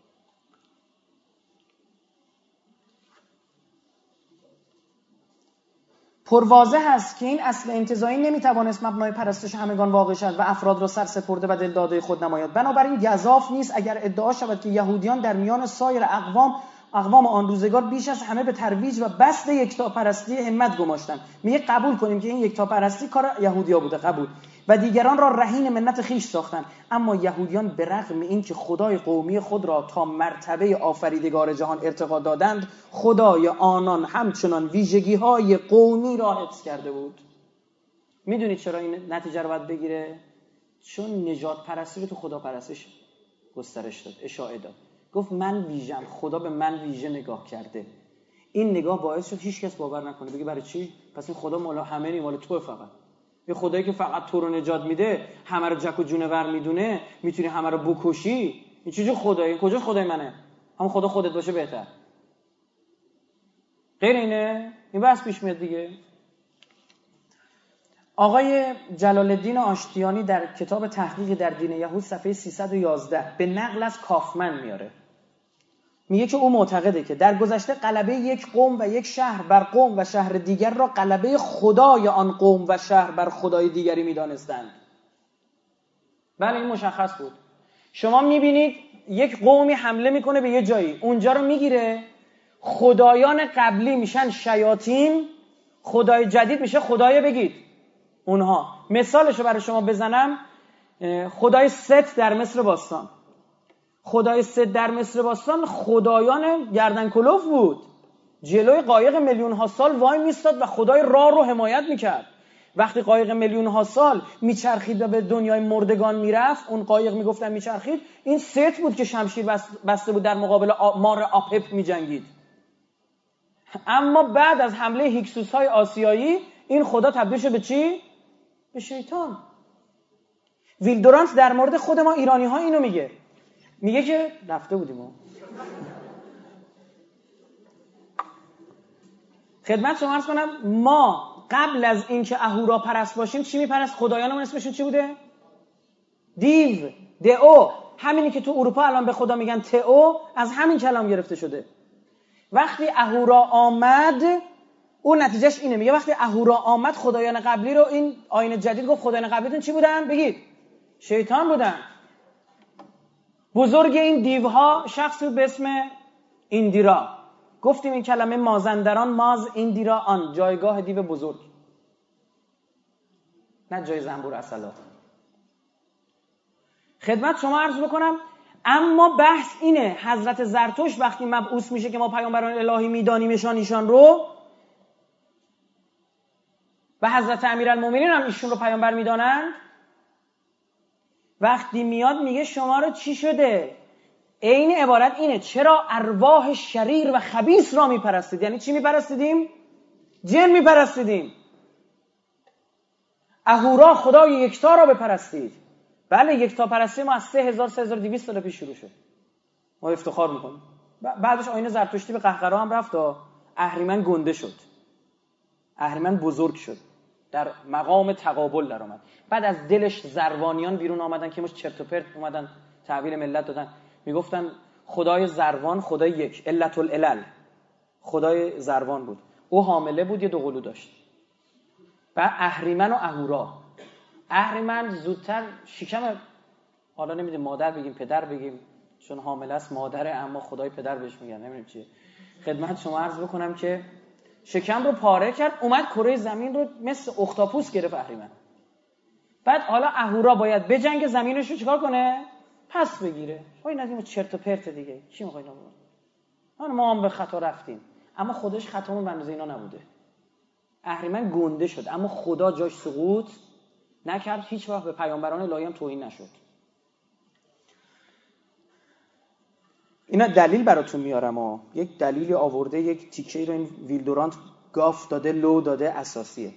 پروازه هست که این اصل انتظایی نمی‌توانست مبنای پرستش همگان واقع شد و افراد را سر سپرده و دلداده خود نماید. بنابراین گذاف نیست اگر ادعا شود که یهودیان در میان سایر اقوام اقوام آن روزگار بیش از همه به ترویج و بست یکتاپرستی همت گماشتن میگه قبول کنیم که این یکتاپرستی کار یهودیا بوده قبول. و دیگران را رهین منت خیش ساختن اما یهودیان به رغم اینکه خدای قومی خود را تا مرتبه آفریدگار جهان ارتقا دادند خدای آنان همچنان ویژگی های قومی را حفظ کرده بود. می‌دونید چرا این نتیجه رو باید بگیره؟ چون نجات پرستی رو تو خدا پرستش گسترش داد اشاعه داد. گفت من ویژم. خدا به من ویژه نگاه کرده. این نگاه باعث شد هیچ کس باور نکنه. بگه برای چی؟ پس این خدا مال همه نی مال تو فقط. یه خدایی که فقط تو رو نجات میده همه رو جک و جونور می‌دونه می‌تونی همه رو بکشی؟ این چیزی خدایی؟ کجا خدای منه؟ هم خدا خودت باشه بهتر. غیر اینه؟ این بحث پیش میاد دیگه. آقای جلال الدین آشتیانی در کتاب تحقیق در دین یهود صفحه 311 به نقل از کافمن میاره. میگه که او معتقده که در گذشته قلبه یک قوم و یک شهر بر قوم و شهر دیگر را قلبه خدای آن قوم و شهر بر خدای دیگری می‌دانستند. بله این مشخص بود. شما می‌بینید یک قومی حمله می‌کنه به یه جایی. اونجا رو می‌گیره. خدایان قبلی میشن شیاطین. خدای جدید میشه خدای بگید. اونها. مثالش رو برای شما بزنم. خدای ست در مصر باستان. خدای ست در مصر باستان خدایان گردن کلفت بود. جلوی قایق میلیون ها سال وای میستاد و خدای رع رو حمایت می‌کرد. وقتی قایق میلیون ها سال میچرخید و به دنیای مردگان می‌رفت اون قایق می‌گفتن میچرخید این ست بود که شمشیر بسته بود در مقابل مار آپپ میجنگید. اما بعد از حمله هیکسوس های آسیایی این خدا تبدیل شد به چی؟ به شیطان. ویلدورانت در مورد خود ما ایرانی ها اینو میگه. میگه که رفته بودیم خدمت شما ارز کنم ما قبل از اینکه اهورا پرست باشیم چی میپرست؟ خدایانمون اسمشون چی بوده؟ دیو دئو. همینی که تو اروپا الان به خدا میگن تئو از همین کلام گرفته شده. وقتی اهورا آمد اون نتیجهش اینه. میگه وقتی اهورا آمد خدایان قبلی رو این آین جدید گفت خدایان قبلیتون چی بودن؟ بگید. شیطان بودن. بزرگ این دیوها شخصی به اسم ایندیرا. گفتیم این کلمه مازندران ماز ایندیرا آن. جایگاه دیو بزرگ. نه جای زنبور اصلا. خدمت شما عرض بکنم اما بحث اینه حضرت زرتوش وقتی مبعوث میشه که ما پیامبران الهی میدانیمشان ایشان رو و حضرت امیرالمومنین هم ایشون رو پیامبر می‌دانند وقتی میاد میگه شما رو چی شده؟ عین عبارت اینه چرا ارواح شریر و خبیس را میپرستید؟ یعنی چی میپرستیدیم؟ جن میپرستیدیم. اهورا خدای یکتا را بپرستید. بله یکتا پرستی ما از 3000 3200 سال پیش شروع شد. ما افتخار می‌کنیم. بعدش آینه زرتشتی به قهقرا هم رفت و اهریمن گنده شد. اهریمن بزرگ شد. در مقام تقابل در آمد بعد از دلش زروانیان بیرون آمدن که مش چرت و پرت اومدن تحویل ملت دادن. می‌گفتن خدای زروان خدای یک علت العلل. خدای زروان بود. او حامله بود یه دوقلو داشت. و اهریمن و اهورا. اهریمن زودتر شکم حالا نمیدیم مادر بگیم پدر بگیم چون حامله است مادره اما خدای پدر بهش میگن نمی‌دونم چیه. خدمت شما عرض بکنم که شکم رو پاره کرد اومد کره زمین رو مثل اختاپوس گرفت اهریمن. بعد حالا اهورا باید بجنگ زمینش رو چیکار کنه؟ پس بگیره. از این چرت و پرت دیگه. کی می‌خواد اینو ما هم به خطا رفتیم. اما خودش خطامون بندازه اینا نبوده. اهریمن گنده شد اما خدا جاش سقوط نکرد. هیچ وقت به پیامبران الهی هم توهین نشد. اینا دلیل براتون میارم ها یک دلیلی آورده یک تیکه رو این ویلدورانت گاف داده لو داده اساسیه.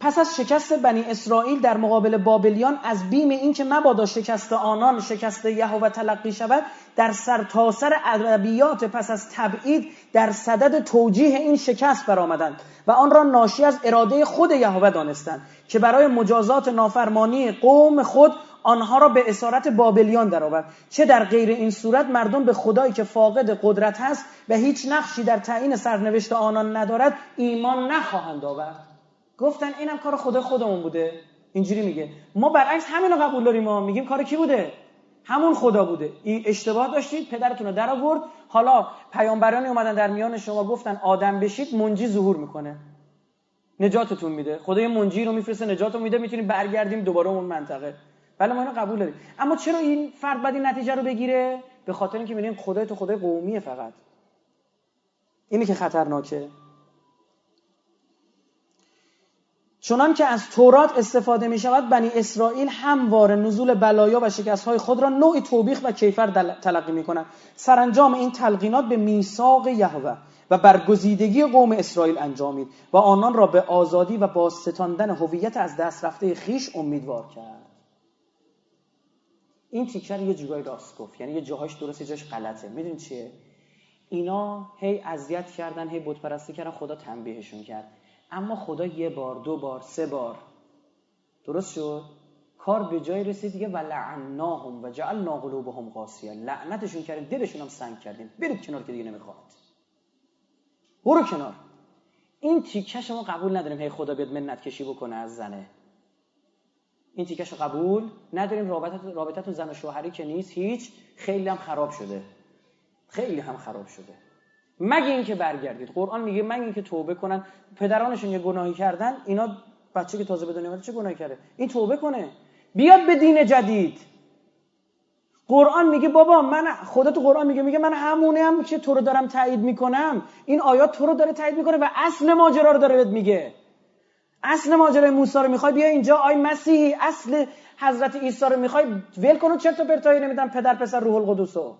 پس از شکست بنی اسرائیل در مقابل بابلیان از بیم اینکه مبادا شکست آنان شکست یهوه تلقی شود در سرتاسر سر ادبیات پس از تبعید در صدد توجیه این شکست برآمدند و آن را ناشی از اراده خود یهوه دانستند که برای مجازات نافرمانی قوم خود آنها را به اسارت بابلیان درآورد. چه در غیر این صورت مردم به خدایی که فاقد قدرت هست و هیچ نقشی در تعیین سرنوشت آنان ندارد ایمان نخواهند آورد. گفتن اینم کار خدا خودمون بوده. اینجوری میگه. ما برعکس همین رو قبول داریم ما میگیم کار کی بوده؟ همون خدا بوده. این اشتباه داشتید پدرتون رو در آورد حالا پیامبرانی اومدن در میان شما گفتن آدم بشید منجی ظهور می‌کنه. نجاتتون میده. خدای منجی رو میفرسته نجاتتون میده می‌تونیم برگردیم دوباره اون منطقه. بله ما اینو قبول داریم. اما چرا این فرد بعد این نتیجه رو بگیره؟ به خاطر اینکه میگیم خدای تو خدای قومیه فقط. اینی که خطرناکه. چنان که از تورات استفاده می شود بنی اسرائیل همواره نزول بلایا و شکست های خود را نوعی توبیخ و کیفر تلقی می کنند سرانجام این تلقینات به میثاق یهوه و برگزیدگی قوم اسرائیل انجامید و آنان را به آزادی و باستاندن هویت از دست رفته خیش امیدوار کرد. این تیکر یه جورایی راست گفت. یعنی یه جاهاش درست یه جاش غلطه. می‌دونی چیه؟ اینا هی اذیت کردن هی بت پرستی کردن خدا تنبیهشون کرد. اما خدا یه بار دو بار سه بار. درست شد؟ کار به جای رسید دیگه و لعناهم و جعلنا قلوبهم قاسیه لعنتشون کردیم دلشون هم سنگ کردیم. برید کنار که دیگه نمی‌خواد. برو کنار. این تیکه شما قبول نداریم. هی خدا بیاد منت کشی بکنه از زنه. این تیکش قبول نداریم رابطت رابطتون زن و شوهری که نیست هیچ. خیلی هم خراب شده. خیلی هم خراب شده. مگه اینکه برگردید. قرآن میگه مگه اینکه توبه کنن پدرانشون یه گناهی کردن اینا بچه که تازه به دنیا چه گناهی کرده؟ این توبه کنه. بیاد به دین جدید. قرآن میگه بابا من خدا تو قرآن میگه میگه من همونه هم که تو رو دارم تایید می‌کنم. این آیات تو رو داره تایید می‌کنه و اصل ماجرا رو داره بهت میگه. اصل ماجرای موسی رو می‌خوای بیا اینجا. آی مسیحی اصل حضرت عیسی رو می‌خوای ول کن چرت و پرتایی نمیدن پدر پسر روح القدسو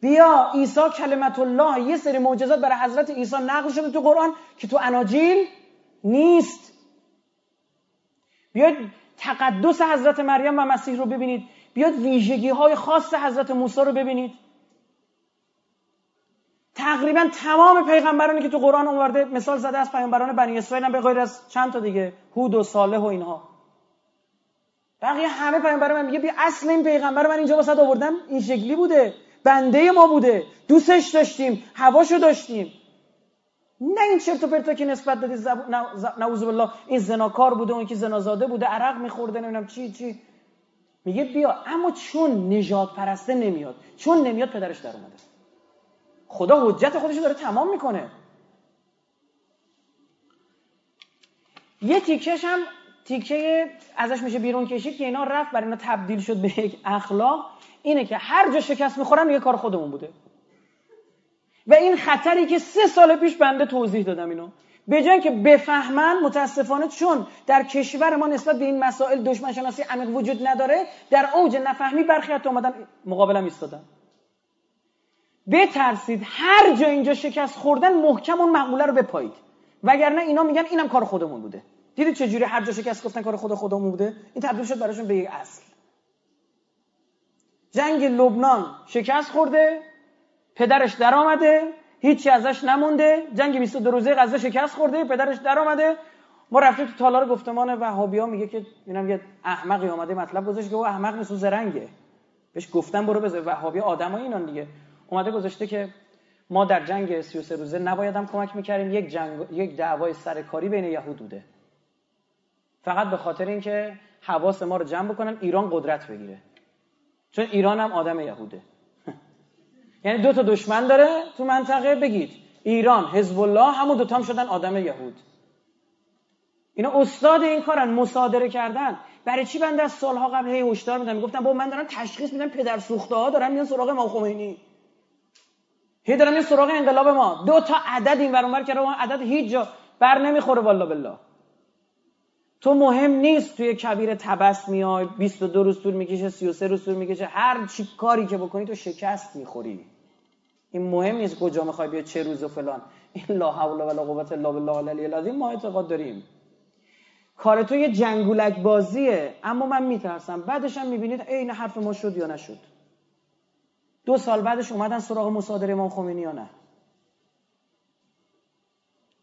بیا عیسی کلمت الله یه سری معجزات برای حضرت عیسی نقل شده تو قرآن که تو اناجیل نیست. بیاید تقدس حضرت مریم و مسیح رو ببینید. بیاد ویژگی های خاص حضرت موسی رو ببینید. تقریبا تمام پیغمبرانی که تو قرآن اومده مثال زده از پیغمبران بنی اسرائیل هم به غیر از چند تا دیگه هود و صالح و اینها. بقیه همه پیامبر من میگه بیا اصل این پیغمبر من اینجا واسه آوردم. این شکلی بوده. بنده ما بوده. دوستش داشتیم. هواشو داشتیم. نه این چرت و پرتا که نسبت دادی زب... نعوذ بالله این زناکار بوده اون که زنازاده بوده عرق میخورده نمی‌دونم چی چی. میگه بیا. اما چون نجات پرسته نمیاد. چون نمیاد پدرش در اومده. خدا حجت خودش داره تمام می‌کنه. یه تیکش هم تیکه ازش میشه بیرون کشید که اینا رفت برای اینا تبدیل شد به یک اخلاق. اینه که هر جا شکست می‌خورن یه کار خودمون بوده. و این خطری که سه سال پیش بنده توضیح دادم اینو. به جای که بفهمن متاسفانه چون در کشور ما نسبت به این مسائل دشمن شناسی عمیق وجود نداره در اوج نفهمی برخی حتی اومدن مقابلم ایستادن. بترسید هر جا اینجا شکست خوردن محکم اون مقوله رو بپایید. وگرنه اینا میگن اینم کار خودمون بوده. دیدید چجوری هر جا شکست گفتن کار خود خودمون بوده؟ این تبدیل شد براشون به یک اصل. جنگ لبنان شکست خورده پدرش در آمده هیچی ازش نمونده. جنگ 22 روزه غزه شکست خورده پدرش در آمده ما رفتیم تو تالار گفتمان وهابی ها میگه که اینم یه احمقی اومده مطلب گذاشت که او احمق نیست زرنگه. بهش گفتم برو بذار. وهابی آدمای اینان دیگه. اومده گذاشته که ما در جنگ 33 روزه نبایدم کمک می‌کردیم. یک جنگ یک دعوای سرکاری بین یهود بوده. فقط به خاطر اینکه حواس ما رو جمع بکنن ایران قدرت بگیره. چون ایران هم آدم یهوده. یعنی دو تا دشمن داره تو منطقه بگید ایران حزب الله همون دوتا هم شدن آدم یهود. اینا استاد این کارن مصادره کردن. برای چی بنده از سالها قبل هی هشدار میدم می‌گفتم با من دارم تشخیص میدم پدر سوخته ها دارن میان سراغ امام خمینی. هی دارن میان سراغ انقلاب ما. دو تا عدد این ور که اون عدد هیچ جا بر نمی‌خوره والله بالله. تو مهم نیست توی کبیر تبس میای 22 روز طول می‌کشه 33 روز طول می‌کشه هر چی کاری که بکنی تو شکست می‌خوری. این مهم نیست کجا می‌خوای بیا چه روز و فلان. این لا حول ولا قوت الا بالله العلی العظیم ما اعتقاد داریم. کار تو یه جنگولک بازیه اما من میترسم. بعدش هم می‌بینید عین حرف ما شد یا نشد. دو سال بعدش اومدن سراغ مصادره امام خمینی یا نه؟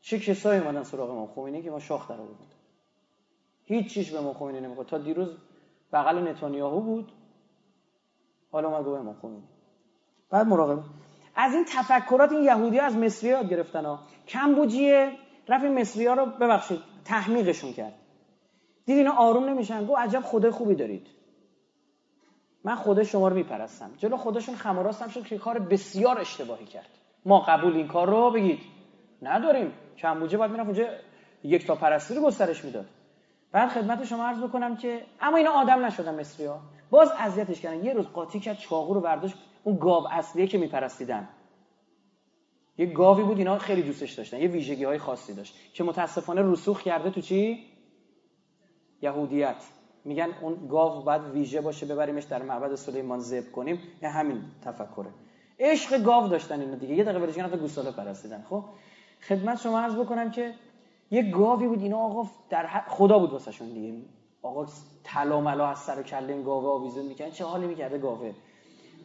چه کسایی اومدن سراغ امام خمینی که ما شاخ در بود هیچ چیش به امام خمینی نمی‌خواد تا دیروز بغل نتانیاهو بود. حالا اومد به امام خمینی. بعد مراقبه از این تفکرات این یهودی ها از مصری یاد گرفتن ها. کمبوجیه رفت این مصری ها رو ببخشید تحمیقشون کرد. دید اینا آروم نمیشن. گو عجب خدای خوبی دارید. من خدا شما رو میپرستم. جلو خودشون خماراستم شد که کار بسیار اشتباهی کرد. ما قبول این کار رو بگید. نداریم. کمبوجه باید می‌رفت اونجا یک تا پرستی رو گسترش می‌داد. بعد خدمت شما عرض بکنم که اما اینا آدم نشدن مصری ها باز اذیتش کردن. یه روز قاطی کرد چاقو رو برداشت. اون گاو اصلیه که میپرستیدن. یه گاوی بود اینا خیلی دوستش داشتن. یه ویژگی های خاصی داشت که متاسفانه رسوخ کرده تو چی؟ یهودیت. میگن اون گاو باید ویژه باشه ببریمش در معبد سلیمان ذبح کنیم. یه همین تفکره. عشق گاو داشتن اینا دیگه. یه دقیقه برش گوساله پرستیدن. خب خدمت شما عرض بکنم که یه گاوی بود. اینا آقا در خدا بود واسهشون دیگه. آقا طلا ملا از سر و کله این گاوه آویزون می‌کنن چه حالی می‌کرده گاوه؟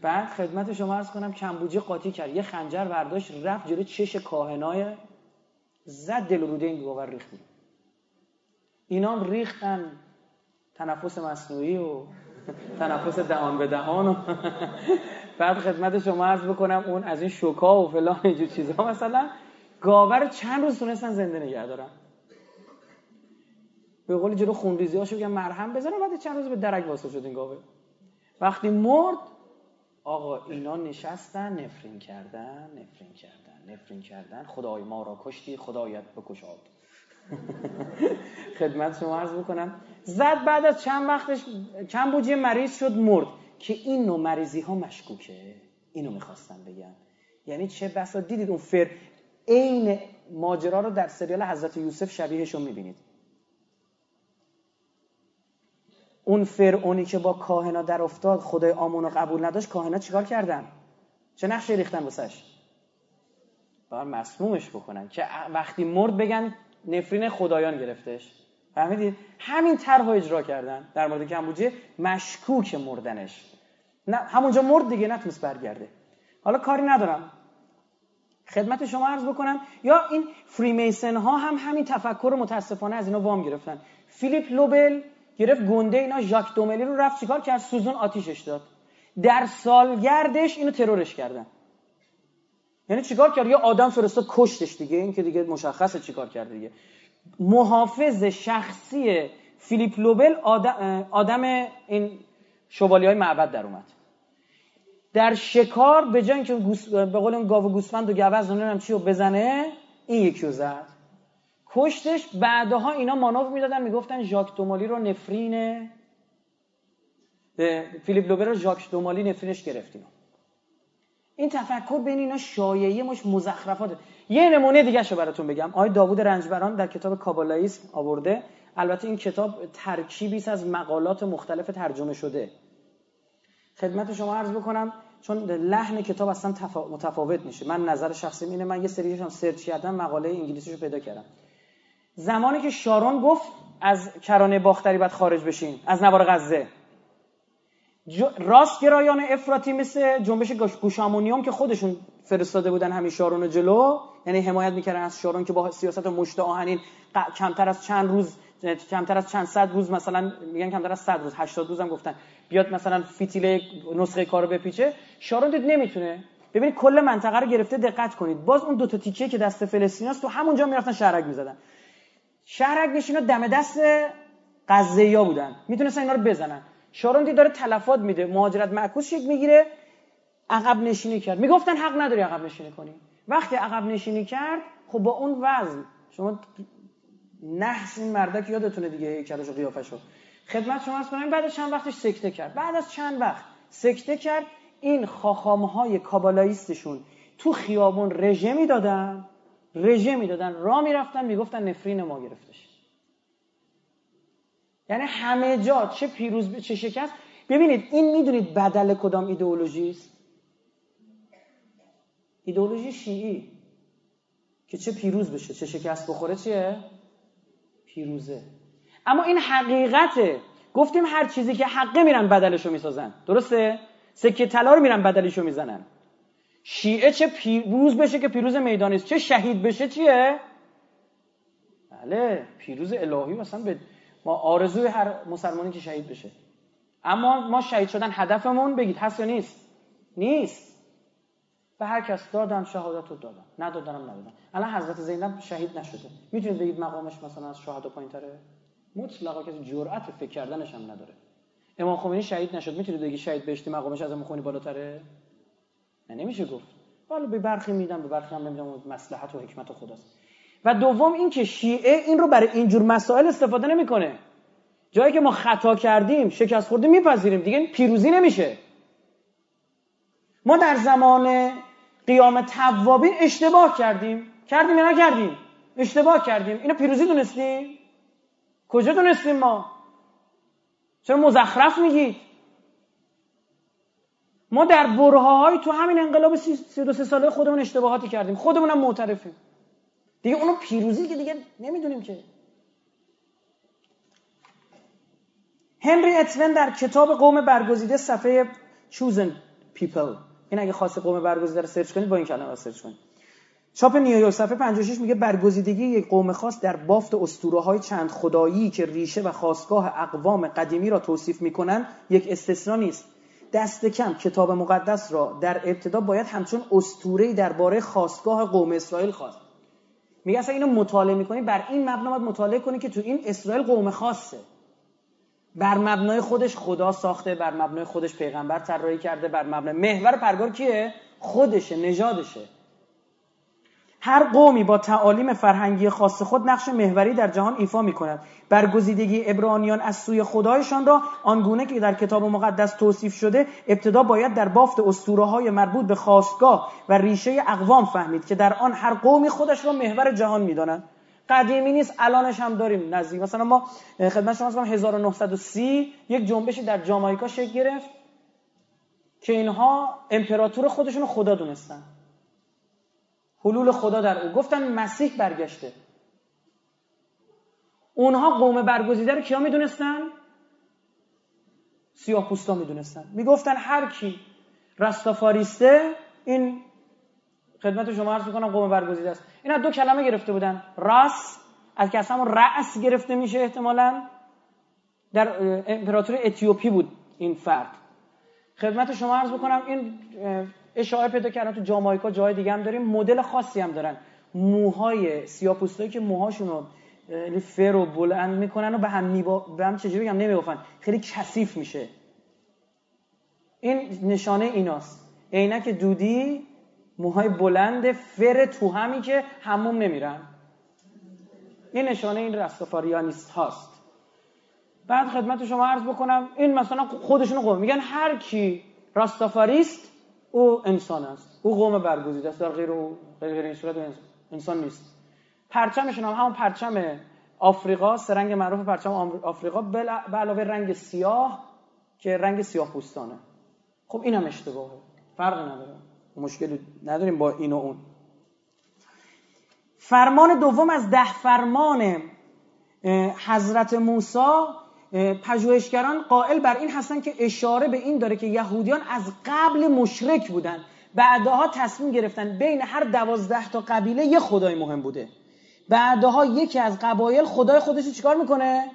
بعد خدمت شما عرض کنم کمبوجی قاطی کرد. یه خنجر برداشت رفت جلو چش کاهنای زد دل روده این گاوه ریخت. اینا ریختن. تنفس مصنوعی و تنفس دهان به دهان و بعد خدمت شما عرض بکنم اون از این شوکا و فلان اینجور چیزها مثلا گاوه رو چند روز تونستن زنده نگه دارن؟ به قول جلو خونریزی هاشو بگم مرهم بزنن بعد چند روز به درک واسه شد این گاوه. وقتی مرد آقا اینا نشستن نفرین کردن نفرین کردن نفرین کردن. خدای ما را کشتی خدایت بکشاد. خدمت شما عرض بکنم. زد بعد از چند وقتش چند بوجی مریض شد مرد. که این نوع مریضی ها مشکوکه. اینو می‌خواستم بگم. یعنی چه بسا دیدید اون فر عین ماجرا رو در سریال حضرت یوسف شبیهش رو می‌بینید. اون فرعونی که با کاهنا در افتاد خدای آمون رو قبول نداشت کاهنا چیکار کردن؟ چه نقشی ریختن واسش؟ باید مسمومش بکنن. که وقتی مرد بگن نفرین خدایان گرفتش. فهمیدید همین طرح اجرا کردن در مورد کمبوجه مشکوک مردنش. نه همونجا مرد دیگه نتونست برگرده. حالا کاری ندارم. خدمت شما عرض بکنم. یا این فریمیسن ها هم همین تفکر متاسفانه از اینا وام گرفتن. فیلیپ لوبل گرفت گنده اینا. ژاک دوملی رو رفت چیکار کرد؟ سوزون آتیشش داد. در سالگردش اینو ترورش کردن. یعنی چیکار کرد؟ یه آدم فرستاد کشتش دیگه. این که دیگه مشخصه چیکار کرد دیگه. محافظ شخصی فیلیپ لوبل آدم, آدم این شوالی های معبد در اومد. در شکار به جای اینکه به قول اون گاو گوسفند و گوز نمی‌دونم چی رو بزنه این یکی رو زد. کشتش بعدها اینا مانور می‌دادن می‌گفتن ژاک دومالی رو نفرین فیلیپ لوبر رو ژاک دومالی نفرینش گرفتیم. این تفکر بین اینا شایعه مش مزخرفات یه نمونه دیگه شو براتون بگم. آقای داوود رنجبران در کتاب کابالایسم آورده. البته این کتاب ترکیبی از مقالات مختلف ترجمه شده. خدمت شما عرض بکنم چون لحن کتاب اصلا متفاوت میشه. من نظر شخصی اینه من یه سریش هم سرچ کردم مقاله انگلیسیشو پیدا کردم. زمانی که شارون گفت از کرانه باختری باید خارج بشین از نوار غزه. راست گرایان افراطی مثل جنبش گوشامونیوم که خودشون فرستاده بودن همین شارون جلو یعنی حمایت می‌کردن از شارون که با سیاست مشت آهنین کمتر از چند روز کمتر از چند صد روز مثلا میگن کمتر از صد روز 80 روز هم گفتن. بیاد مثلا فیتیل نسخه کارو بپیچه. شارون دید نمی‌تونه. ببینید کل منطقه رو گرفته دقت کنید. باز اون دو تا تیکه که دست فلسطینیاست تو همونجا می‌رفتن شهرک می‌زدن. شهرک نشینا دم دست غزه بودن. می‌تونستن اینا رو بزنن. شارون دید داره تلفات میده. مهاجرت معکوس شکل می‌گیره. عقب نشینی کرد. می‌گفتن حق نداری عقب نشینی کنی. وقتی عقب نشینی کرد خب با اون وزن. شما نحس این مردک یادتونه دیگه هیکلش و قیافش خدمت شما از کنم بعد چند وقتش سکته کرد. بعد از چند وقت سکته کرد. این خاخامهای کابالاییستشون تو خیابون رژه می‌دادن. رژه می‌دادن. را می‌رفتن می‌گفتن نفرین ما گرفتش یعنی همه جا چه پیروز چه شکست. ببینید این می‌دونید بدل کدام ایدئولوژی است؟ ایدئولوژی شیعی که چه پیروز بشه چه شکست بخوره چیه؟ پیروزه. اما این حقیقته. گفتیم هر چیزی که حقه میرن بدلشو می‌سازن. درسته؟ سکه طلا رو میرن بدلشو می‌زنن. شیعه چه پیروز بشه که پیروز میدانی چه شهید بشه چیه؟ بله پیروز الهی مثلا به ما آرزوی هر مسلمانی که شهید بشه. اما ما شهید شدن هدفمون بگید هست یا نیست؟ نیست. به هر کس دادم شهادت رو دادم. ندادنم ندادم الان حضرت زینب شهید نشده. می‌تونید بگید مقامش مثلا از شهدا پایین تره مطلقا کسی جرأت فکر کردنش هم نداره. امام خمینی شهید نشد. می‌تونید بگید شهید بهشتی مقامش از امام خمینی بالاتره؟ نه نمیشه گفت. حالا به برخی میدم به برخی هم نمیدم. مصلحت و حکمت خداست. و دوم این که شیعه این رو برای اینجور مسائل استفاده نمی‌کنه جایی که ما خطا کردیم شکست خورده میپذیریم دیگه پیروزی نمیشه ما در زمان قیام توابین اشتباه کردیم کردیم یا نکردیم اشتباه کردیم اینو پیروزی دونستیم کجا دونستیم ما چرا مزخرف میگید ما در برهه تو همین انقلاب 32 ساله خودمون اشتباهاتی کردیم خودمونم معترفیم دیگه اونو پیروزی که دیگه نمی‌دونیم که. هنری اتون در کتاب قوم برگزیده صفحه chosen people این اگه خاص قوم برگزیده رو سرچ کنید با این کلمه سرچ کنید. چاپ نیویورک صفحه 56 میگه برگزیدگی یک قوم خاص در بافت اسطوره های چند خدایی که ریشه و خواستگاه اقوام قدیمی را توصیف می‌کنن یک استثنا نیست. دست کم کتاب مقدس را در ابتدا باید همچون اسطوره‌ای درباره خواستگاه قوم اسرائیل خواست. میگه اصلا اینو مطالعه می‌کنی؟ بر این مبنا باید مطالعه کنی که تو این اسرائیل قوم خاصه. بر مبنای خودش خدا ساخته بر مبنای خودش پیغمبر طراحی کرده بر مبنای محور پرگار کیه؟ خودشه نژادشه. هر قومی با تعالیم فرهنگی خاص خود نقش محوری در جهان ایفا می کند برگزیدگی ابرانیان از سوی خدایشان را آنگونه که در کتاب مقدس توصیف شده ابتدا باید در بافت اسطوره های مربوط به خواستگاه و ریشه اقوام فهمید که در آن هر قومی خودش را محور جهان می‌دانند قدیمی نیست الانش هم داریم نزدیک مثلا ما خدمت شما کنم 1930 یک جنبشی در جامائیکا شکل گرفت که اینها امپراتور خودشون خدا دونستن. حلول خدا در او. گفتن مسیح برگشته. اونها قوم برگزیده رو کیا می‌دونستن؟ سیاه پوستا می‌دونستن. می‌گفتن هر کی رستافاریسته این خدمت شما عرض می‌کنم قوم برگزیده است. اینا دو کلمه گرفته بودن. راس از که اصلا رأس گرفته میشه احتمالا. در امپراتوری اتیوپی بود این فرد. خدمت شما عرض بکنم این اشاره پیدا کردن تو جامایکا جای دیگه هم داریم. مدل خاصی هم دارن. موهای سیاپوستایی که موهاشون رو یعنی فر و بلند می‌کنن و به هم میبا... به هم چجوری بگم نمیبافن خیلی کثیف میشه. این نشانه ایناست. عینک دودی موهای بلند فر تو همی که هموم نمیرن. این نشانه این رستافاریانیست هاست بعد خدمت شما عرض بکنم این مثلا خودشون قوم میگن هر کی راستافاریست او انسان است. او قوم برگزیده است. در غیر او غیر این صورت انسان نیست. پرچمشون هم همون پرچم آفریقا رنگ معروف پرچم آفریقا به علاوه رنگ سیاه که رنگ سیاه پوستانه. خب اینم اشتباهه. فرقی نداره. مشکلی نداریم با این و اون. فرمان دوم از ده فرمان حضرت موسی پژوهشگران قائل بر این هستن که اشاره به این داره که یهودیان از قبل مشرک بودن. بعدها تصمیم گرفتن بین هر دوازده تا قبیله یه خدای مهم بوده. بعدها یکی از قبایل خدای خودش چیکار می‌کنه؟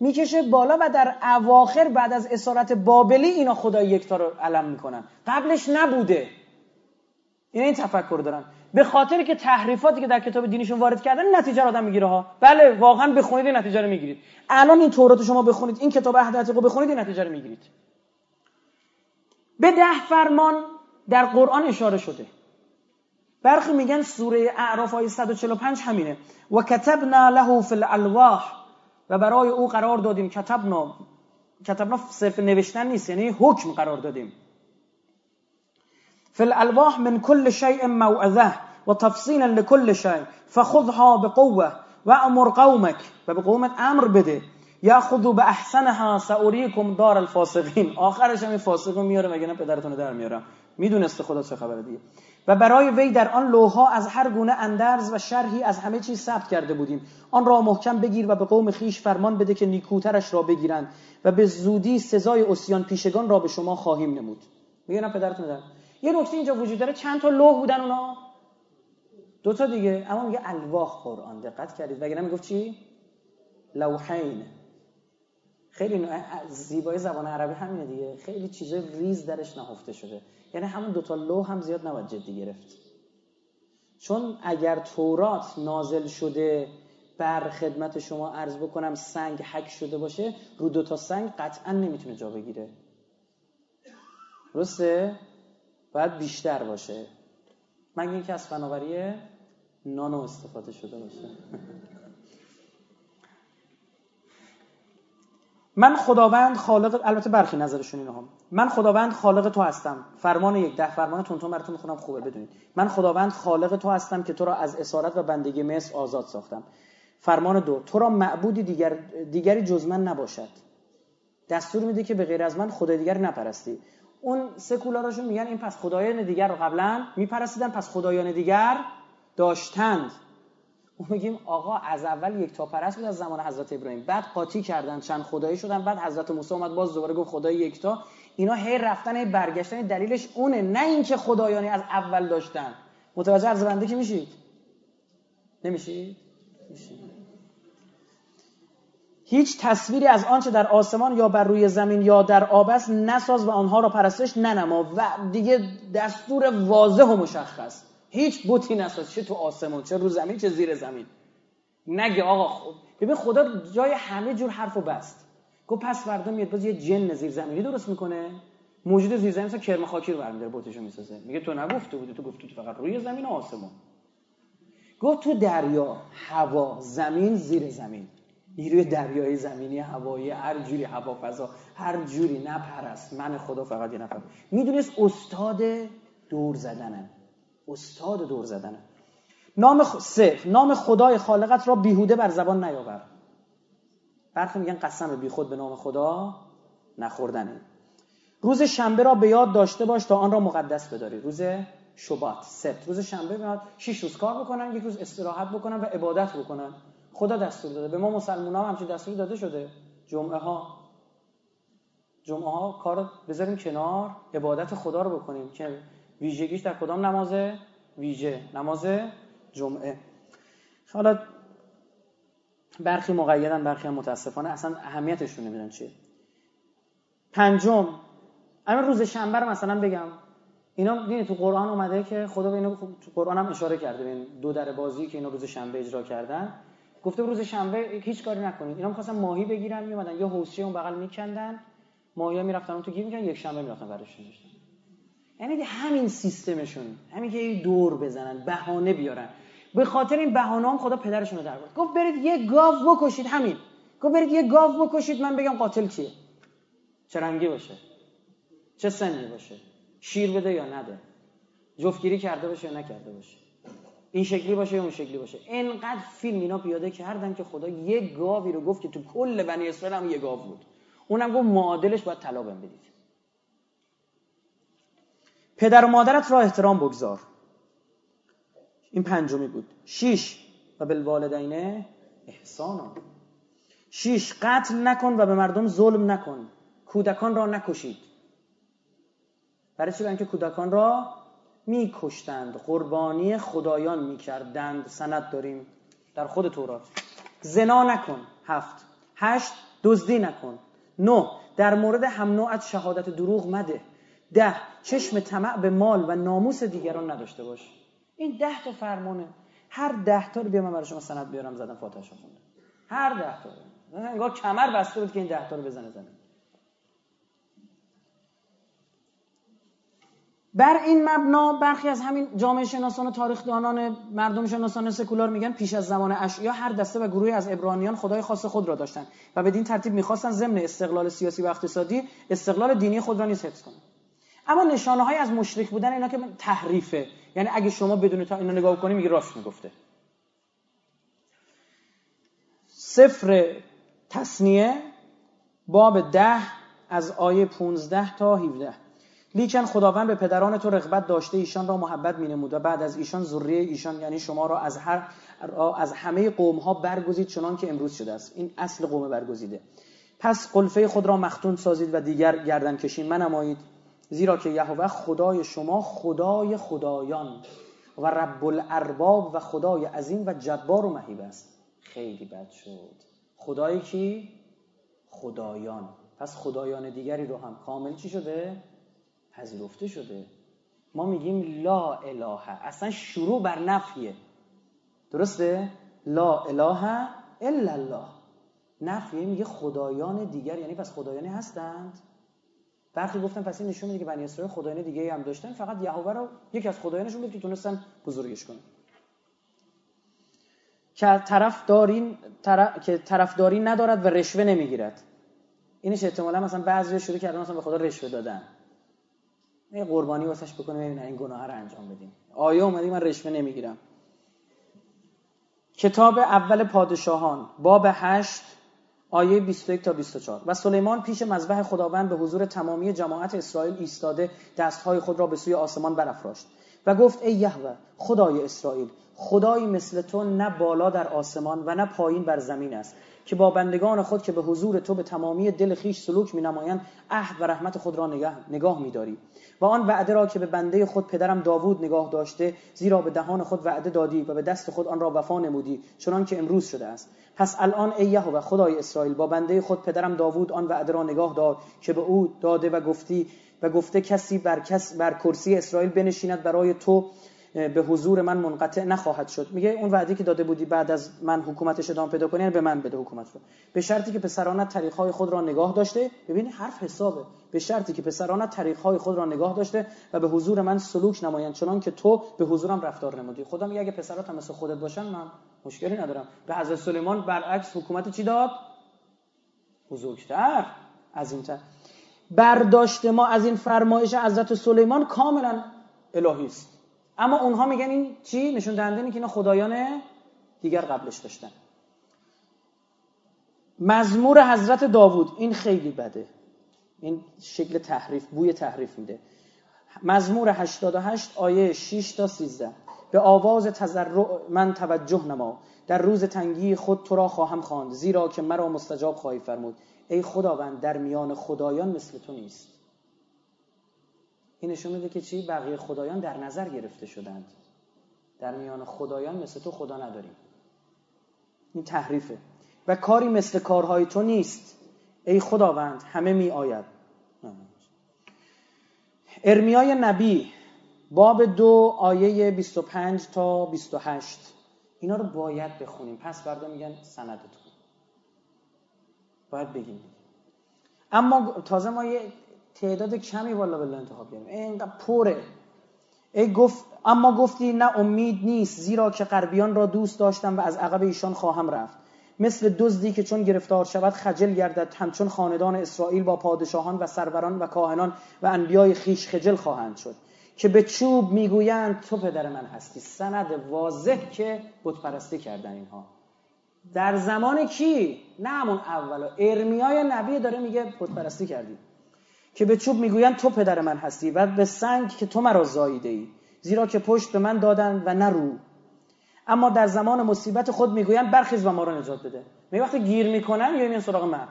می‌کشه بالا و در اواخر بعد از اسارت بابلی اینا خدای یکتا رو علم می‌کنن. قبلش نبوده. این این تفکر دارن. به خاطر که تحریفاتی که در کتاب دینیشون وارد کردن نتیجه رو آدم می‌گیره ها. بله واقعا بخونید نتیجه رو می‌گیرید. الان این تورات شما بخونید این کتاب عهد رو بخونید نتیجه رو می‌گیرید. به ده فرمان در قرآن اشاره شده. برخی میگن سوره اعراف آیه 145 همینه. و کتبنا له فی الالواح و برای او قرار دادیم کتبنا. کتبنا صرف نوشتن نیست یعنی حکم قرار دادیم. فی الالواح من كل شیء موعظه و تفصیلا لكل شیء فخذها بقوه و امر قومک و به امر بده. یاخذوا به احسنها ساریکم دار الفاسقین آخرش هم فاسقو میاره مگه نه پدرتون در میارم می‌دونسته خدا چه خبره دیگه. و برای وی در آن لوها از هر گونه اندرز و شرحی از همه چیز ثبت کرده بودیم. آن را محکم بگیر و به قوم خیش فرمان بده که نیکوترش را بگیرند. و به زودی سزای اسیان پیشگان را به شما خواهیم نمود. میگه نه پدرتون در یه نکته اینجا وجود داره چند تا لوح بودن اونا؟ دو تا دیگه. اما میگه الواح قرآن. دقت کردید. وگرنه می‌گفت چی؟ لوحین. خیلی زیبای زبان عربی همینه دیگه. خیلی چیزای ریز درش نهفته شده. یعنی همون دوتا لو هم زیاد نباید جدی گرفت. چون اگر تورات نازل شده بر خدمت شما عرض بکنم سنگ حک شده باشه رو دوتا سنگ قطعا نمی‌تونه جا بگیره. درسته؟ باید بیشتر باشه. مگه اینکه از فناوری نانو استفاده شده باشه. من خداوند خالق البته برخی نظرشون اینه هم من خداوند خالق تو هستم. فرمان یک ده فرمان تونتون براتون می‌خونم خوبه بدونید. من خداوند خالق تو هستم که تو را از اسارت و بندگی مصر آزاد ساختم. فرمان دو تو را معبودی دیگر دیگری جز من نباشد. دستور میده که به غیر از من خدای دیگر نپرستی. اون سکولاراشون میگن این پس خدایان دیگر رو قبلا میپرستیدن پس خدایان دیگر داشتند. ما میگیم آقا از اول یک تا پرست بود از زمان حضرت ابراهیم. بعد قاطی کردن چند خدایی شدن. بعد حضرت موسی اومد باز دوباره گفت خدای یکتا اینا هی رفتن هی برگشتن. دلیلش اونه نه اینکه خدایانی از اول داشتن. متوجه از بنده که میشید؟ نمیشید؟ هیچ تصویری از آنچه در آسمان یا بر روی زمین یا در آب است نساز و آنها را پرستش ننما و دیگه دستور واضح و مشخص. هیچ بوتی نساز چه تو آسمان چه رو زمین چه زیر زمین. نگه آقا خود ببین خدا جای همه جور حرف و بست. گفت پس فردا میاد باز یه جن زیر زمینی درست می‌کنه. موجود زیر زمین مثلا کرم خاکی رو برمیداره بوتشو می‌سازه. میگه تو نگفته بودی تو گفتی تو فقط روی زمین و آسمان. گفت تو دریا هوا زمین زیر زمین. نیروی دریایی زمینی هوایی هر جوری هوا فضا هر جوری نپرست. من خدا فقط یه نفر. می‌دونست استاد دور زدنه. استاد دور زدنه. نام خ... نام خدای خالقت را بیهوده بر زبان نیاور برخی میگن قسم بی خود به نام خدا نخوردنه. روز شنبه را به یاد داشته باش تا آن را مقدس بداری. روز شبات. سبت روز شنبه میاد شش روز کار بکنن یک روز استراحت بکنن و عبادت بکنن. خدا دستور داده. به ما مسلمان ها همچین دستوری داده شده. جمعه ها جمعه ها کار بذاریم کنار عبادت خدا رو بکنیم که ویژگیش در کدام نمازه ویژه؟ نماز جمعه. حالا برخی مقیدن برخی هم متاسفانه اصلا اهمیتش رو نمیدن چیه. پنجم اما روز شنبه رو مثلا بگم. اینا دیدی تو قرآن اومده که خدا به اینو تو قرآن هم اشاره کرده. این دو در بازی که اینا روز شنبه اجرا کردن. گفته روز شنبه هیچ کاری نکنید اینا می‌خواستن ماهی بگیرن میومدن یه حوضچه اون بغل میکندن. ماهی می‌رفتن تو گیر می‌کردن یک شنبه می‌رفتن برش داشتن یعنی همین سیستمشون. همین که دور بزنن بهانه بیارن. به خاطر این بهانه هم خدا پدرشون رو در گفت برید یه گاو بکشید همین. گفت برید یه گاو بکشید من بگم قاتل کیه. چه رنگی باشه؟ چه سنی باشه؟ شیر بده یا نده؟ جفتگیری کرده باشه یا نکرده باشه؟ این شکلی باشه یا اون شکلی باشه. اینقدر فیلم اینا پیاده کردن که خدا یه گاوی رو گفت که تو کل بنی اسرائیل هم یه گاو بود. اونم گفت معادلش باید طلا بدید. پدر و مادرت را احترام بگذار. این پنجمی بود. شیش و بالوالدین احسانا. شیش قتل نکن و به مردم ظلم نکن. کودکان را نکشید. برای چی؟ اینکه کودکان را میکشتند. قربانی خدایان می‌کردند. سند داریم در خود تورات. زنا نکن. هفت. هشت. دزدی نکن. نه. در مورد هم شهادت دروغ مده. ده. چشم طمع به مال و ناموس دیگران نداشته باش. این ده تا فرمانه. هر ده تا رو بیا من برای شما سند بیارم. زدم فاتحه خونده هر ده تا. انگار کمر بسته بود که این ده تا رو بزنه زنه بر این مبنا برخی از همین جامعه شناسان و تاریخدانان مردم شناسان سکولار میگن پیش از زمان اشعیا هر دسته و گروهی از ابرانیان خدای خاص خود را داشتن و بدین ترتیب می‌خواستن ضمن استقلال سیاسی و اقتصادی استقلال دینی خود را نیز حفظ کنند اما نشانه های از مشرک بودن اینا که تحریفه. یعنی اگه شما بدون تا اینو نگاه کنی میگه راست می‌گفته. سفر تصنیه باب ده از آیه 15 تا 17 لیکن خداوند به پدران تو رغبت داشته ایشان را محبت مینمود و بعد از ایشان ذریه ایشان یعنی شما را از هر از همه قوم ها برگزید چنان که امروز شده است. این اصل قوم برگزیده. پس قلفه خود را مختون سازید و دیگر گردن کشین منمایید زیرا که یهوه خدای شما خدای خدایان و رب الارباب و خدای عظیم و جبار و مهیب است. خیلی بد شد. خدایی کی؟ خدایان. پس خدایان دیگری رو هم کامل چی شده؟ پذیرفته شده. ما میگیم لا اله اصلا شروع بر نفیه. درسته؟ لا اله الا الله. نفیه میگه خدایان دیگر یعنی پس خدایانی هستند. برخی گفتن پس این نشون میده که بنی اسرائیل خدایان دیگه هم داشتن فقط یهوه رو یکی از خدایانشون بود که تونستن بزرگش کنن. که طرفداری طرف... که طرفداری ندارد و رشوه نمی‌گیرد. اینش احتمالا مثلا بعضی شروع کردن مثلا به خدا رشوه دادن. یه قربانی واسش بکنه ببین این گناه رو انجام بدیم. آیه اومدی من رشوه نمی‌گیرم. کتاب اول پادشاهان باب هشت آیه 21 تا 24 و سلیمان پیش مذبح خداوند به حضور تمامی جماعت اسرائیل ایستاده دستهای خود را به سوی آسمان برافراشت. و گفت ای یهوه خدای اسرائیل خدایی مثل تو نه بالا در آسمان و نه پایین بر زمین است. که با بندگان خود که به حضور تو به تمامی دل خیش سلوک می نمایند عهد و رحمت خود را نگاه, نگاه می داری و آن وعده را که به بنده خود پدرم داوود نگاه داشته زیرا به دهان خود وعده دادی و به دست خود آن را وفا نمودی چنان که امروز شده است. پس الان ای و خدای اسرائیل با بنده خود پدرم داوود آن وعده را نگاه دار که به او داده و گفتی و گفته کسی بر, کس بر کرسی اسرائیل بنشیند برای تو به حضور من منقطع نخواهد شد. میگه اون وعده که داده بودی بعد از من حکومتش ادامه پیدا کنی به من بده حکومت رو. به شرطی که پسرانت طریقهای خود را نگاه داشته ببین حرف حسابه. به شرطی که پسرانت طریقهای خود را نگاه داشته و به حضور من سلوک نمایند چنان که تو به حضورم رفتار نمودی. خدا میگه اگه پسرات هم مثل خودت باشن من مشکلی ندارم. به حضرت سلیمان برعکس حکومت چی داد بزرگتر از این برداشت ما از این فرمایش حضرت سلیمان کاملا الهی است. اما اونها میگن این چی؟ نشون دهنده اینه که اینا خدایان دیگر قبلش داشتن. مزمور حضرت داوود این خیلی بده. این شکل تحریف بوی تحریف میده. مزمور 88 آیه 6 تا 13 به آواز تضرع من توجه نما. در روز تنگی خود تو را خواهم خواند زیرا که مرا مستجاب خواهی فرمود. ای خداوند در میان خدایان مثل تو نیست. این نشون میده که چی؟ بقیه خدایان در نظر گرفته شدند. در میان خدایان مثل تو خدا نداریم. این تحریفه. و کاری مثل کارهای تو نیست. ای خداوند همه می آید. ارمیای نبی باب دو آیه 25 تا 28 اینا رو باید بخونیم. پس بردا میگن سندتون. باید بگیم. اما تازه ما یه تعداد کمی بالا بالله انتخاب کردیم. اینقدر پره ای گفت اما گفتی نه امید نیست. زیرا که غربیان را دوست داشتم و از عقب ایشان خواهم رفت. مثل دزدی که چون گرفتار شود خجل گردد. همچون خاندان اسرائیل با پادشاهان و سروران و کاهنان و انبیای خیش خجل خواهند شد. که به چوب می‌گویند تو پدر من هستی. سند واضح که بت کردن اینها. در زمان کی؟ نه همون اولا ارمیای نبی داره میگه بت کردی. که به چوب می‌گویند تو پدر من هستی و به سنگ که تو مرا زاییده ای زیرا که پشت به من دادن و نه رو. اما در زمان مصیبت خود می‌گویند برخیز و ما را نجات بده. می وقتی گیر می‌کنن یا میان سراغ من.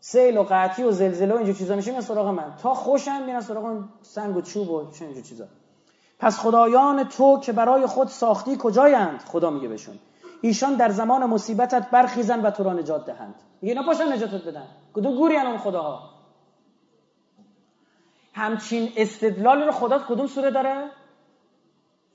سیل و قطعی و زلزله و اینجور چیزا میشه میان سراغ من. تا خوشم میان سراغ سنگ و چوب و اینجور چیزا. پس خدایان تو که برای خود ساختی کجایند؟ خدا میگه بهشون. ایشان در زمان مصیبتت برخیزن و تو را نجات دهند. میگه اینا پاشن نجاتت بدن. کدوم گوری اون خداها؟ همچین استدلال رو خدا کدوم سوره داره؟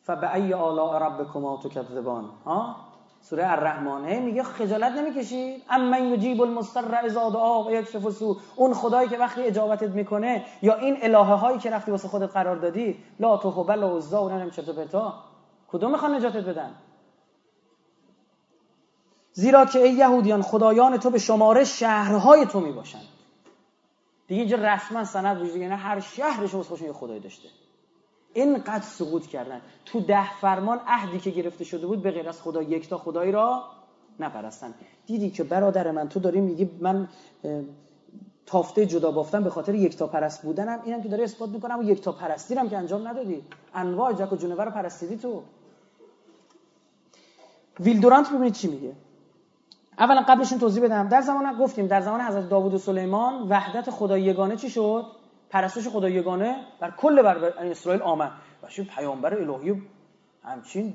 فبأی آلاء ربکما تکذبان ها؟ سوره الرحمنه میگه خجالت نمی‌کشید. اما یجیب المستر اذا دعا و یکشف سو اون خدایی که وقتی اجابتت می‌کنه یا این الهه هایی که رفتی واسه خودت قرار دادی لا تو و عزا و نمیشه تو پتا کدوم می‌خوان نجاتت بدن؟ زیرا که ای یهودیان خدایان تو به شماره شهرهای تو می‌باشند دیگه اینجا رسما سند وجود یعنی هر شهرش واسه یه خدایی داشته. اینقدر سقوط کردن. تو ده فرمان عهدی که گرفته شده بود به غیر از خدا یکتا خدایی را نپرستن. دیدی که برادر من تو داری میگی من تافته جدا بافتن به خاطر یکتا پرست بودنم. اینم که داری اثبات می‌کنم و یکتا پرستی هم که انجام ندادی. انواع جک و جونور رو پرستیدی تو. ویلدورانت ببینید چی میگه؟ اولا قبلشون توضیح بدم. در زمان گفتیم در زمان حضرت داوود و سلیمان وحدت خدا یگانه چی شد؟ پرستش خدا یگانه بر کل بر اسرائیل آمد. و پیامبر الهی همچین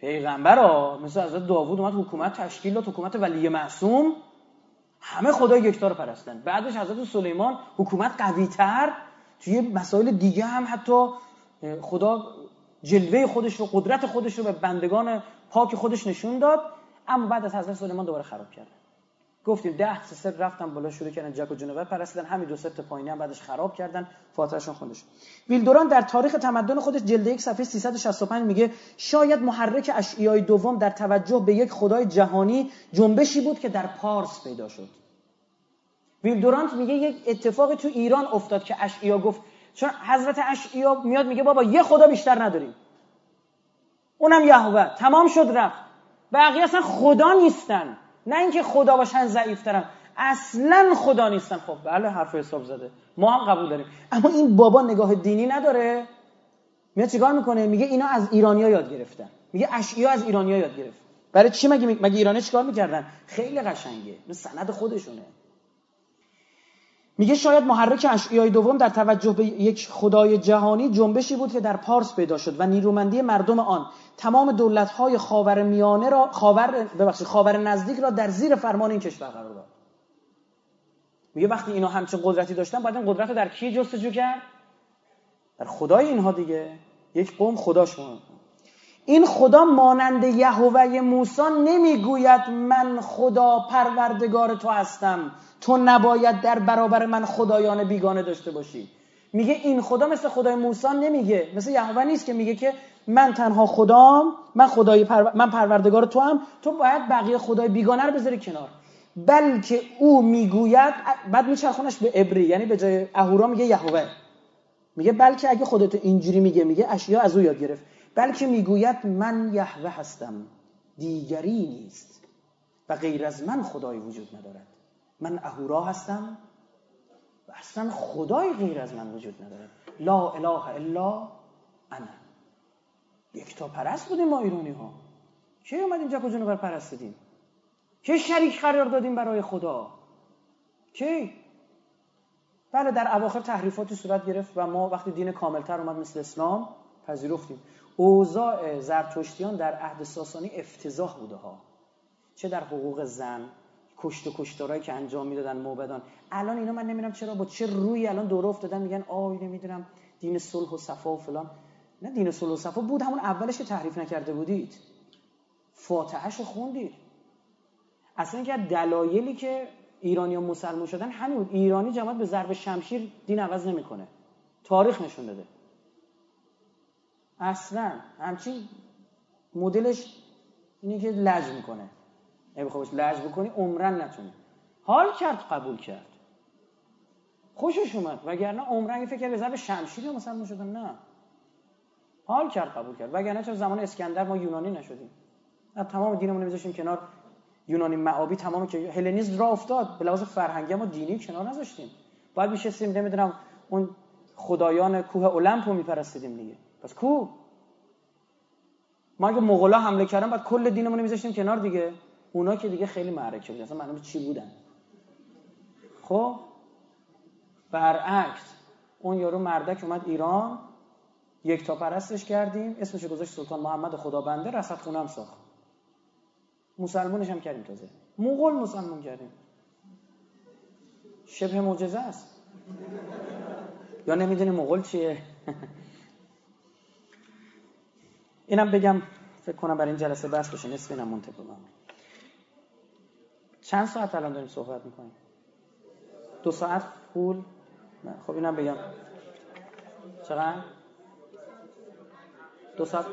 پیغمبر ها مثل حضرت داوود اومد حکومت تشکیل داد حکومت ولی معصوم. همه خدا یکتا رو پرستن. بعدش حضرت سلیمان حکومت قوی تر توی مسائل دیگه هم حتی خدا جلوه خودش رو قدرت خودش رو به بندگان پاک خودش نشون داد. اما بعد از حضرت سلیمان دوباره خراب کرد گفتیم ده سه رفتن بالا شروع کردن جک و جنوبر پرستیدن. همین دو ست پایینی هم بعدش خراب کردن. فاتحشون خوندش ویلدوران در تاریخ تمدن خودش جلد یک صفحه 365 میگه شاید محرک اشعیای دوم در توجه به یک خدای جهانی جنبشی بود که در پارس پیدا شد. ویلدورانت میگه یک اتفاقی تو ایران افتاد که اشعیا گفت. چون حضرت اشعیا میاد میگه بابا یه خدا بیشتر نداریم. اونم یهوه. تمام شد رفت. بقیه اصلا خدا نیستن. نه اینکه خدا باشن ضعیفترن. اصلا خدا نیستن. خب بله حرف حساب زده. ما هم قبول داریم. اما این بابا نگاه دینی نداره. میاد چیکار می‌کنه؟ میگه اینا از ایرانیا یاد گرفتن. میگه اشعیا از ایرانیا یاد گرفت. برای چی مگه مگه ایرانی چیکار می‌کردن؟ خیلی قشنگه. سند خودشونه. میگه شاید محرک اشعیای دوم در توجه به یک خدای جهانی جنبشی بود که در پارس پیدا شد و نیرومندی مردم آن تمام دولت‌های خاور میانه را خاور ببخشید خاور نزدیک را در زیر فرمان این کشور قرار داد. میگه وقتی اینا همچین قدرتی داشتن باید این قدرت رو در کی جستجو کرد؟ در خدای اینها دیگه. یک قوم خداشون این خدا مانند یهوه موسی نمی‌گوید من خدا پروردگار تو هستم. تو نباید در برابر من خدایان بیگانه داشته باشی. میگه این خدا مثل خدای موسی نمیگه. مثل یهوه نیست که میگه که من تنها خدام من خدای من پروردگار تو هم. تو باید بقیه خدای بیگانه رو بذاری کنار. بلکه او می‌گوید بعد میچرخونش به ابری یعنی به جای اهورا میگه یهوه. میگه بلکه اگه خودتو اینجوری میگه میگه اشیا از او یاد گرفت. بلکه می‌گوید من یهوه هستم دیگری نیست و غیر از من خدایی وجود ندارد. من اهورا هستم و اصلا خدای غیر از من وجود ندارد. لا اله الا انا. یکتا پرست بودیم ما ایرانی ها کی اومدیم جک و جنوبر پرستیدیم کی شریک قرار دادیم برای خدا؟ کی؟ بله در اواخر تحریفاتی صورت گرفت و ما وقتی دین کاملتر اومد مثل اسلام پذیرفتیم. اوضاع زرتشتیان در عهد ساسانی افتضاح بوده ها. چه در حقوق زن کشت و کشتارهایی که انجام می‌دادن موبدان. الان اینا من نمی‌دونم چرا با چه روی الان دور افتادن میگن آی نمی‌دونم دین صلح و صفا و فلان. نه دین صلح و صفا بود همون اولش که تحریف نکرده بودید. فاتحهش رو خوندید. اصلا اینکه دلایلی که ایرانی مسلمان شدن همین ایرانی جماعت به ضرب شمشیر دین عوض نمی‌کنه. تاریخ نشون داده. اصلا همچین مدلش اینه که لج می‌کنه. اگه بخوایش لج بکنی عمرن نتونه. حال کرد قبول کرد. خوشش اومد وگرنه عمرن فکر به ضرب شمشیر مسلمان شدن. نه. حال کرد قبول کرد. وگرنه چه زمان اسکندر ما یونانی نشدیم؟ تمام دینمون میذاشیم کنار یونانی معابی تمام که هلنیزم را افتاد. به لحاظ فرهنگی ما دینی کنار نذاشتیم. باید میشستیم نمی‌دونم اون خدایان کوه المپ رو میپرستیدیم دیگه. پس کو؟ ما اگه مغولا حمله کردن بعد کل دینمون رو میذاشتیم کنار دیگه. اونا که دیگه خیلی معرکه بود اصلا معلومه چی بودن. خب؟ برعکس اون یارو مردک اومد ایران. یک تا پرستش کردیم. اسمش گذاشت سلطان محمد خدابنده رصد خونم ساخت. مسلمونش هم کردیم تازه. مغول مسلمون کردیم. شبه معجزه است. یا نمی‌دونی مغول چیه؟ اینم بگم فکر کنم برای این جلسه بس بشه. نصف اینم چند ساعت الان داریم صحبت می‌کنیم؟ دو ساعت پول خب اینم بگم. چقدر؟ دو ساعت؟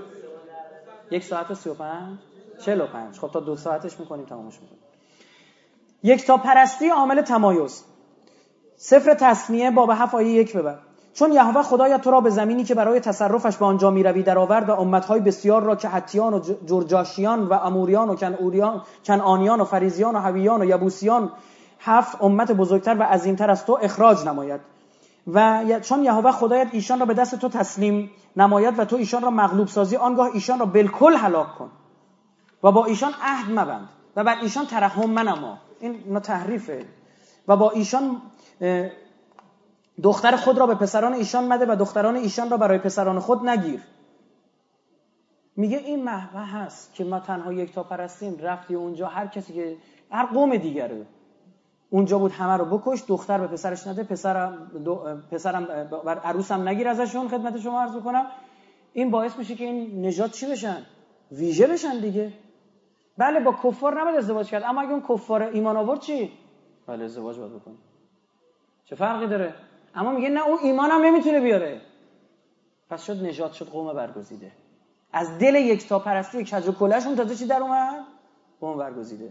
یک ساعت و سی و پنج؟ چهل و پنج. خب تا دو ساعتش می‌کنیم تمامش می‌کنیم. یک تا پرستی عامل تمایز. سفر تصمیه باب هفت آیه یک ببر. چون یهوه خدای تو را به زمینی که برای تصرفش به آنجا می‌روی در آورد و امتهای بسیار را که حتیان و جرجاشیان و اموریان و کنعوریان کنعانیان و فریزیان و حویان و یبوسیان هفت امت بزرگتر و عظیمتر از تو اخراج نماید. و چون یهوه خدایت ایشان را به دست تو تسلیم نماید و تو ایشان را مغلوب سازی آنگاه ایشان را بالکل هلاک کن و با ایشان عهد مبند و بر ایشان ترحم منما. این تحریفه. و با ایشان دختر خود را به پسران ایشان مده و دختران ایشان را برای پسران خود نگیر. میگه این محوه هست که ما تنها یک تا پرستیم رفتی اونجا هر کسی که هر قوم دیگره. اونجا بود همه رو بکش دختر به پسرش نده پسرم پسرم بر عروسم نگیر ازشون خدمت شما عرض کنم این باعث میشه که این نجات چی بشن؟ ویژه بشن دیگه. بله با کفار نباید ازدواج کرد اما اگه اون کفار ایمان آورد چی؟ بله ازدواج باید بکنی چه فرقی داره؟ اما میگه نه اون ایمان هم نمی‌تونه بیاره. پس شد نجات شد قوم برگزیده. از دل یک تا پرستی کج و کلشون تازه چی در اومد؟ قوم برگزیده.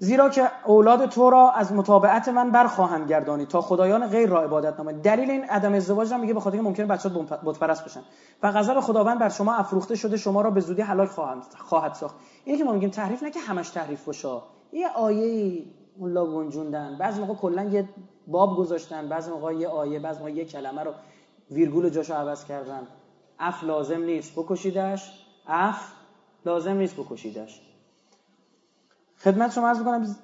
زیرا که اولاد تو را از متابعت من برخواهند گردانی تا خدایان غیر را عبادت نمایند دلیل این عدم ازدواج هم میگه به خاطر اینکه ممکنه بچه‌ها بت پرست بشن. و غضب خداوند بر شما افروخته شده شما را به زودی هلاک خواهند خواهد ساخت. اینی که ما میگیم تحریف نه که همش تحریف باشه یه آیه اون لا گنجوندن. بعضی موقع کلا یه باب گذاشتن بعضی موقع یه آیه بعضی موقع یه کلمه رو ویرگول جاشو عوض کردن. اف لازم نیست بکشیدش. اف لازم نیست بکشیدش. خدمت شما عرض می‌کنم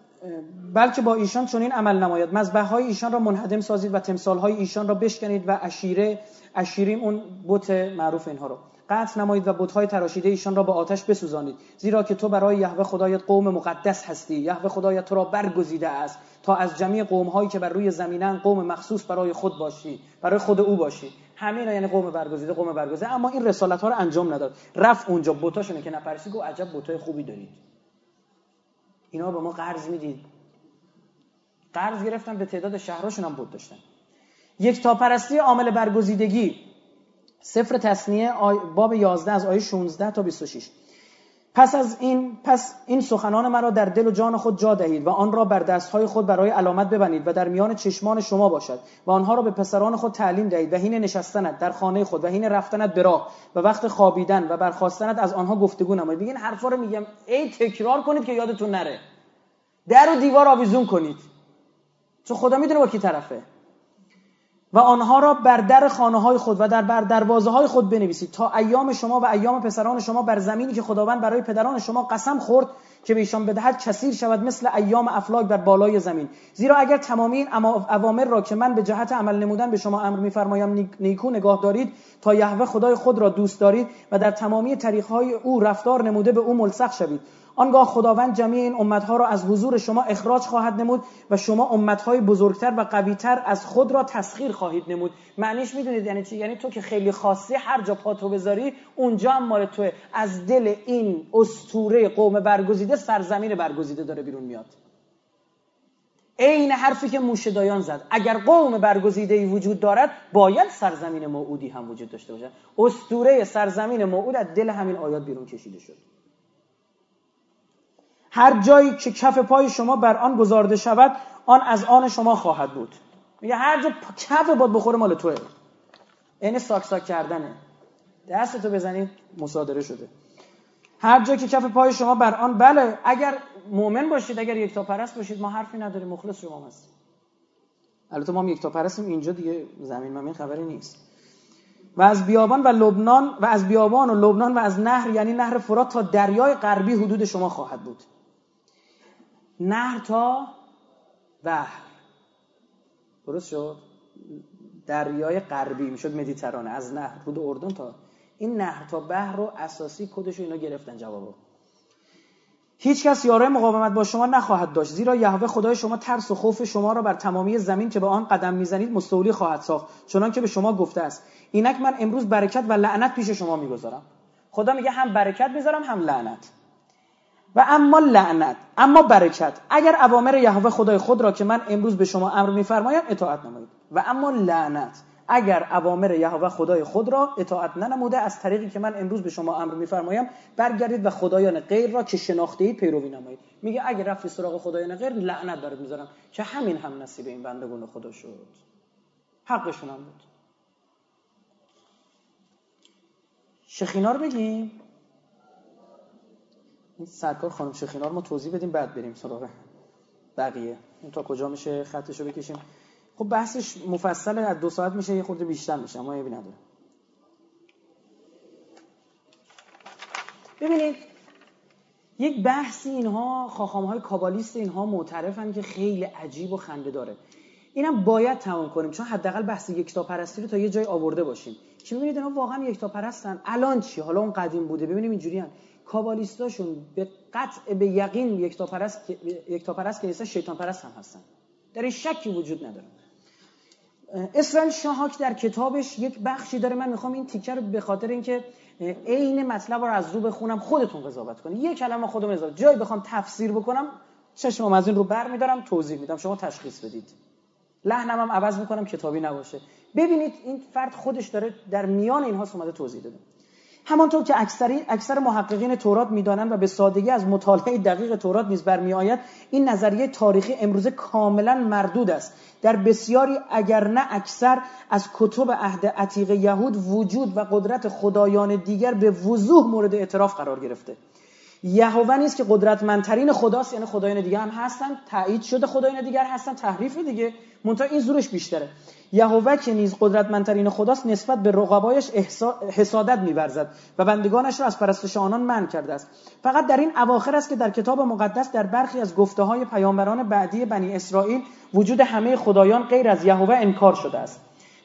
بلکه با ایشان چنین عمل نماید. مذبح های ایشان را منهدم سازید و تمثال های ایشان را بشکنید و اشیره اشیریم اون بت معروف اینها رو. قطع نمایید و بت‌های تراشیده ایشان را با آتش بسوزانید. زیرا که تو برای یهوه خدایت قوم مقدس هستی. یهوه خدایت تو را برگزیده است. تا از جمعی قوم‌هایی که بر روی زمینن قوم مخصوص برای خود باشی برای خود او باشی. همین یعنی قوم برگزیده قوم برگزیده. اما این رسالت ها رو انجام نداد. رفت اونجا. بتاشونه که نپرسی گفت عجب بتای خوبی دارید. اینا به ما قرض می‌دید. قرض گرفتن به تعداد شهراشون هم بود داشتن. یک تا پرستی عامل برگزیدگی. سفر تصنیه باب 11 از آیه 16 تا 26 پس از این پس این سخنان مرا در دل و جان خود جا دهید و آن را بر دستهای خود برای علامت ببنید و در میان چشمان شما باشد و آنها را به پسران خود تعلیم دهید و حین نشستنت در خانه خود و حین رفتنت به راه و وقت خوابیدن و برخاستنت از آنها گفتگو نمایید. بگین حرفا رو میگم. ای تکرار کنید که یادتون نره. در و دیوار آویزون کنید. چون خدا می‌دونه با کی طرفه. و آنها را بر در خانه های خود و در بر دروازه های خود بنویسید تا ایام شما و ایام پسران شما بر زمینی که خداوند برای پدران شما قسم خورد که به ایشان بدهد کثیر شود مثل ایام افلاک بر بالای زمین. زیرا اگر تمامی این اوامر را که من به جهت عمل نمودن به شما امر میفرمایم نیکو نگاه دارید تا یهوه خدای خود را دوست دارید و در تمامی های او رفتار نموده به او ملصق شوید. آنگاه خداوند جمعی این امتها را از حضور شما اخراج خواهد نمود و شما امتهای بزرگتر و قویتر از خود را تسخیر خواهید نمود. معنیش می‌دونید یعنی چی؟ یعنی تو که خیلی خاصی هر جا پاتو بذاری اونجا هم مال توه. از دل این استوره قوم برگزیده سرزمین برگزیده داره بیرون میاد. عین حرفی که موشدایان زد. اگر قوم برگزیده ای وجود دارد باید سرزمین موعودی هم وجود داشته باشد. استوره سرزمین موعود از دل همین آیات بیرون کشیده شد. هر جایی که کف پای شما بر آن گذارده شود آن از آن شما خواهد بود. میگه هر جا کف باد بخوره مال توه. این ساک ساک کردنه. دستتو بزنید مصادره شده. هر جا که کف پای شما بر آن بله اگر مؤمن باشید اگر یک تا پرست باشید ما حرفی نداریم مخلص شما هستیم. البته ما یک تا پرستیم اینجا دیگه زمین ممین خبری نیست. و از بیابان و لبنان و از بیابان و لبنان و از نهر یعنی نهر فرات تا دریای غربی حدود شما خواهد بود. نهر تا بحر. درست شد؟ دریای غربی می‌شد مدیترانه از نهر. رود اردن تا این نهر تا بحر رو اساسی کدش اینا گرفتن جوابو. هیچ کس یاره مقاومت با شما نخواهد داشت زیرا یهوه خدای شما ترس و خوف شما را بر تمامی زمین که به آن قدم می‌زنید مستولی خواهد ساخت چنان که به شما گفته است. اینک من امروز برکت و لعنت پیش شما می‌گذارم. خدا میگه هم برکت می‌ذارم هم لعنت. و اما لعنت اما برکت. اگر اوامر یهوه خدای خود را که من امروز به شما امر میفرمایم اطاعت نمایید. و اما لعنت. اگر اوامر یهوه خدای خود را اطاعت ننموده از طریقی که من امروز به شما امر میفرمایم برگردید و خدایان غیر را که شناخته اید پیروی نمایید. میگه اگر رفتی سراغ خدایان غیر لعنت برات می‌ذارم. که همین هم نصیب این بندگان خدا شد. حقشون هم بود. شخینار بگیم. این سرکار خانم شخینار ما توضیح بدیم بعد بریم سراغ بقیه. این تا کجا میشه خطشو بکشیم؟ خب بحثش مفصل از دو ساعت میشه یه خورده بیشتر میشه اما یه نداره. ببینید یک بحثی اینها خاخام های کابالیست اینها معترفن که خیلی عجیب و خنده داره. اینم باید تمام کنیم چون حداقل بحث یکتا پرستی رو تا یه جای آورده باشیم. که ببینید اینا؟ واقعا یکتا پرستن الان چی؟ حالا اون قدیم بوده. ببینیم اینجوری هن. کابالیستاشون به قطع به یقین یکتا پرست یکتا پرست که نیستن شیطان پرست هم هستن. در این شکی وجود نداره. اسرائیل شاهاک در کتابش یک بخشی داره. من می‌خوام این تیکه رو به خاطر اینکه عین مطلب رو از رو بخونم خودتون قضاوت کنید. یک کلمه خودم اضافه جایی بخوام تفسیر بکنم چشمم از این رو بر میدارم توضیح میدم. شما تشخیص بدید. لحنم هم عوض می‌کنم کتابی نباشه. ببینید این فرد خودش داره در میان اینها اومده توضیح داده. همانطور که اکثری اکثر محققین تورات می‌دانند و به سادگی از مطالعه دقیق تورات نیز برمیآید این نظریه تاریخی امروزه کاملا مردود است. در بسیاری اگر نه اکثر از کتب عهد عتیق یهود وجود و قدرت خدایان دیگر به وضوح مورد اعتراف قرار گرفته. یهوه نیست که قدرتمندترین خداست یعنی خدایان دیگه هم هستن تایید شده خدایان دیگر هستن تحریف دیگه منتها این زورش بیشتره. یهوه که نیز قدرتمندترین خداست نسبت به رقبایش حسادت میورزد و بندگانش را از پرستش آنان منع کرده است. فقط در این اواخر است که در کتاب مقدس در برخی از گفته های پیامبران بعدی بنی اسرائیل وجود همه خدایان غیر از یهوه انکار شده است.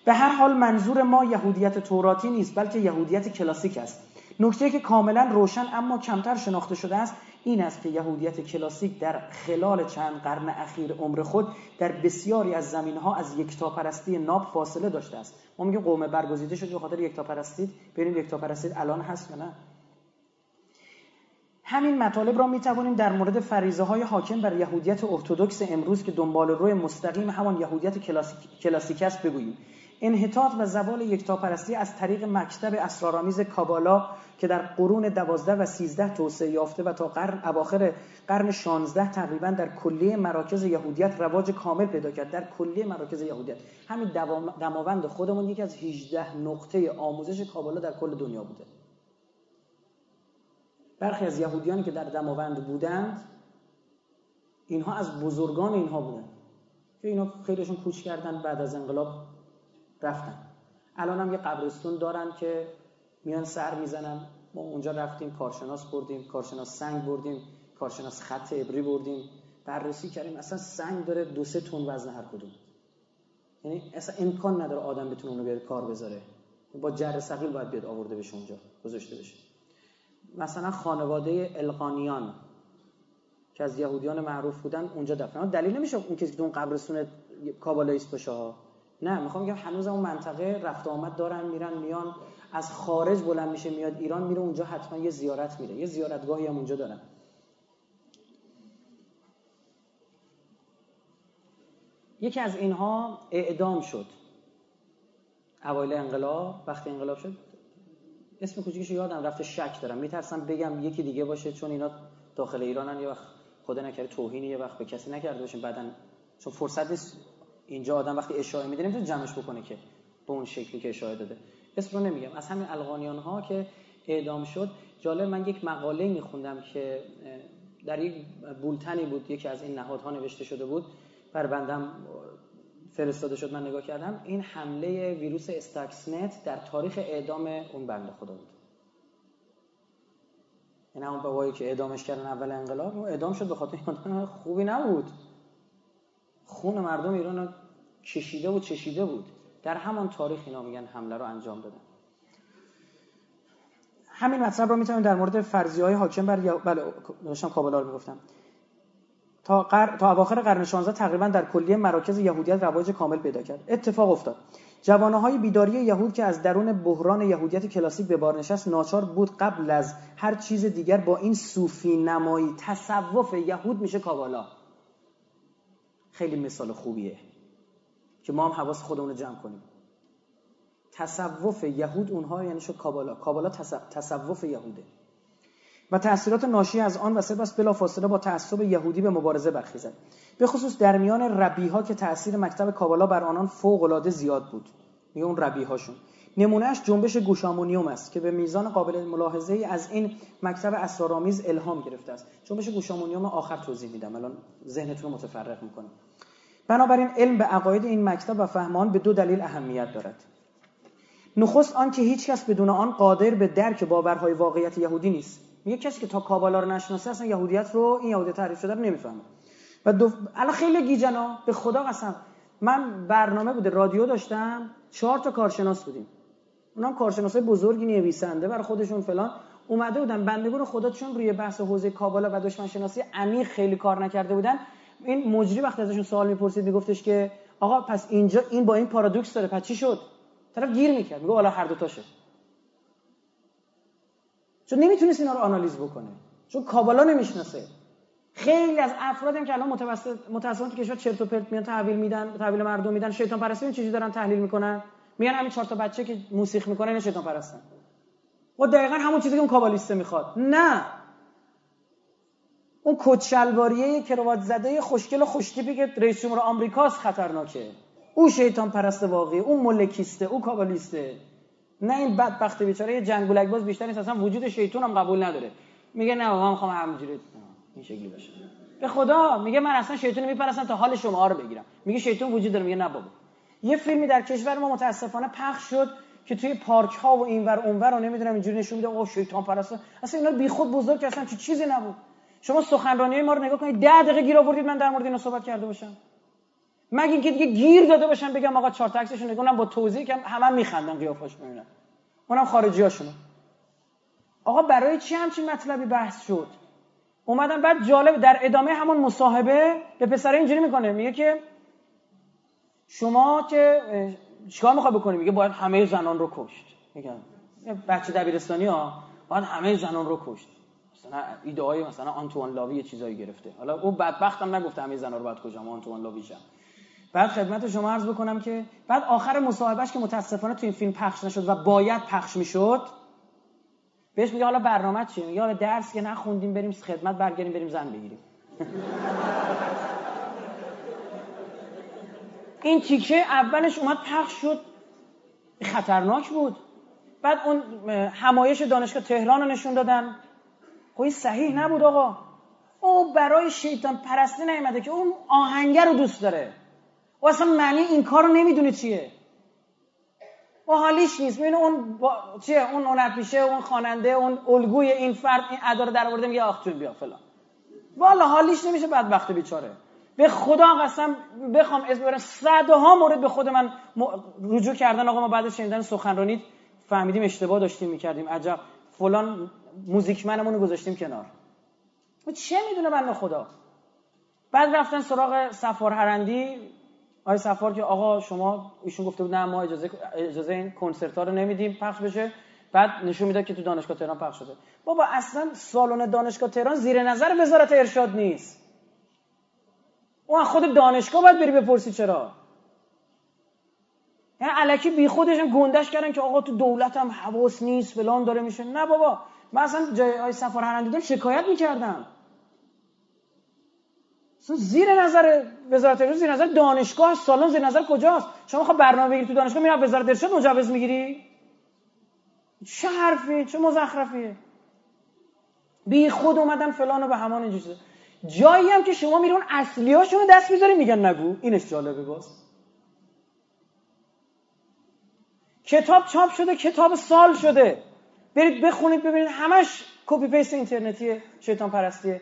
به هر حال منظور ما یهودیت توراتی نیست بلکه یهودیت کلاسیک است. نکته که کاملا روشن اما کمتر شناخته شده است این است که یهودیت کلاسیک در خلال چند قرن اخیر عمر خود در بسیاری از زمینها از یکتاپرستی ناب فاصله داشته است. ما میگیم قوم برگزیده شد به خاطر یکتاپرستی ببینیم یکتاپرستی الان هست یا نه. همین مطالب را می توانیم در مورد فریزه های حاکم بر یهودیت ارتودکس امروز که دنبال روی مستقیم همان یهودیت کلاسیک, کلاسیک است بگوییم. انحطاط و زوال یکتاپرستی از طریق مکتب اسرارآمیز کابالا که در قرون دوازده و سیزده توسعه یافته و تا قرن اواخر قرن 16 تقریبا در کلیه مراکز یهودیت رواج کامل پیدا کرد. در کلیه مراکز یهودیت. همین دماوند خودمون یکی از 18 نقطه آموزش کابالا در کل دنیا بوده. برخی از یهودیانی که در دماوند بودند اینها از بزرگان اینها بودند که اینا خیلیشون کوچ کردن بعد از انقلاب رفتن الان هم یه قبرستون دارن که میان سر می‌زنن. ما اونجا رفتیم کارشناس بردیم کارشناس سنگ بردیم کارشناس خط ابری بردیم. بررسی کردیم. اصلا سنگ داره دو سه تون وزن هر کدوم. یعنی اصلا امکان نداره آدم بتونه اونو بیاد کار بذاره. با جر ثقیل باید بیاد آورده بشه اونجا گذاشته بشه. مثلا خانواده القانیان که از یهودیان معروف بودن اونجا دفن. دلیل نمیشه اون کسی که اون قبرستون کابالاییست باشه نه می‌خوام بگم هنوز اون منطقه رفت آمد دارن میرن میان از خارج بلند میشه میاد ایران میره اونجا حتما یه زیارت میره. یه زیارتگاهی هم اونجا دارن. یکی از اینها اعدام شد. اوایل انقلاب وقتی انقلاب شد اسم کوچیکش یادم رفته شک دارم. میترسم بگم یکی دیگه باشه چون اینا داخل ایرانن یه وقت خدا نکرده توهینی یه وقت به کسی نکرده باشیم بعدن چون فرصت نیست اینجا آدم وقتی اشاره میده نمی‌تونه جمعش بکنه که به اون شکلی که اشاره داده. اسم رو نمیگم. از همین القانیان ها که اعدام شد جالب من یک مقاله میخوندم که در یک بولتنی بود یکی از این نهادها نوشته شده بود. بر بندم فرستاده شد من نگاه کردم. این حمله ویروس استاکسنت در تاریخ اعدام اون بنده خدا بود. این همون بابایی که اعدامش کردن اول انقلاب اعدام شد به خاطر خوبی نبود. خون مردم ایران کشیده و چشیده بود. در همان تاریخ اینا میگن حمله رو انجام دادن. همین مطلب رو می‌تونیم در مورد فرضی های حاکم بر بله داشتم کابلا رو می‌گفتم. تا, قر... تا اواخر قرن 16 تقریبا در کلیه مراکز یهودیت رواج کامل پیدا کرد. اتفاق افتاد. جوانه های بیداری یهود که از درون بحران یهودیت کلاسیک به بار نشست ناچار بود قبل از هر چیز دیگر با این صوفی نمایی تصوف یهود میشه کابالا خیلی مثال خوبیه. که ما هم حواس خودمون رو جمع کنیم. تصوف یهود اونها یعنی شد کابالا. کابالا تصوف یهوده. و تأثیرات ناشی از آن و سپس بلا فاصله با تعصب یهودی به مبارزه برخیزد. به خصوص در میان ربی ها که تأثیر مکتب کابالا بر آنان فوق العاده زیاد بود. میگه اون ربی هاشون نمونهش جنبش گوشامونیوم است که به میزان قابل ملاحظه ای از این مکتب اسرارآمیز الهام گرفته است. جنبش گوشامونیوم آخر توضیح میدم. الان ذهنتون رو متفرق می‌کنه بنابراین علم به عقاید این مکتب و فهمان به دو دلیل اهمیت دارد. نخست آن که هیچ کس بدون آن قادر به درک باورهای واقعیت یهودی نیست. میگه کسی که تا کابالا رو نشناسه اصلا یهودیت رو این یهودیت تعریف شده رو نمی‌فهمه. و دو... الان خیلی گیجنا به خدا قسم من برنامه بوده رادیو داشتم چهار تا کارشناس بودیم. اونام کارشناسای بزرگی نویسنده برای خودشون فلان. اومده بودن بندگان خدا چون روی بحث حوزه کابالا و دشمن شناسی عمیق خیلی کار نکرده بودن این مجری وقتی ازشون سوال می‌پرسید میگفتش که آقا پس اینجا این با این پارادوکس داره پس چی شد؟ طرف گیر می‌کرد میگه حالا هر دو تاشه چون نمی‌تونست اینا رو آنالیز بکنه. چون کابالا نمی‌شناسه. خیلی از افرادی که الان متوسط متأسفانه تو کشور چرت و پرت میان تحویل میدن تحویل مردم میدن شیطان پرستی چیزی دارن تحلیل می‌کنن. میان همین چهار تا بچه که موسیقی می‌کنن این شیطان پرستن. و دقیقا همون چیزی که اون کابالیسته می‌خواد. نه! اون کچلواریه کروات زده خوشگل و خوشتیپی که رئیس جمهور آمریکاست خطرناکه. او شیطان پرست واقعی اون ملکیسته او کابالیسته. نه این بدبخت بیچاره یه جنگولک باز بیشتر نیست اصلا وجود شیطان هم قبول نداره. میگه نه من می‌خوام همینجوری این شکلی باشه. به خدا میگه من اصلا شیطان میپرستم تا حال شما رو بگیرم. میگه شیطان وجود داره میگه نه بابا. یه فیلمی در کشور ما متاسفانه پخش شد که توی پارک ها و اینور اونور رو نمی‌دونم اینجوری نشون میده او شیطان پرست. اصلا اینا بیخود بزرگ اصلا چه چیزی نبود. شما سخنرانی ما رو نگاه کنید 10 دقیقه گیر آوردید من در مورد اینا صحبت کرده باشم. مگه اینکه دیگه گیر داده باشم بگم آقا چهار تاکسشون نگونم با توضیح که همه میخندن قیافاش ببینن اونم خارجی هاشونو. آقا برای چی همچین مطلبی بحث شد؟ اومدن بعد جالب در ادامه همون مصاحبه به پسر اینجوری می‌کنه میگه که شما که چیکار می‌خواد بکنی؟ میگه باید همه زنان رو کشت. میگن بچه دبیرستانی ها باید همه زنان رو کشت. مثلا ایده های مثلا آنتوان لاوی چیزایی گرفته. حالا او بدبختم نگفته همه زنا رو باید کجا آنتوان لاوی شم بعد خدمت شما عرض بکنم که بعد آخر مصاحبهش که متاسفانه تو این فیلم پخش نشد و باید پخش می‌شد بهش میگه حالا برنامه چیه؟ میگه حالا درس که نخوندیم بریم خدمت برگردیم بریم زن بگیریم. این تیکه اولش اومد پخش شد. خطرناک بود. بعد اون همایش دانشگاه تهران رو نشون دادن. خب صحیح نبود آقا. او برای شیطان پرستی نیومده که اون آهنگر رو دوست داره. و اصلا معنی این کار رو نمی‌دونه چیه. و حالیش نیست. می‌بینه اون با... چیه؟ اون اونت میشه اون خواننده اون الگوی این فرد این ادا رو در آورده میگه آخ بیا فلان. والا حالیش نمیشه بدبخت بیچاره. به خدا قسم بخوام اسم برم صدها مورد به خود من رجوع کردن آقا. ما بعد شنیدن سخنرانی فهمیدیم اشتباه داشتیم می‌کردیم. عجب. فلان موزیک منمون رو گذاشتیم کنار. چه می‌دونه بنده خدا؟ بعد رفتن سراغ سفار هرندی آقای سفار که آقا شما ایشون گفته بود نه ما اجازه اجازه این کنسرت ها رو نمیدیم پخش بشه. بعد نشون می‌داد که تو دانشگاه تهران پخش شده. بابا اصلا سالن دانشگاه تهران زیر نظر وزارت ارشاد نیست. اون خود دانشگاه باید بری بپرسی چرا؟ یعنی علکی بی خودش گندش کردن که آقا تو دولت هم حواس نیست فلان داره میشه. نه بابا. من اصلا جای های سفار هرندی شکایت می‌کردم. زیر نظر وزارت ارشاد زیر نظر دانشگاه سالن زیر نظر کجاست؟ شما خب برنامه بگیری تو دانشگاه میری وزارت ارشاد مجوز می‌گیری؟ چه حرفی؟ چه مزخرفیه بی خود اومدن فلان و به همان اینجوری جایی هم که شما میرون اصلی هاشونو دست می‌ذاری میگن نگو. اینش جالبه باز. کتاب چاپ شده کتاب سال شده. برید بخونید ببینید همش copy paste اینترنتی شیطان پرستیه.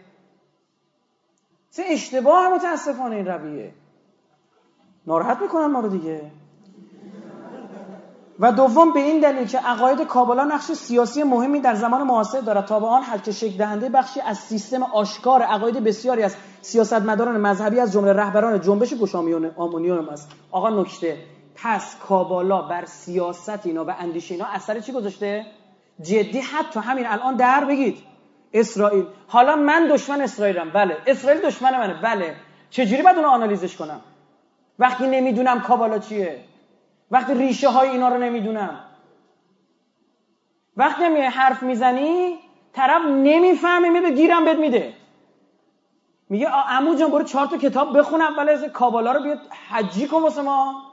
چه اشتباه متاسفانه این رویه. ناراحت می‌کنن ما رو دیگه. و دوم به این دلیل که عقاید کابالا نقش سیاسی مهمی در زمان معاصر دارد. تا به آن حد که شکل دهنده بخشی از سیستم آشکار عقاید بسیاری از سیاستمداران مذهبی از جمله رهبران جنبش گشامیون آمونیون است آقا نکته پس کابالا بر سیاست اینا و اندیشه اینا اثر چی گذاشته؟ جدی حتی همین الان در بگید. اسرائیل. حالا من دشمن اسرائیلم. بله. اسرائیل دشمن منه. بله. چجوری باید اونو آنالیزش کنم؟ وقتی نمی‌دونم کابالا چیه. وقتی ریشه های اینا رو نمی‌دونم. وقتی میای حرف می‌زنی طرف نمی‌فهمه. میده گیرم بهت میده. میگه عمو جان برو چهار تا کتاب بخون اول از کابالا رو بیاد حجی کن واسه ما.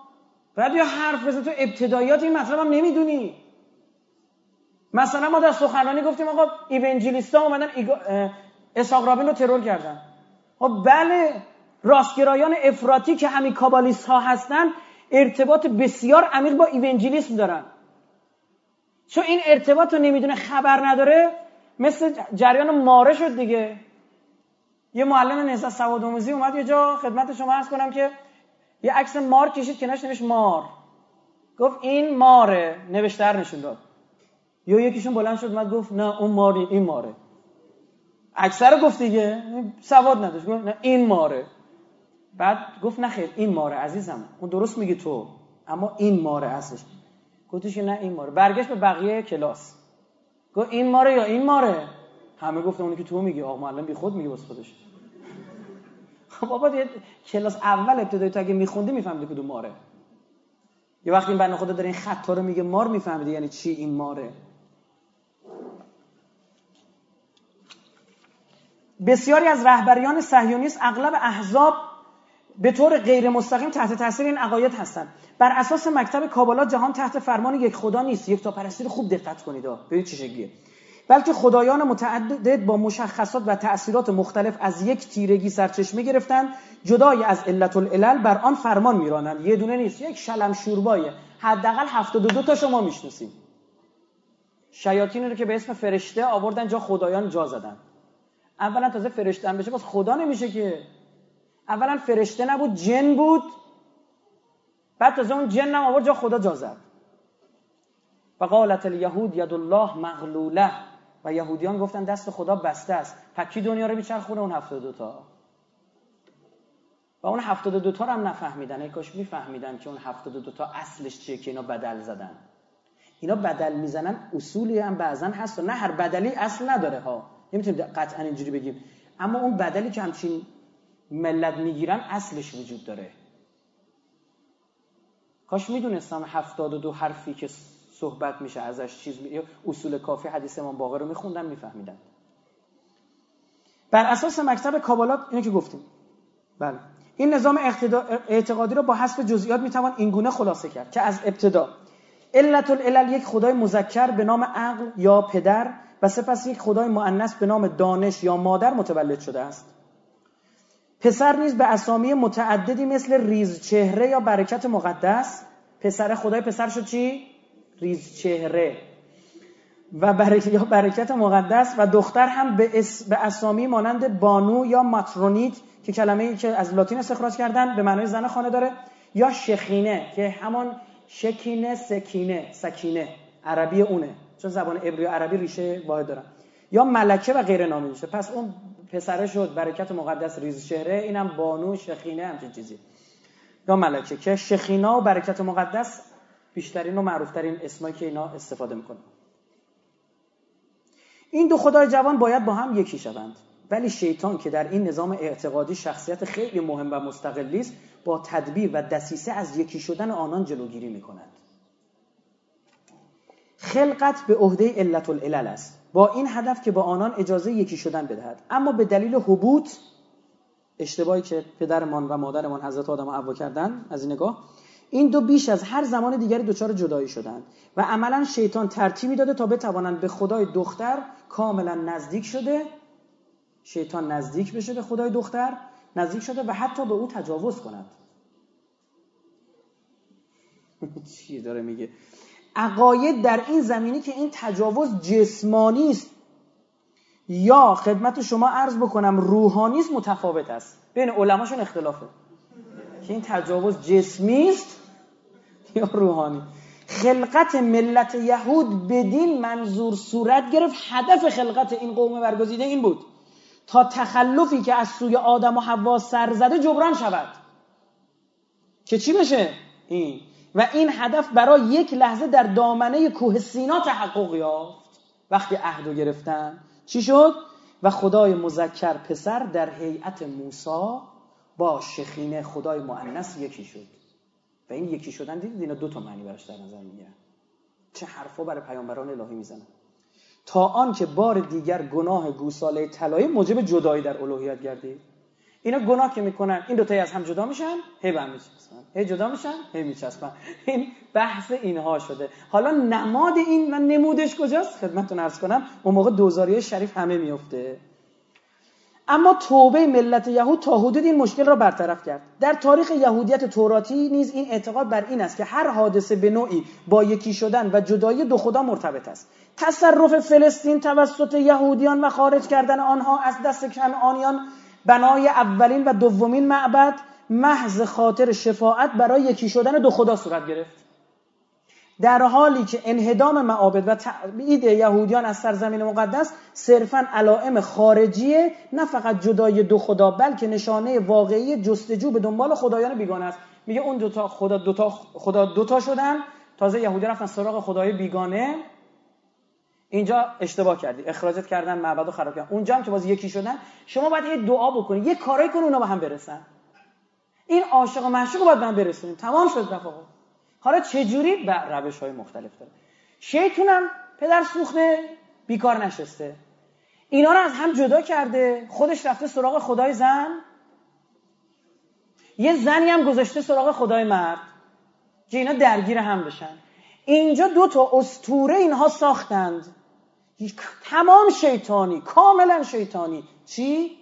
بعد یا حرف بزن. تو ابتدایات این مطلب هم نمی‌دونی. مثلا ما در سخنرانی گفتیم آقا ایونجلیستا اومدن اسحاق رابین رو ترور کردن. خب بله راستگرایان افراطی که همین کابالیست ها هستن ارتباط بسیار عمیق با ایونجلیسم دارن. چون این ارتباط رو نمی‌دونه خبر نداره. مثل جریان ماره شد دیگه. یه معلم نهضت سواد آموزی اومد یه جا خدمت شما عرض کنم که یه عکس مار کشید که نوشت مار. گفت این ماره نوشتر نشون داد. یا یکیشون بلند شد اومد گفت نه اون ماری این ماره. اکثر گفت دیگه سواد نداشت گفت نه این ماره. بعد گفت نه خیر این ماره عزیزم اون درست میگه تو اما این ماره هستش. گفتش نه این ماره. برگشت به بقیه کلاس. گفت این ماره یا این ماره؟ همه گفتن اونی که تو میگی. آقا معلم بی خود میگه واسه خودش. خب بابا کلاس اول ابتدایی تو اگه میخوندی میفهمیدی کدوم ماره. یه وقتی این بنده خدا داره این خطا رو میگه مار میفهمیدی یعنی چی این ماره. بسیاری از رهبریان صهیونیست اغلب احزاب به طور غیر مستقیم تحت تاثیر این عقاید هستند. بر اساس مکتب کابالا جهان تحت فرمان یک خدا نیست. یک تا پرستی رو خوب دقت کنید. ببینید چه شکلیه. بلکه خدایان متعدد با مشخصات و تأثیرات مختلف از یک تیرگی سرچشمه گرفتن جدای از علت العلل بر آن فرمان میرانند. یه دونه نیست. یک شلم شوربایه حداقل 72 تا شما می‌شناسید. شیاطین رو که به اسم فرشته آوردن جا خدایان جا زدن. اولا تازه فرشته هم بشه باز خدا نمیشه که. اولا فرشته نبود جن بود. بعد تازه اون جن هم آورد جا خدا جا زد. و قالت الیهود ید الله مغلوله. و یهودیان گفتن دست خدا بسته است. پکی دنیا رو میچرخونه اون دو تا؟ و اون دو تا رو هم نفهمیدن. ای کاش میفهمیدن که اون دو تا اصلش چیه که اینا بدل زدن. اینا بدل می‌زنن اصولی هم بعضا هست و نه هر بدلی اصل نداره ها. نمی‌تونیم قطعا اینجوری بگیم. اما اون بدلی که همچین ملت می‌گیرن اصلش وجود داره. کاش می‌دونستم هفتاد و دو حرفی که صحبت میشه ازش چیز می... اصول کافی حدیث امام باقر رو میخوندن میفهمیدن. بر اساس مکتب کابالات اینو که گفتیم. بله. این نظام اعتقادی رو با حسب جزئیات می‌توان اینگونه خلاصه کرد که از ابتدا علت العلل یک خدای مذکر به نام عقل یا پدر و سپس یک خدای مؤنث به نام دانش یا مادر متولد شده است. پسر نیز به اسامی متعددی مثل ریز چهره یا برکت مقدس. پسر خدای پسر شد چی؟ ریز چهره و برکت یا برکت مقدس و دختر هم به, به اسامی مانند بانو یا ماترونیت که کلمه ای که از لاتین استخراج کردن به معنای زن خانه داره یا شخینه که همان شکینه سکینه سکینه. عربی اونه. چون زبان عبری و عربی ریشه واحد دارن. یا ملکه و غیر نامی میشه. پس اون پسره شد برکت مقدس ریز چهره اینم بانو شخینه همچین چیزی. یا ملکه که شخینا و برکت مقدس بیشترین و معروفترین اسمایی که اینا استفاده می‌کنن. این دو خدای جوان باید با هم یکی شوند. ولی شیطان که در این نظام اعتقادی شخصیت خیلی مهم و مستقلی است با تدبیر و دسیسه از یکی شدن آنان جلوگیری می‌کند. خلقت به عهده علت العلل است. با این هدف که با آنان اجازه یکی شدن بدهد. اما به دلیل حبوط اشتباهی که پدرمان و مادرمان حضرت آدم و حوا کردن از این نگاه این دو بیش از هر زمان دیگری دچار جدایی شدند و عملا شیطان ترتیبی داده تا بتوانند به خدای دختر کاملا نزدیک شده شیطان نزدیک بشه به خدای دختر نزدیک شده و حتی به او تجاوز کند. چی داره میگه؟ عقاید در این زمینی که این تجاوز جسمانی است. یا خدمت شما عرض بکنم روحانی است متفاوت است. بین علماشون اختلافه. که این تجاوز جسمی است یا روحانی. خلقت ملت یهود بدین منظور صورت گرفت. هدف خلقت این قوم برگزیده این بود. تا تخلفی که از سوی آدم و حوا سر زده جبران شود. که چی بشه؟ این و این هدف برای یک لحظه در دامنه کوه سینا تحقق یافت. وقتی عهدو گرفتن چی شد؟ و خدای مذکر پسر در هیئت موسی با شخینه خدای مؤنث یکی شد. و این یکی شدن دیدید اینا دو تا معنی براش در نظر می‌گیرن. چه حرفا برای پیامبران الهی می‌زنن. تا آن که بار دیگر گناه گوساله طلایی موجب جدایی در الوهیت گردید. اینا گناه که می‌کنن. این دو تایی از هم جدا میشن هی به هم میچسبن. هی جدا میشن هی میچسبن. این بحث اینها شده. حالا نماد این و نمودش کجاست؟ خدمتتون عرض کنم اون موقع دوزاری شریف همه میفته اما توبه ملت یهود تا حدود این مشکل را برطرف کرد. در تاریخ یهودیت توراتی نیز این اعتقاد بر این است که هر حادثه به نوعی با یکی شدن و جدایی دو خدا مرتبط است. تصرف فلسطین توسط یهودیان و خارج کردن آنها از دست کنعانیان بنای اولین و دومین معبد محض خاطر شفاعت برای یکی شدن دو خدا صورت گرفت. در حالی که انهدام معابد و تبعید یهودیان از سرزمین مقدس صرفا علائم خارجیه نه فقط جدای دو خدا بلکه نشانه واقعی جستجو به دنبال خدایان بیگانه است. میگه اون دوتا خدا دوتا خدا دوتا شدن. تازه یهودی رفتن سراغ خدای بیگانه. اینجا اشتباه کردی. اخراجت کردن معبد رو خراب کردن. اونجا هم که باز یکی شدن شما باید یه دعا بکنید یه کارایی کنید اونا به هم برسن. این عاشق و معشوق رو باید به هم برسونیم. تمام شد رفاقا حالا چه جوری به روش های مختلف داره. شیطونم پدر سوخته بیکار نشسته. اینا رو از هم جدا کرده. خودش رفته سراغ خدای زن. یه زنی هم گذاشته سراغ خدای مرد که اینا درگیر هم بشن. اینجا دو تا استوره اینها ساختند. تمام شیطانی کاملا شیطانی. چی؟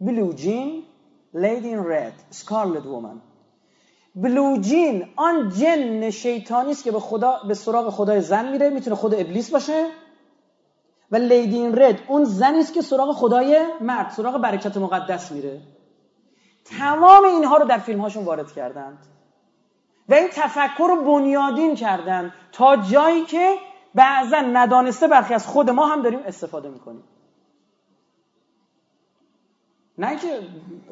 بلو جین لیدی in red scarlet woman. بلوجین آن جن شیطانی است که به خدا به سراغ خدای زن میره می‌تونه خود ابلیس باشه. و لیدین رد اون زنی است که سراغ خدای مرد سراغ برکت مقدس میره. تمام اینها رو در فیلم هاشون وارد کردند. و این تفکر رو بنیادین کردن تا جایی که بعضا ندانسته برخی از خود ما هم داریم استفاده می‌کنیم. نه که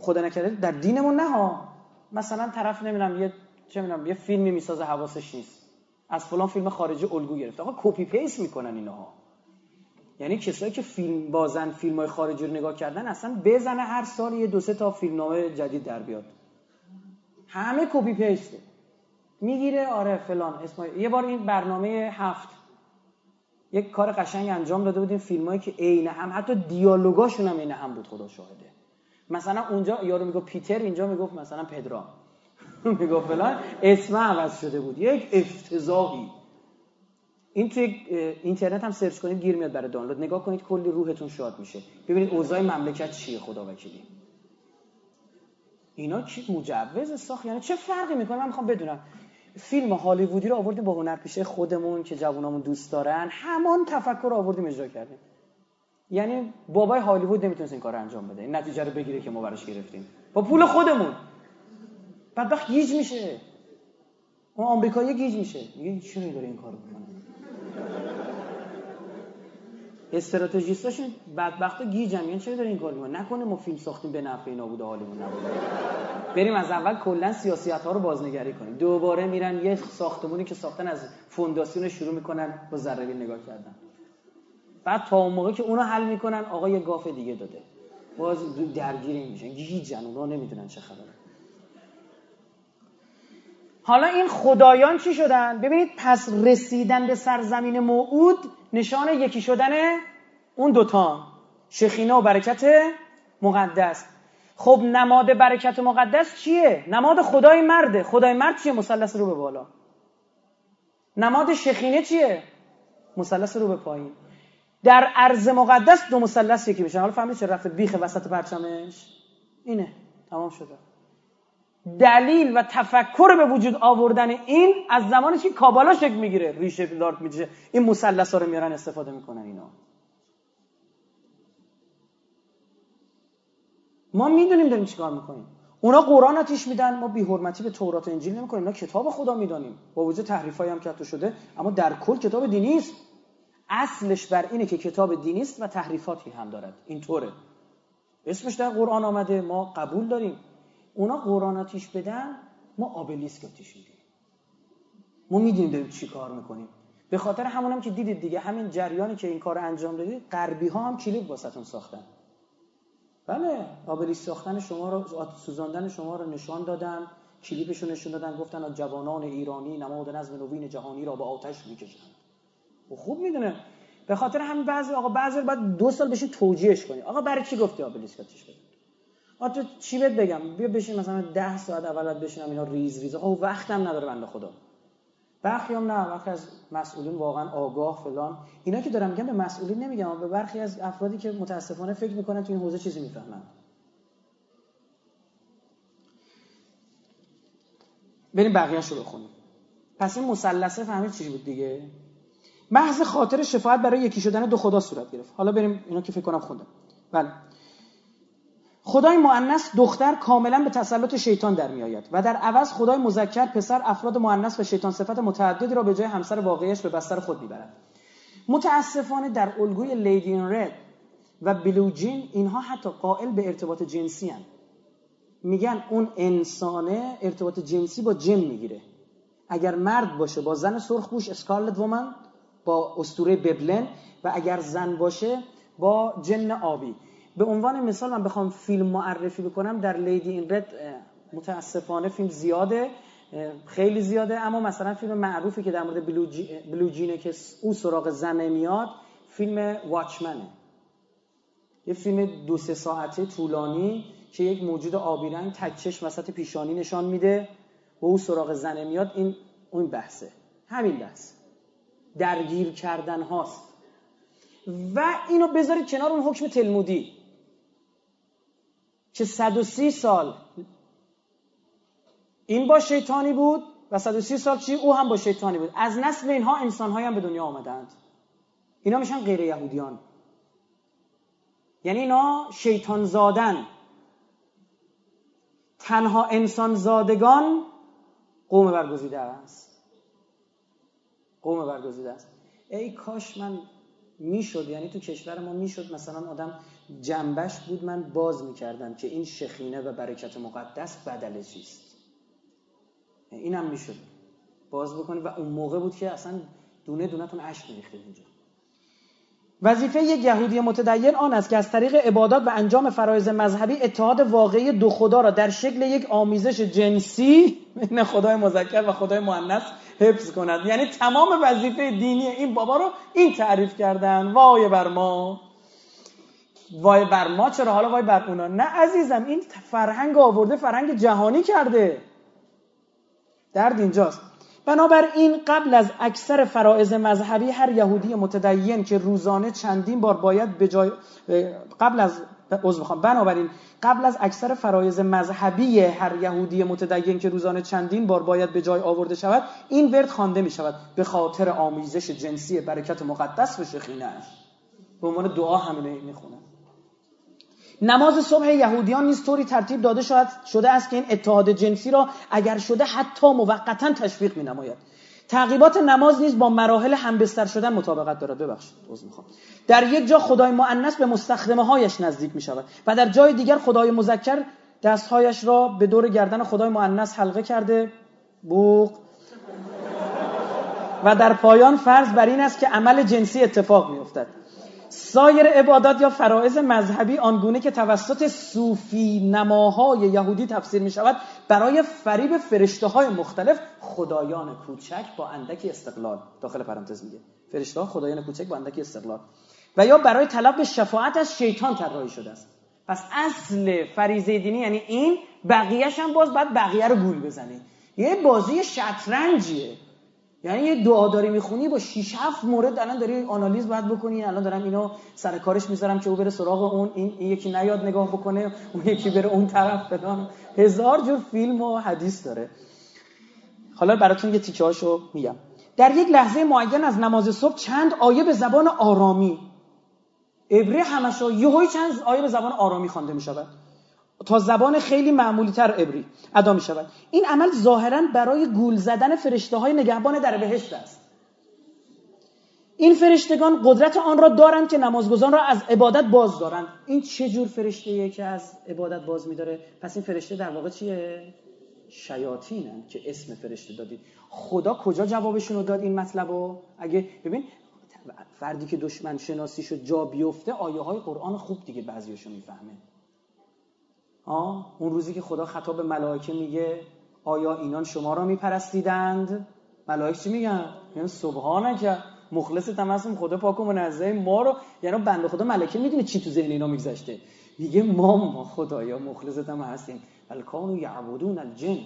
خدا نکرده در دینمون نه ها. مثلا طرف نمی‌دونم یه چه می‌دونم یه فیلمی می‌سازه حواسش نیست. از فلان فیلم خارجی الگو گرفته. آقا copy paste می‌کنن اینها. یعنی کسایی که فیلم بازن فیلم های خارجی رو نگاه کردن اصلا بزنه هر سال یه دو سه تا فیلمنامه جدید در بیاد. همه کپی پیسته می‌گیره آره فلان اسم یه بار این برنامه هفت یک کار قشنگ انجام داده بودیم. فیلمایی که عین هم حتی دیالوگاشون هم عین هم بود خدا شاهده. مثلا اونجا یارو میگه پیتر اینجا می‌گفت مثلا پدرا می‌گفت فلان. اسم عوض شده بود. یک افتضاحی. این توی اینترنت هم سرچ کنید گیر میاد برای دانلود. نگاه کنید کلی روحتون شاد میشه. ببینید اوضاع مملکت چیه خدا وکیلی اینا چی مجوز ساخت؟ یعنی چه فرقی می‌کنه؟ من می‌خوام بدونم. فیلم هالیوودی رو آوردیم با هنرپیشه خودمون که جوانامون دوست دارن. همان تفکر رو آوردیم اجرا کردیم. یعنی بابای هالیوود نمی‌تونست این کار رو انجام بده. این نتیجه رو بگیره که ما براش گرفتیم. با پول خودمون. بدبخت گیج میشه. اون آمریکایی گیج میشه. میگه چرا داره این کارو می‌کنه؟ استراتژیستاشون بدبختا گیجن میگن چرا دارین این کار می‌کنن؟ نکنه ما فیلم ساختیم به نفع اینا بوده حالیمون نبوده بریم از اول کلا سیاست ها رو بازنگری کنیم. دوباره میرن یه ساختمونی که ساختن از فونداسیون شروع می‌کنن با ذره نگاه کردن. بعد تا اون موقع که اونو حل می‌کنن آقا یه گاف دیگه داده. باز درگیری میشن. گیجن اونا نمی‌دونن چه خبره. حالا این خدایان چی شدن؟ ببینید پس رسیدن به سرزمین موعود نشان یکی شدن اون دوتا. شخینه و برکت مقدس. خب نماد برکت مقدس چیه؟ نماد خدای مرده. خدای مرد چیه؟ مثلث رو به بالا. نماد شخینه چیه؟ مثلث رو به پایین. در عرض مقدس دو مثلث یکی بشن. حالا فهمید چه رفت بیخ وسط پرچمش؟ اینه. تمام شده. دلیل و تفکر به وجود آوردن این از زمانی که کابالا شکل می‌گیره. ریشه دارت میشه این مثلث رو میارن استفاده می‌کنن اینا. ما می‌دونیم داریم چیکار می‌کنیم. اونا قرآن آتیش میدن ما بی حرمتی به تورات و انجیل نمی‌کنیم. اینا کتاب خدا می‌دانیم. با وجود تحریفایی هم که شده اما در کل کتاب دینی است. اصلش بر اینه که کتاب دینی است و تحریفاتی هم دارد. اینطوره. اسمش در قرآن آمده ما قبول داریم. اونا قرآن آتیش بدن ما آبلیسک آتیش میدیم. ما می‌دونیم داریم چی کار می‌کنیم. به خاطر همونم که دیدید دیگه همین جریانی که این کار انجام دادید غربی ها هم کلیپ واسهتون ساختن. بله آبلیس ساختن شما رو سوزاندن شما رو نشان دادن کلیپش رو نشون دادن گفتن جوانان ایرانی نماد نظم نوین جهانی را به آتش می‌کشند. و خوب می‌دونه. به خاطر همین بعضی آقا بعضی بعد دو سال بشین توجیهش کنی. آقا برای چی گفتی آبلیس آتیش بده آ تو چی بهت بگم؟ بیا بشین مثلا 10 ساعت اول بشینم اینا ریز ریز. آقا وقتم نداره بنده خدا. برخی هم نه وقتی از مسئولین واقعا آگاه فلان. اینا که دارم میگم به مسئولین نمیگم به برخی از افرادی که متاسفانه فکر می‌کنن تو این حوزه چیزی می‌فهمن. بریم بقیه‌اشو رو بخونیم. پس این مثلثه فهمید چی بود دیگه؟ محض خاطر شفاعت برای یکی شدن دو خدا صورت گرفت. حالا بریم اینا که فکر کنم خوندم بله. خدای مؤنث دختر کاملا به تسلط شیطان در می آید و در عوض خدای مذکر پسر افراد مؤنث و شیطان صفت متعددی را به جای همسر واقعیش به بستر خود می‌برد متاسفانه در الگوی لیدین رد و بلوجین اینها حتی قائل به ارتباط جنسی هن. میگن اون انسانه ارتباط جنسی با جن می‌گیره. اگر مرد باشه با زن سرخپوش اسکارلت وومن با استوره ببلن و اگر زن باشه با جن آبی. به عنوان مثال من بخوام فیلم معرفی بکنم در لیدی این رد متاسفانه فیلم زیاده خیلی زیاده. اما مثلا فیلم معروفی که در مورد بلوجینه که او سراغ زنه میاد فیلم واچمنه. یه فیلم دو سه ساعته طولانی که یک موجود آبی رنگ تکچش وسط پیشانی نشان میده و او سراغ زنه میاد. این اون بحثه. همین بحث. درگیر کردن هاست. و اینو بذارید کنار اون حکم تلمودی. که 130 سال این با شیطانی بود و 130 سال چی؟ او هم با شیطانی بود. از نسل اینها انسانهایی هم به دنیا آمدند. اینا میشن غیر یهودیان. یعنی اینا شیطان زادن. تنها انسان زادگان قوم برگزیده است. قوم برگزیده است. ای کاش من می‌شد یعنی تو کشور ما می‌شد مثلا آدم جنبش بود من باز می‌کردم که این شخینه و برکت مقدس بدل چیست؟ اینم می‌شد. باز بکنید و اون موقع بود که اصلا دونه دونه تون عشق میریختید اینجا. وظیفه یک یهودی متدین آن است که از طریق عبادات و انجام فرایض مذهبی اتحاد واقعی دو خدا را در شکل یک آمیزش جنسی بین خدای مذکر و خدای مؤنث حفظ کند. یعنی تمام وظیفه دینی این بابا رو این تعریف کردن. وای بر ما. وای بر ما؟ چرا حالا وای بر اونا؟ نه عزیزم این فرهنگ آورده فرهنگ جهانی کرده. درد اینجاست. بنابراین قبل از اکثر فرائض مذهبی هر یهودی متدین که روزانه چندین بار باید به جای قبل از عذر بخوام بنابراین قبل از اکثر فرایض مذهبی هر یهودی متدین که روزانه چندین بار باید به جای آورده شود این ورد خوانده می شود به خاطر آمیزش جنسی برکت مقدس و شخینه به عنوان دعا همینه می‌خونن. نماز صبح یهودیان نیز طوری ترتیب داده شده است که این اتحاد جنسی را اگر شده حتی موقتا تشویق می نماید تعقیبات نماز نیز با مراحل همبستر شدن مطابقت دارد. ببخشید می‌خوام. در یک جا خدای مؤنث به مستخدمه هایش نزدیک می شود و در جای دیگر خدای مذکر دستهایش را به دور گردن خدای مؤنث حلقه کرده. بوق. و در پایان فرض بر این است که عمل جنسی اتفاق میافتد. سایر عبادات یا فرائض مذهبی آنگونه که توسط صوفی نماهای یهودی تفسیر می شود برای فریب فرشته های مختلف خدایان کوچک با اندکی استقلال. داخل پرانتز میگه. فرشته خدایان کوچک با اندکی استقلال. و یا برای طلب شفاعت از شیطان طراحی شده است. پس اصل فریضه دینی یعنی این بقیهش هم باز بعد بقیه رو گول بزنه. یه بازی شطرنجیه. یعنی یه دعا داری می‌خونی با 6 7 مورد الان داری آنالیز باید بکنی. الان دارم اینو سر کارش می‌ذارم که او بره سراغ اون این, این یکی نیاد نگاه بکنه اون یکی بره اون طرف بدان هزار جور فیلم و حدیث داره. حالا براتون یه تیکه هاشو میگم. در یک لحظه معین از نماز صبح چند آیه به زبان آرامی. عبری همش یهوی چند آیه به زبان آرامی خوانده می‌شود. تا زبان خیلی معمولی تر عبری ادا می شود این عمل ظاهرا برای گول زدن فرشته های نگهبان در بهشت است. این فرشتگان قدرت آن را دارند که نمازگزان را از عبادت باز دارند. این چه جور فرشته که از عبادت باز میداره؟ پس این فرشته در واقع چیه؟ شیاطینن که اسم فرشته دادید. خدا کجا جوابشون رو داد این مطلب رو اگه ببین فردی که دشمن شناسی شد جا بیفته آیه های قرآن خوب دیگه بعضیشون می‌فهمه. اون روزی که خدا خطاب به ملائکه میگه آیا اینان شما را میپرستیدند؟ ملائکه چی میگن؟ یعنی سبحانه مخلص تمسم خدا پاک و منزه ما رو یعنی بنده خدا ملائکه می‌دونه چی تو ذهن اینا میگذشته. میگه ما ما خدایا مخلص تم هستیم. و یعبدون الجن.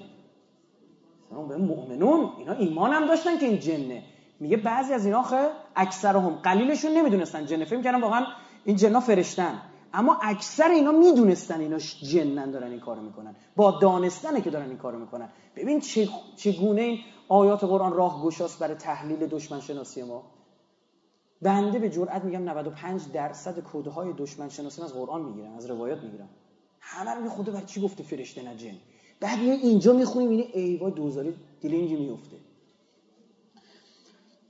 به مؤمنون. اینا ایمان هم داشتن که این جنه. میگه بعضی از اینا خه اکثرهم قلیلشون نمی‌دونستن جنه. فکر کردن واقعا این جنا فرشتن. اما اکثر اینا می‌دونستن اینا جنن دارن این کارو می‌کنن. با دانستنه که دارن این کارو می‌کنن. ببین چگونه این آیات قرآن راه گشاست برای تحلیل دشمن شناسی ما. بنده به جرئت میگم 95 درصد کده های دشمن شناسی از قرآن می‌گیرن از روایات می‌گیرن. همه رو خدا بر چی گفته فرشته نه جن؟ بعد اینجا می‌خونیم اینه ای وای دوزاری دیلینگی میفته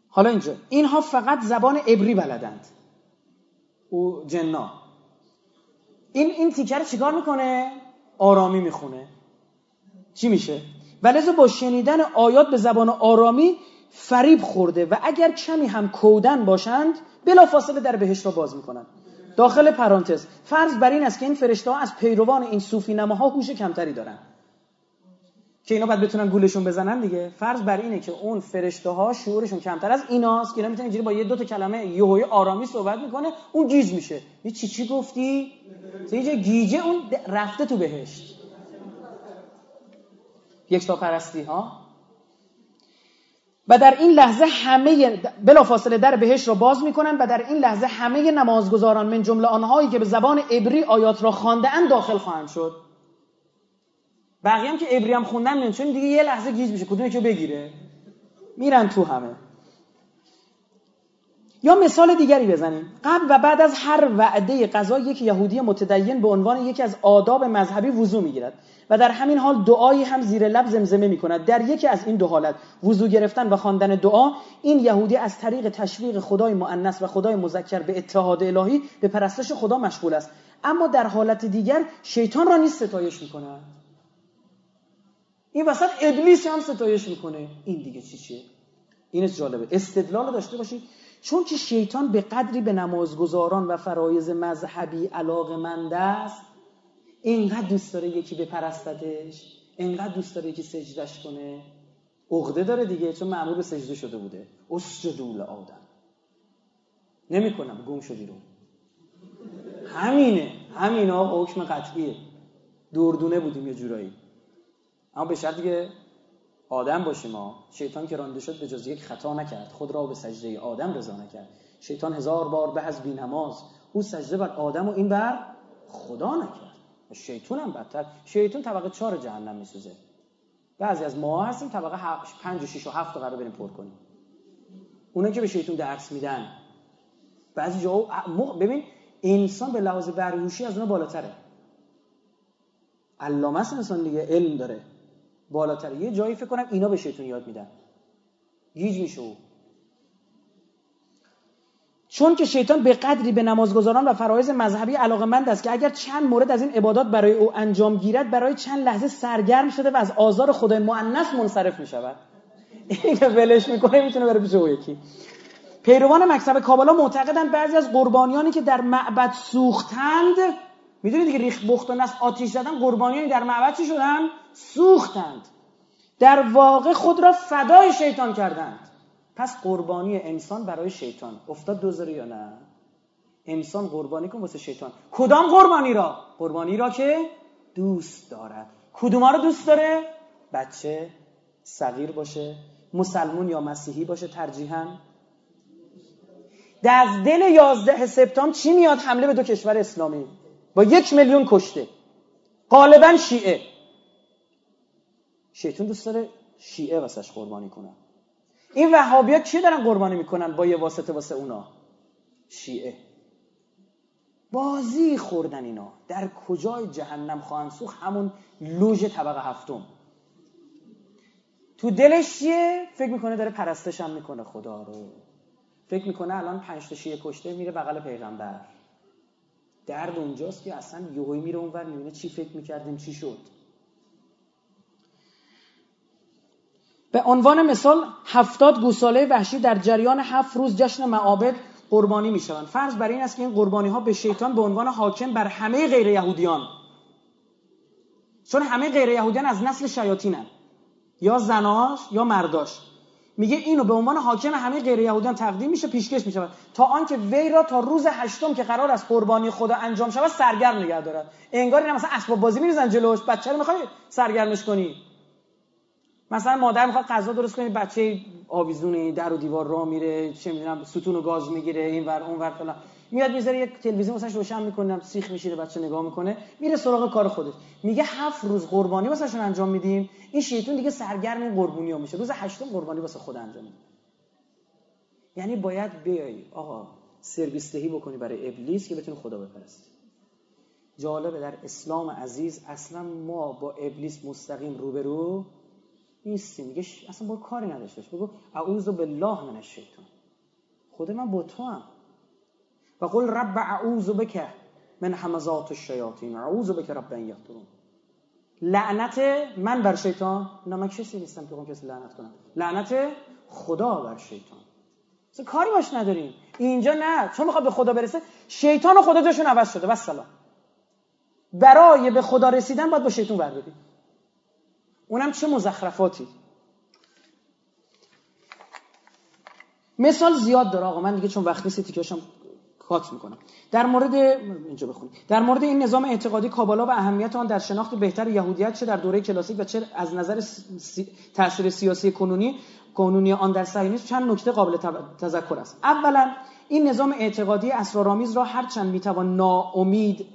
حالا اینجا اینها فقط زبان عبری بلدند. او جنا. این این تیکه رو چیکار می‌کنه؟ آرامی می‌خونه. چی میشه؟ ولذا با شنیدن آیات به زبان آرامی فریب خورده و اگر کمی هم کودن باشند بلا فاصله در بهش را باز می‌کنند. داخل پرانتز فرض بر این است که این فرشته ها از پیروان این صوفی نماها هوش کمتری دارند. که اینا باید بتونن گولشون بزنن دیگه. فرض بر اینه که اون فرشته ها شعورشون کمتر از ایناست که اینا می‌تونن اینجوری با یه دو تا کلمه یهوی آرامی صحبت می‌کنه اون گیج میشه. یه چی چی گفتی؟ یه گیجه اون رفته تو بهشت. یک تا پرستی ها؟ و در این لحظه همه بلا فاصله در بهشت را باز می‌کنن و در این لحظه همه نمازگزاران من جمله آنهایی که به زبان عبری آیات را خوانده داخل خواهند شد. بقیه هم که ابری هم خوندن میان چون دیگه یه لحظه گیج میشه کدوم که بگیره؟ میرن تو همه. یا مثال دیگری بزنیم. قبل و بعد از هر وعده قضا یک یهودی متدین به عنوان یکی از آداب مذهبی وضو می‌گیرد و در همین حال دعایی هم زیر لب زمزمه می کند در یکی از این دو حالت وضو گرفتن و خواندن دعا این یهودی از طریق تشویق خدای مؤنث و خدای مذکر به اتحاد الهی به پرستش خدا مشغول است. اما در حالت دیگر شیطان را نیست ستایش می کند این وسط ابلیس هم ستایش می‌کنه. این دیگه چی چیه؟ این جالبه. استدلال داشته باشید چون که شیطان به قدری به نمازگزاران و فرایز مذهبی علاقه مند است اینقدر دوست داره یکی به پرستتش اینقدر دوست داره یکی سجدش کنه. عقده داره دیگه چون معمول به سجده شده بوده. اسجدول آدم نمی‌کنم. گم شدی رو. همینه. همین حکم قطعیه. دردونه بودیم یه جورایی. اما به شرطی که آدم باشیم ما شیطان که رانده شد به جز یک خطا نکرد خود را به سجده آدم رضا نکرد. شیطان هزار بار به از نماز او سجده بر آدم و این بر خدا نکرد. شیطان هم بدتر. شیطان طبقه چهار جهنم میسوزه. بعضی از ما هستیم طبقه پنج و شیش و هفت قرار بریم پر کنیم. اونا که به شیطان درس میدن. بعضی جا ببین انسان به لحاظ بریوشی از اونها بالاتره. علامه انسان دیگه علم داره. بالاتر. یه جایی فکر کنم اینا به شیطون یاد میدن. گیج میشه چون که شیطان به قدری به نمازگزاران و فرایض مذهبی علاقمند است که اگر چند مورد از این عبادات برای او انجام گیرد برای چند لحظه سرگرم شده و از آزار خدای مؤنث منصرف می شود این که ولش می‌کنه می‌تونه بره پیش او یکی. پیروان مکتب کابالا معتقدند بعضی از قربانیانی که در معبد سوختند می‌دونید دیگه ریخ بخت و نس آتیش زدن قربانیانی در معبد چی شدن؟ سوختند. در واقع خود را فدای شیطان کردند. پس قربانی انسان برای شیطان. افتاد دوزاره یا نه؟ انسان قربانی کن واسه شیطان. کدام قربانی را؟ قربانی را که دوست دارد. کدوم رو دوست داره؟ بچه صغیر باشه مسلمون یا مسیحی باشه ترجیحاً. در دل یازده سپتامبر چی میاد؟ حمله به دو کشور اسلامی. با یک میلیون کشته. غالبا شیعه. شیطون دوست داره شیعه واسش قربانی کنن این وهابی ها کی دارن قربانی می‌کنن با یه واسطه واسه اونا؟ شیعه. بازی خوردن اینا. در کجای جهنم خواهند سوخ همون لوژ طبقه هفتم. تو دلش چیه؟ فکر می‌کنه داره پرستش هم می‌کنه خدا رو. فکر می‌کنه الان پنج تا شیعه کشته میره بغل پیغمبر. درد اونجاست که اصلا یهویی میره اونور می‌بینه چی فکر می‌کردیم چی شد. به عنوان مثال هفتاد گوساله وحشی در جریان هفت روز جشن معابد قربانی می‌شوند. فرض بر این است که این قربانی ها به شیطان به عنوان حاکم بر همه غیر یهودیان. چون همه غیر یهودیان از نسل شیاطینن. یا زناش یا مرداش. میگه اینو به عنوان حاکم همه غیر یهودیان تقدیم میشه پیشکش میشه. تا آنکه وی را تا روز هشتم که قرار است قربانی خدا انجام شود سرگرم نگه دارد. انگار اینا مثلا اسباب بازی میریزن جلوش. بچه رو می‌خوای سرگرمش کنی. مثلا مادر می‌خواد غذا درست کنی بچه آویزونه در و دیوار راه میره چه می‌دونم ستون و گاز می‌گیره این ور اون ور فلان. میاد می‌ذاره یک تلویزیون واسش روشن می‌کنه سیخ میشیره بچه نگاه می‌کنه میره سراغ کار خودش. میگه هفت روز قربانی واسهشون انجام میدیم. این شیطون دیگه سرگرم این قربونی میشه. روز هشتم قربانی واسه خود انجام میده یعنی باید بیای آقا سرویس دهی بکنی برای ابلیس که بتونی خدا بپرستی. جالبه در اسلام عزیز اصلا ما با ابلیس مستقیم روبرو نیستیم. میگه اصلا با کاری نداشتش بگو اعوذ بالله من الشیطان. خود من با تو هم. و قل رب اعوذ بک من حمزات الشیاطین. اعوذ بک رب ان یحضرون لعنت من بر شیطان؟ نه من کسی نیستم که اون کسی لعنت کنم. لعنت خدا بر شیطان. اصلا کاری باش نداریم. اینجا نه. چون می‌خواد به خدا برسه شیطان و خدا جاشون عوض شده. بس سلام برای به خدا رسیدن باید با شیطان ور بدیم اونم چه مزخرفاتی. مثال زیاد داره آقا. من دیگه چون وقت نیست تیکاشم کات می‌کنم. در مورد اینجا بخونید در مورد این نظام اعتقادی کابالا و اهمیت آن در شناخت بهتر یهودیت چه در دوره کلاسیک و چه از نظر سی... تاثیر سیاسی کنونی کنونی آن در صهیونیسم چند نکته قابل تذکر است. اولا این نظام اعتقادی اسرارآمیز را هرچند می‌توان ناامید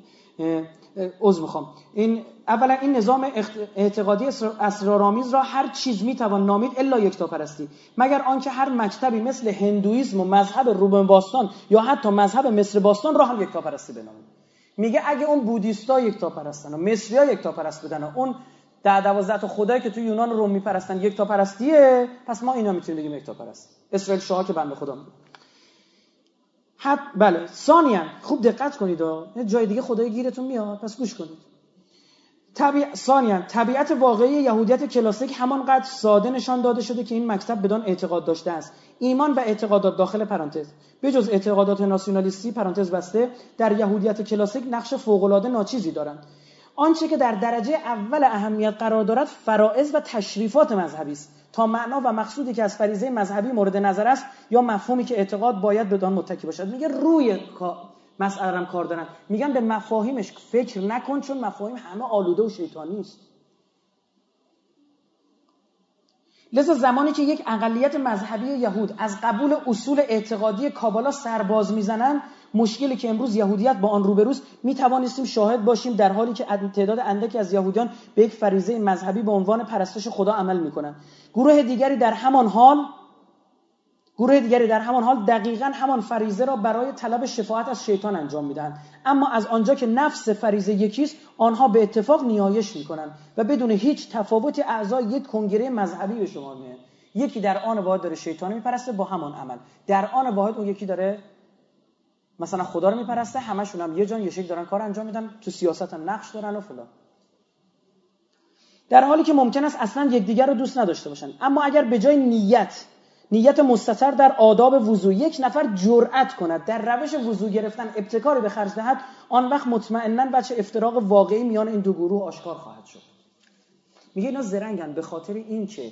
عذر می‌خوام. این اولا این نظام اعتقادی اسرارآمیز را هر چیز می‌توان نامید الا یکتاپرستی مگر آنکه هر مکتبی مثل هندویسم و مذهب روم باستان یا حتی مذهب مصر باستان را هم یکتاپرستی بنامید میگه اگه اون بودیستا یکتاپرستن و مصریا یکتاپرست بودن و اون ده دوازده تا خدایی که تو یونان روم میپرستن یکتاپرستیه پس ما اینا می‌تونیم بگیم یکتاپرست اسرائیل شاه که بنده خدا میگه حد بله. ثانیا خوب دقت کنید و جای دیگه خدای گیرتون میاد. پس گوش کنید. طبیع... طبیعت واقعی یهودیت کلاسیک همانقدر ساده نشان داده شده که این مکتب بدان اعتقاد داشته است. ایمان و اعتقادات داخل پرانتز. به جز اعتقادات ناسیونالیستی پرانتز بسته در یهودیت کلاسیک نقش فوق‌العاده ناچیزی دارند. آنچه که در درجه اول اهمیت قرار دارد فرائض و تشریفات مذهبی است. تا معنا و مقصودی که از فریضه مذهبی مورد نظر است یا مفهومی که اعتقاد باید بدان متکی باشد. میگه روی مسئله کار دارن. میگن به مفاهیمش فکر نکن چون مفاهیم همه آلوده و شیطانی است. لذا زمانی که یک اقلیت مذهبی یهود از قبول اصول اعتقادی کابالا سرباز می‌زنند مشکلی که امروز یهودیت با آن روبروست می توانستیم شاهد باشیم در حالی که تعداد اندکی از یهودیان به یک فریضه مذهبی به عنوان پرستش خدا عمل می‌کنند گروه دیگری در همان حال گروه دیگری در همان حال دقیقا همان فریزه را برای طلب شفاعت از شیطان انجام میدن اما از آنجا که نفس فریزه یکیست آنها به اتفاق نیایش می‌کنند و بدون هیچ تفاوتی اعضای یک کنگره مذهبی به شما میه یکی در آن واحد داره شیطان میپرسته با همان عمل. در آن واحد اون یکی داره مثلا خدا رو میپرسته همشون هم یه جان یه شکل دارن کار انجام میدن تو سیاست هم نقش دارن و فلان. در حالی که ممکن است اصلا یکدیگر رو دوست نداشته باشن. اما اگر به جای نیت نیت مستتر در آداب وضوع یک نفر جرأت کند در روش وضوع گرفتن ابتکاری به خرج دهد آن وقت مطمئنا بچه افتراق واقعی میان این دو گروه آشکار خواهد شد. میگه اینا زرنگن به خاطر این که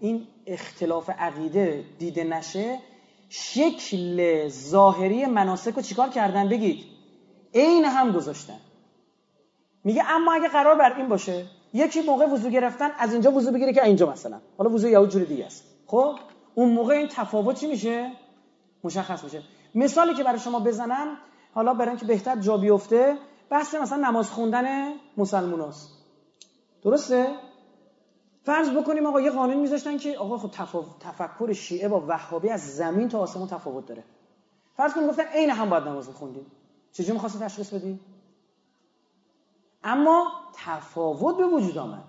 این اختلاف عقیده دیده نشه شکل ظاهری مناسک رو چیکار کردن؟ بگید. عین هم گذاشتن. میگه اما اگه قرار بر این باشه یکی موقع وضو گرفتن از اینجا وضو بگیره که اینجا مثلا. حالا وضو یهود جور دیگه است. خب؟ اون موقع این تفاوت چی میشه؟ مشخص میشه. مثالی که برای شما بزنم حالا برای اینکه بهتر جا بیفته بحث مثلا نماز خوندن مسلموناست. درسته؟ فرض بکنیم آقا یه قانون میذاشتن که آقا خب تفکر شیعه با وهابی از زمین تا آسمون تفاوت داره. فرض کنیم گفتن عین هم باید نماز بخوندیم چجوری می‌خواستی تشخیص بدی؟ اما تفاوت به وجود آمد.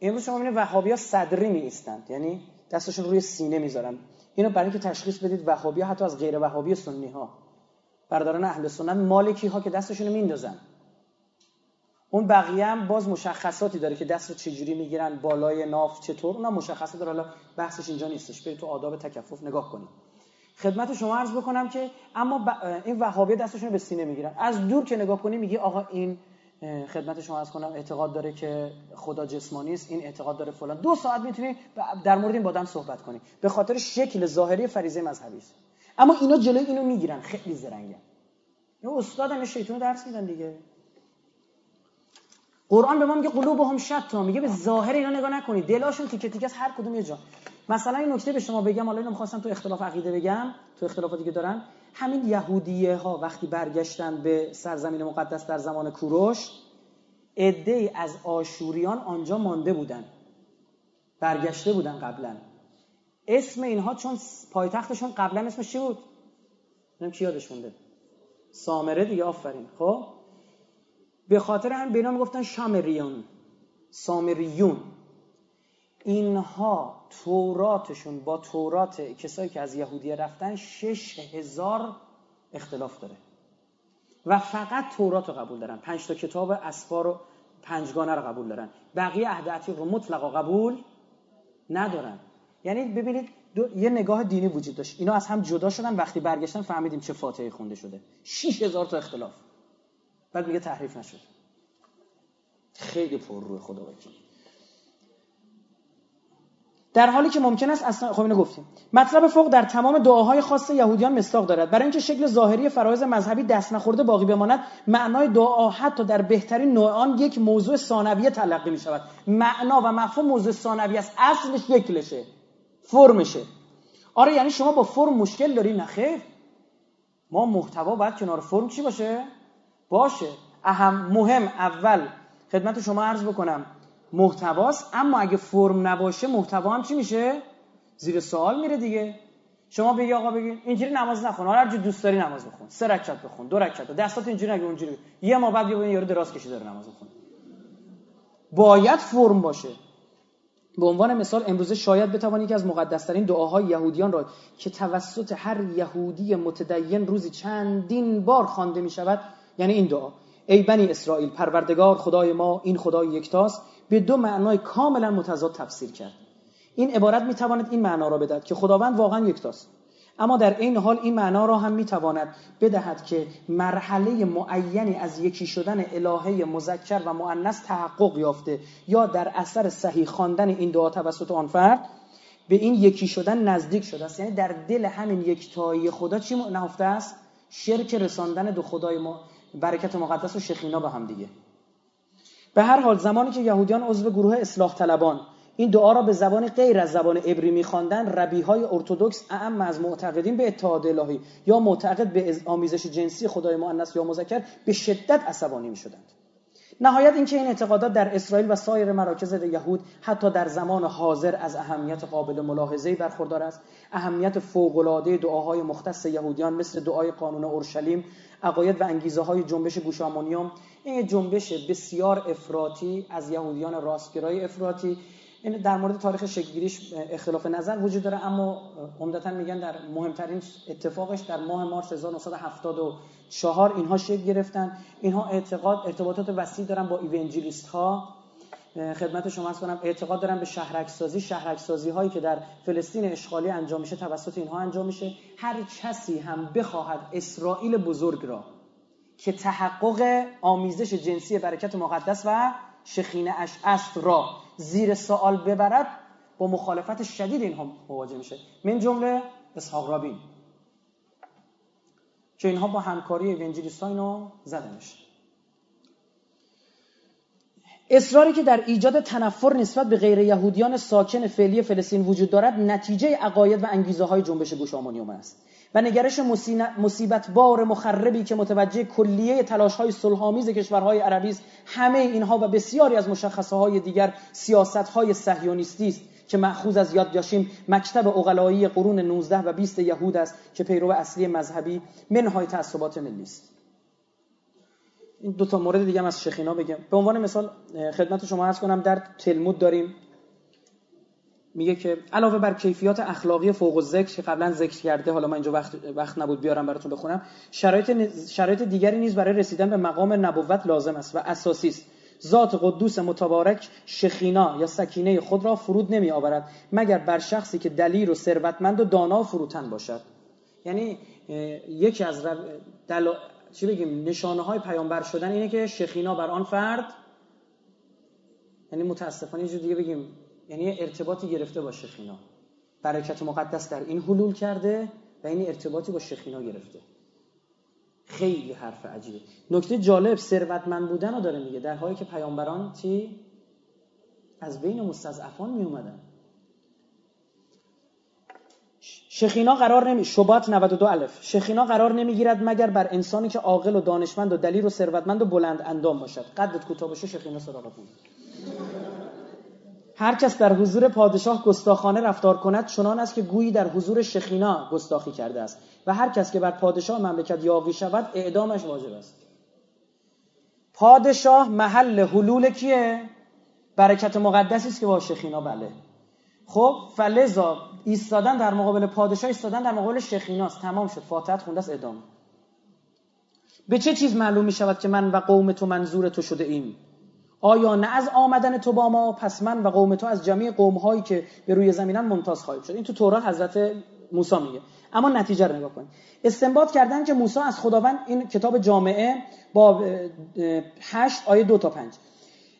امروز شما می‌بینید وهابی‌ها صدری میایستند. یعنی دستشون روی سینه می‌ذارن. اینو برای اینکه تشخیص بدید وهابی حتی از غیر وهابی سنی ها برادران اهل سنت مالکی ها که دستشون میندازن. اون بقیه هم باز مشخصاتی داره که دست رو چجوری می‌گیرن بالای ناف چطور اونا مشخصات داره. حالا بحثش اینجا نیستش. برید تو آداب تکفف نگاه کنید. خدمت شما عرض بکنم که اما این وهابی دستشون به سینه می‌گیرن. از دور که نگاه کنی میگی آقا این خدمت شما عرض کنم اعتقاد داره که خدا جسمانی است این اعتقاد داره فلان. دو ساعت می‌تونی در مورد این با صحبت کنی. به خاطر شکل ظاهری فریضه مذهبی است. اما اینا جلوی اینو می‌گیرن. خیلی زرنگن این استاد این شیطان درس میدن دیگه. قرآن به ما میگه قلوبهم شتا میگه به ظاهر اینا نگاه نکنید. دلاشون تیکه تیکه هر کدوم یه جا. مثلا این نکته به شما بگم حالا اینو می‌خواستم تو اختلاف عقیده بگم تو اختلافاتی که دارن. همین یهودیه ها وقتی برگشتن به سرزمین مقدس در زمان کوروش عده از آشوریان آنجا مانده بودن. برگشته بودن قبلا. اسم اینها چون پایتختشون قبلا اسمش چی بود؟ نمیم کی یادش مونده. سامره دیگه آفرین. خب؟ به خاطر هم به نام گفتن شامریون سامریون. اینها توراتشون با تورات کسایی که از یهودیه رفتن شش هزار اختلاف داره. و فقط تورات رو قبول دارن. پنج تا کتاب اسفار و پنجگانه رو قبول دارن. بقیه عهد عتیق رو مطلقا قبول ندارن. یعنی ببینید یه نگاه دینی وجود داشت. اینا از هم جدا شدن. وقتی برگشتن فهمیدیم چه فاتحه خونده شده. 6000 تا اختلاف. بعد میگه تحریف نشد. خیلی پر روی خدا وکیل. در حالی که ممکن است اصلا خب اینو گفتیم. مطلب فوق در تمام دعاهای خاص یهودیان مستاق دارد. برای اینکه شکل ظاهری فرایض مذهبی دست نخورده باقی بماند معنای دعا حتی در بهترین نوع آن یک موضوع ثانویه تلقی می شود معنا و مفهوم موضوع ثانوی است. اصلش شکلشه فرمشه. آره یعنی شما با فرم مشکل داری نخیر ما محتوا باید کنار فرم چی باشه؟ باشه. اهم مهم اول خدمت شما عرض بکنم. محتواست اما اگه فرم نباشه محتوا هم چی میشه؟ زیر سوال میره دیگه. شما بگی آقا بگی اینجوری نماز نخون. هر جو دوست داری نماز بخون. سه رکعت بخون دو رکعت. دستات اینجوری نگه اونجوری. یه ما بعد یه یارو دراز کشیده داره نماز بخونه باید فرم باشه. به عنوان مثال امروزه شاید بتوانی که از مقدسترین دعاهای یهودیان را که توسط هر یهودی متدین روزی چندین بار خوانده می شود یعنی این دعا. ای بنی اسرائیل پروردگار خدای ما این خدای یکتاست. به دو معنای کاملا متضاد تفسیر کرد. این عبارت می‌تواند این معنا را بدهد که خداوند واقعا یکتاست. اما در این حال این معنا را هم می‌تواند بدهد که مرحله معینی از یکی شدن الهه مذکر و مؤنث تحقق یافته یا در اثر صحیح خواندن این دعا توسط آن فرد به این یکی شدن نزدیک شده است. یعنی در دل همین یکتایی خدا چی نهفته است؟ شرک رساندن دو خدای ما. برکت مقدس و شخینا به هم دیگه. به هر حال زمانی که یهودیان عضو گروه اصلاح طلبان این دعا را به زبان غیر از زبان عبری میخواندند ربیهای ارتودکس اعم از معتقدین به اتحاد الهی یا معتقد به آمیزش جنسی خدای مؤنث یا مذکر به شدت عصبانی می‌شدند. نهایت اینکه این اعتقادات در اسرائیل و سایر مراکز یهود حتی در زمان حاضر از اهمیت قابل ملاحظه‌ای برخوردار است. اهمیت فوق‌العاده دعاهای مختص یهودیان مثل دعای قانون اورشلیم عقاید و انگیزه های جنبش گوشامونیوم این جنبش بسیار افراطی از یهودیان راستگرای افراطی. این در مورد تاریخ شکلگیریش اختلاف نظر وجود داره اما عمدتا میگن در مهمترین اتفاقش در ماه مارس 1974 اینها شکل گرفتن. اینها اعتقاد ارتباطات وسیع دارن با ایونجلیست ها خدمت شما از کنم اعتقاد دارن به شهرک سازی شهرک سازی هایی که در فلسطین اشغالی انجام میشه توسط اینها انجام میشه. هر کسی هم بخواهد اسرائیل بزرگ را که تحقق آمیزش جنسی برکت مقدس و شخینه اش است را زیر سوال ببرد با مخالفت شدید اینها مواجه میشه. من جمله اسحاق رابین. که اینها با همکاری اونجلیست اینو زدنش. اصراری که در ایجاد تنفر نسبت به غیر یهودیان ساکن فعلی فلسطین وجود دارد نتیجه عقاید و انگیزه های جنبش گوش آمانیوم است و نگرش مصیبت بار مخربی که متوجه کلیه تلاش های صلحآمیز کشورهای عربی است همه اینها و بسیاری از مشخصه های دیگر سیاست های است. که مأخوذ از یاد یاشیم مکتب اقلایی قرون 19 و 20 یهود است که پیرو اصلی مذهبی منهای تعصبات ملی است. این دو تا مورد دیگه هم از شخینا بگم. به عنوان مثال خدمت شما عرض کنم در تلمود داریم. میگه که علاوه بر کیفیات اخلاقی فوق و ذکر که قبلا ذکر کرده حالا من اینجا وقت, وقت نبود بیارم براتون بخونم شرایط شرایط دیگری نیز برای رسیدن به مقام نبوت لازم است و اساسی است. ذات قدوس متبارک شخینا یا سکینه خود را فرود نمی آورد مگر بر شخصی که دلیر و ثروتمند و دانا و فروتن باشد. یعنی یکی از دل... چی بگیم نشانه های پیامبر شدن اینه که شخینا بر آن فرد یعنی متاسفانه یه دیگه بگیم یعنی ارتباطی گرفته با شخینا برکت مقدس در این حلول کرده و این ارتباطی با شخینا گرفته. خیلی حرف عجیبه. نکته جالب ثروتمند بودن رو داره میگه. در حالی که پیامبران چی؟ از بین مستضعفان می اومدن شخینا قرار نمی شبات 92 الف. شخینا قرار نمی‌گیرد مگر بر انسانی که عاقل و دانشمند و دلیر و ثروتمند و بلند اندام باشد. قدت کوتاه باشه شخینا سراغت هر کس در حضور پادشاه گستاخانه رفتار کند چنان است که گویی در حضور شخینا گستاخی کرده است و هر کس که بر پادشاه مملکت یاغی شود اعدامش واجب است. پادشاه محل حلول کیه؟ برکت مقدسی است که با شخینا بله. خب فلزا ایستادن در مقابل پادشاه ایستادن در مقابل شخیناست تمام شد. فاتحت خونده است اعدام. به چه چیز معلوم می شود که من و قوم تو منظور تو شده ایم؟ آیا نه از آمدن تو با ما؟ پس من و قوم تو از جمعی قوم هایی که به روی زمینن ممتاز خواهیم شد. این تو تورات حضرت موسی میگه. اما نتیجه رو نگاه کنید. استنباط کردن که موسی از خداوند این کتاب جامعه با 8 آیه 2 تا 5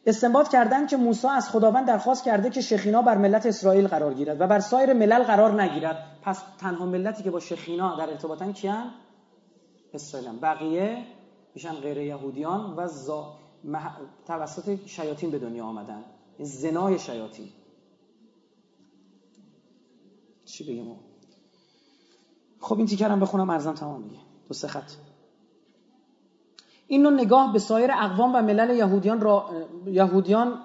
استنباط کردن که موسی از خداوند درخواست کرده که شخینا بر ملت اسرائیل قرار گیرد و بر سایر ملل قرار نگیرد. پس تنها ملتی که با شخینا در ارتباطن کیان؟ اسرائیل بقیه میشن غیر یهودیان و زا... توسط شیاطین به دنیا آمدن. این زنای شیاطین. چی بگیم خب این تیکرم بخونم ارزم تمام دیگه. دو سه خط. این نگاه به سایر اقوام و ملل یهودیان را... یهودیان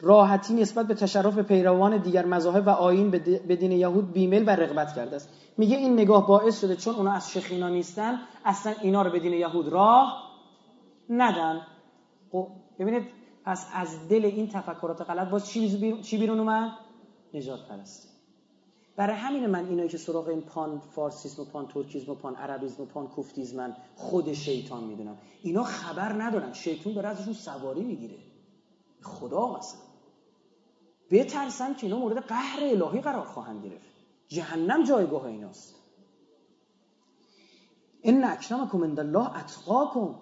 راحتی نسبت به تشرف پیروان دیگر مذاهب و آیین به دین یهود بیمیل و رغبت کرده است. میگه این نگاه باعث شده چون اونا از شخینا نیستن اصلا اینا رو به دین یهود راه ندن. ببینید پس از دل این تفکرات غلط باز چی بیرون اومد؟ نجات پرست برای همین من اینایی که سراغ این پان فارسیسم و پان ترکیزم و پان عربیزم و پان کوفتیزمن خود شیطان می‌دونم. اینا خبر ندارن. شیطان داره ازشون سواری می‌گیره. خدا مثلا بترسن که اینا مورد قهر الهی قرار خواهند گرفت. جهنم جایگاه ایناست. ان اکرمکم عند الله اتقاکم.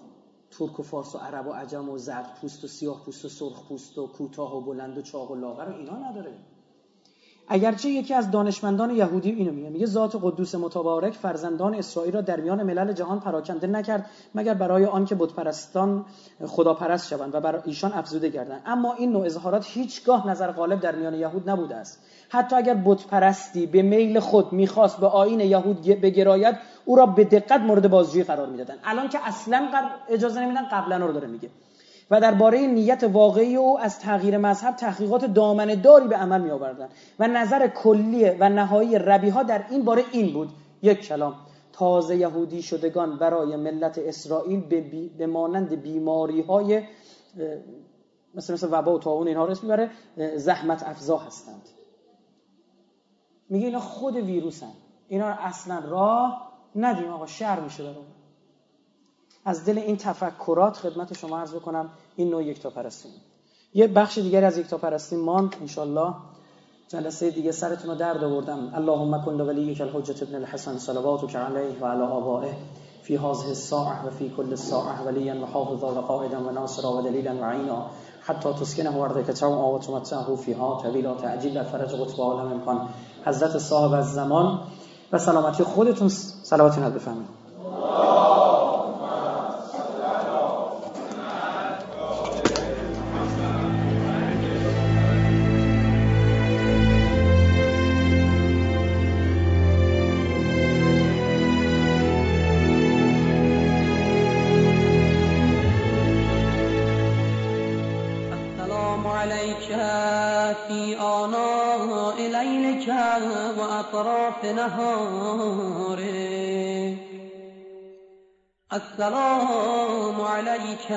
ترک و فارس و عرب و عجم و زرد پوست و سیاه پوست و سرخ پوست و کوتاه و بلند و چاق و لاغر و اینا نداره. اگرچه یکی از دانشمندان یهودی اینو میگه میگه ذات قدوس متبارک فرزندان اسرائیل را در میان ملل جهان پراکنده نکرد مگر برای آنکه بتپرستان خداپرست شوند و بر ایشان افزوده گردند. اما این نوع اظهارات هیچگاه نظر غالب در میان یهود نبوده است. حتی اگر بتپرستی به میل خود می‌خواست به آین یهود بگراید او را به دقت مورد بازجویی قرار می‌دادن الان که اصلا اجازه نمیدن قبلا رو داره میگه. و درباره نیت واقعی او از تغییر مذهب تحقیقات دامن داری به عمل می آوردن و نظر کلی و نهایی ربی ها در این باره این بود. یک کلام. تازه یهودی شدگان برای ملت اسرائیل به, بی... به مانند بیماری های مثل مثل وبا و طاعون اینها رو اسم می‌بره زحمت افزا هستند. میگه اینا خود ویروسن. اینا اصلا راه ندیم آقا شر میشه برامون. از دل این تفکرات خدمت شما عرض بکنم این نوع یکتا پرستی یه بخش دیگری از یکتا پرستی ماند انشالله جلسه دیگه سرتون رو درد آوردم. اللهم کن ولیک الحجت ابن الحسن صلواتک علیه و علی آبائه فی هذه الساعه و فی كل ساعه ولیا و حافظا و قائدا و ناصرا و دلیلا و عینا. حتی تسکنه ارضک توعا و تمتعه فیها طویلا تعجیل فرج قطب عالم امکان. حضرت صاحب از زمان و سلامتی خودتون صلواتی ند بفهمید السلام عليك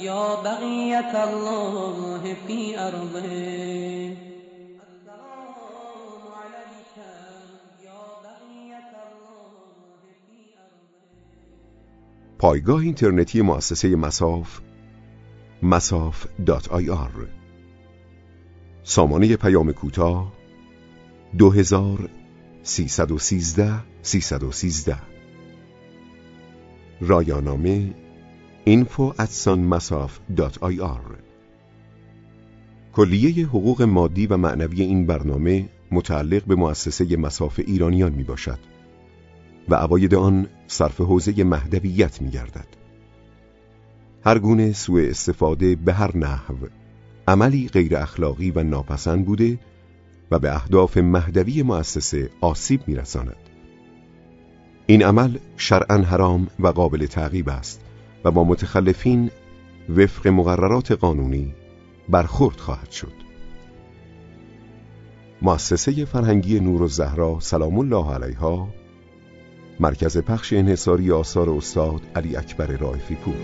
يا بقية الله في أرضه پایگاه اینترنتی مؤسسه مساف مساف دات آی آر سامانه پیام کوتاه دو هزار 313 313 رایانامه info کلیه حقوق مادی و معنوی این برنامه متعلق به مؤسسه مساف ایرانیان می باشد و عواید آن صرف حوزه مهدویت می گردد. هر گونه سوء استفاده به هر نحو عملی غیر اخلاقی و ناپسند بوده و به اهداف مهدوی مؤسسه آسیب میرساند. این عمل شرعا حرام و قابل تعقیب است و با متخلفین وفق مقررات قانونی برخورد خواهد شد. مؤسسه فرهنگی نور و زهرا سلام الله علیها مرکز پخش انحصاری آثار استاد علی اکبر رائفی پور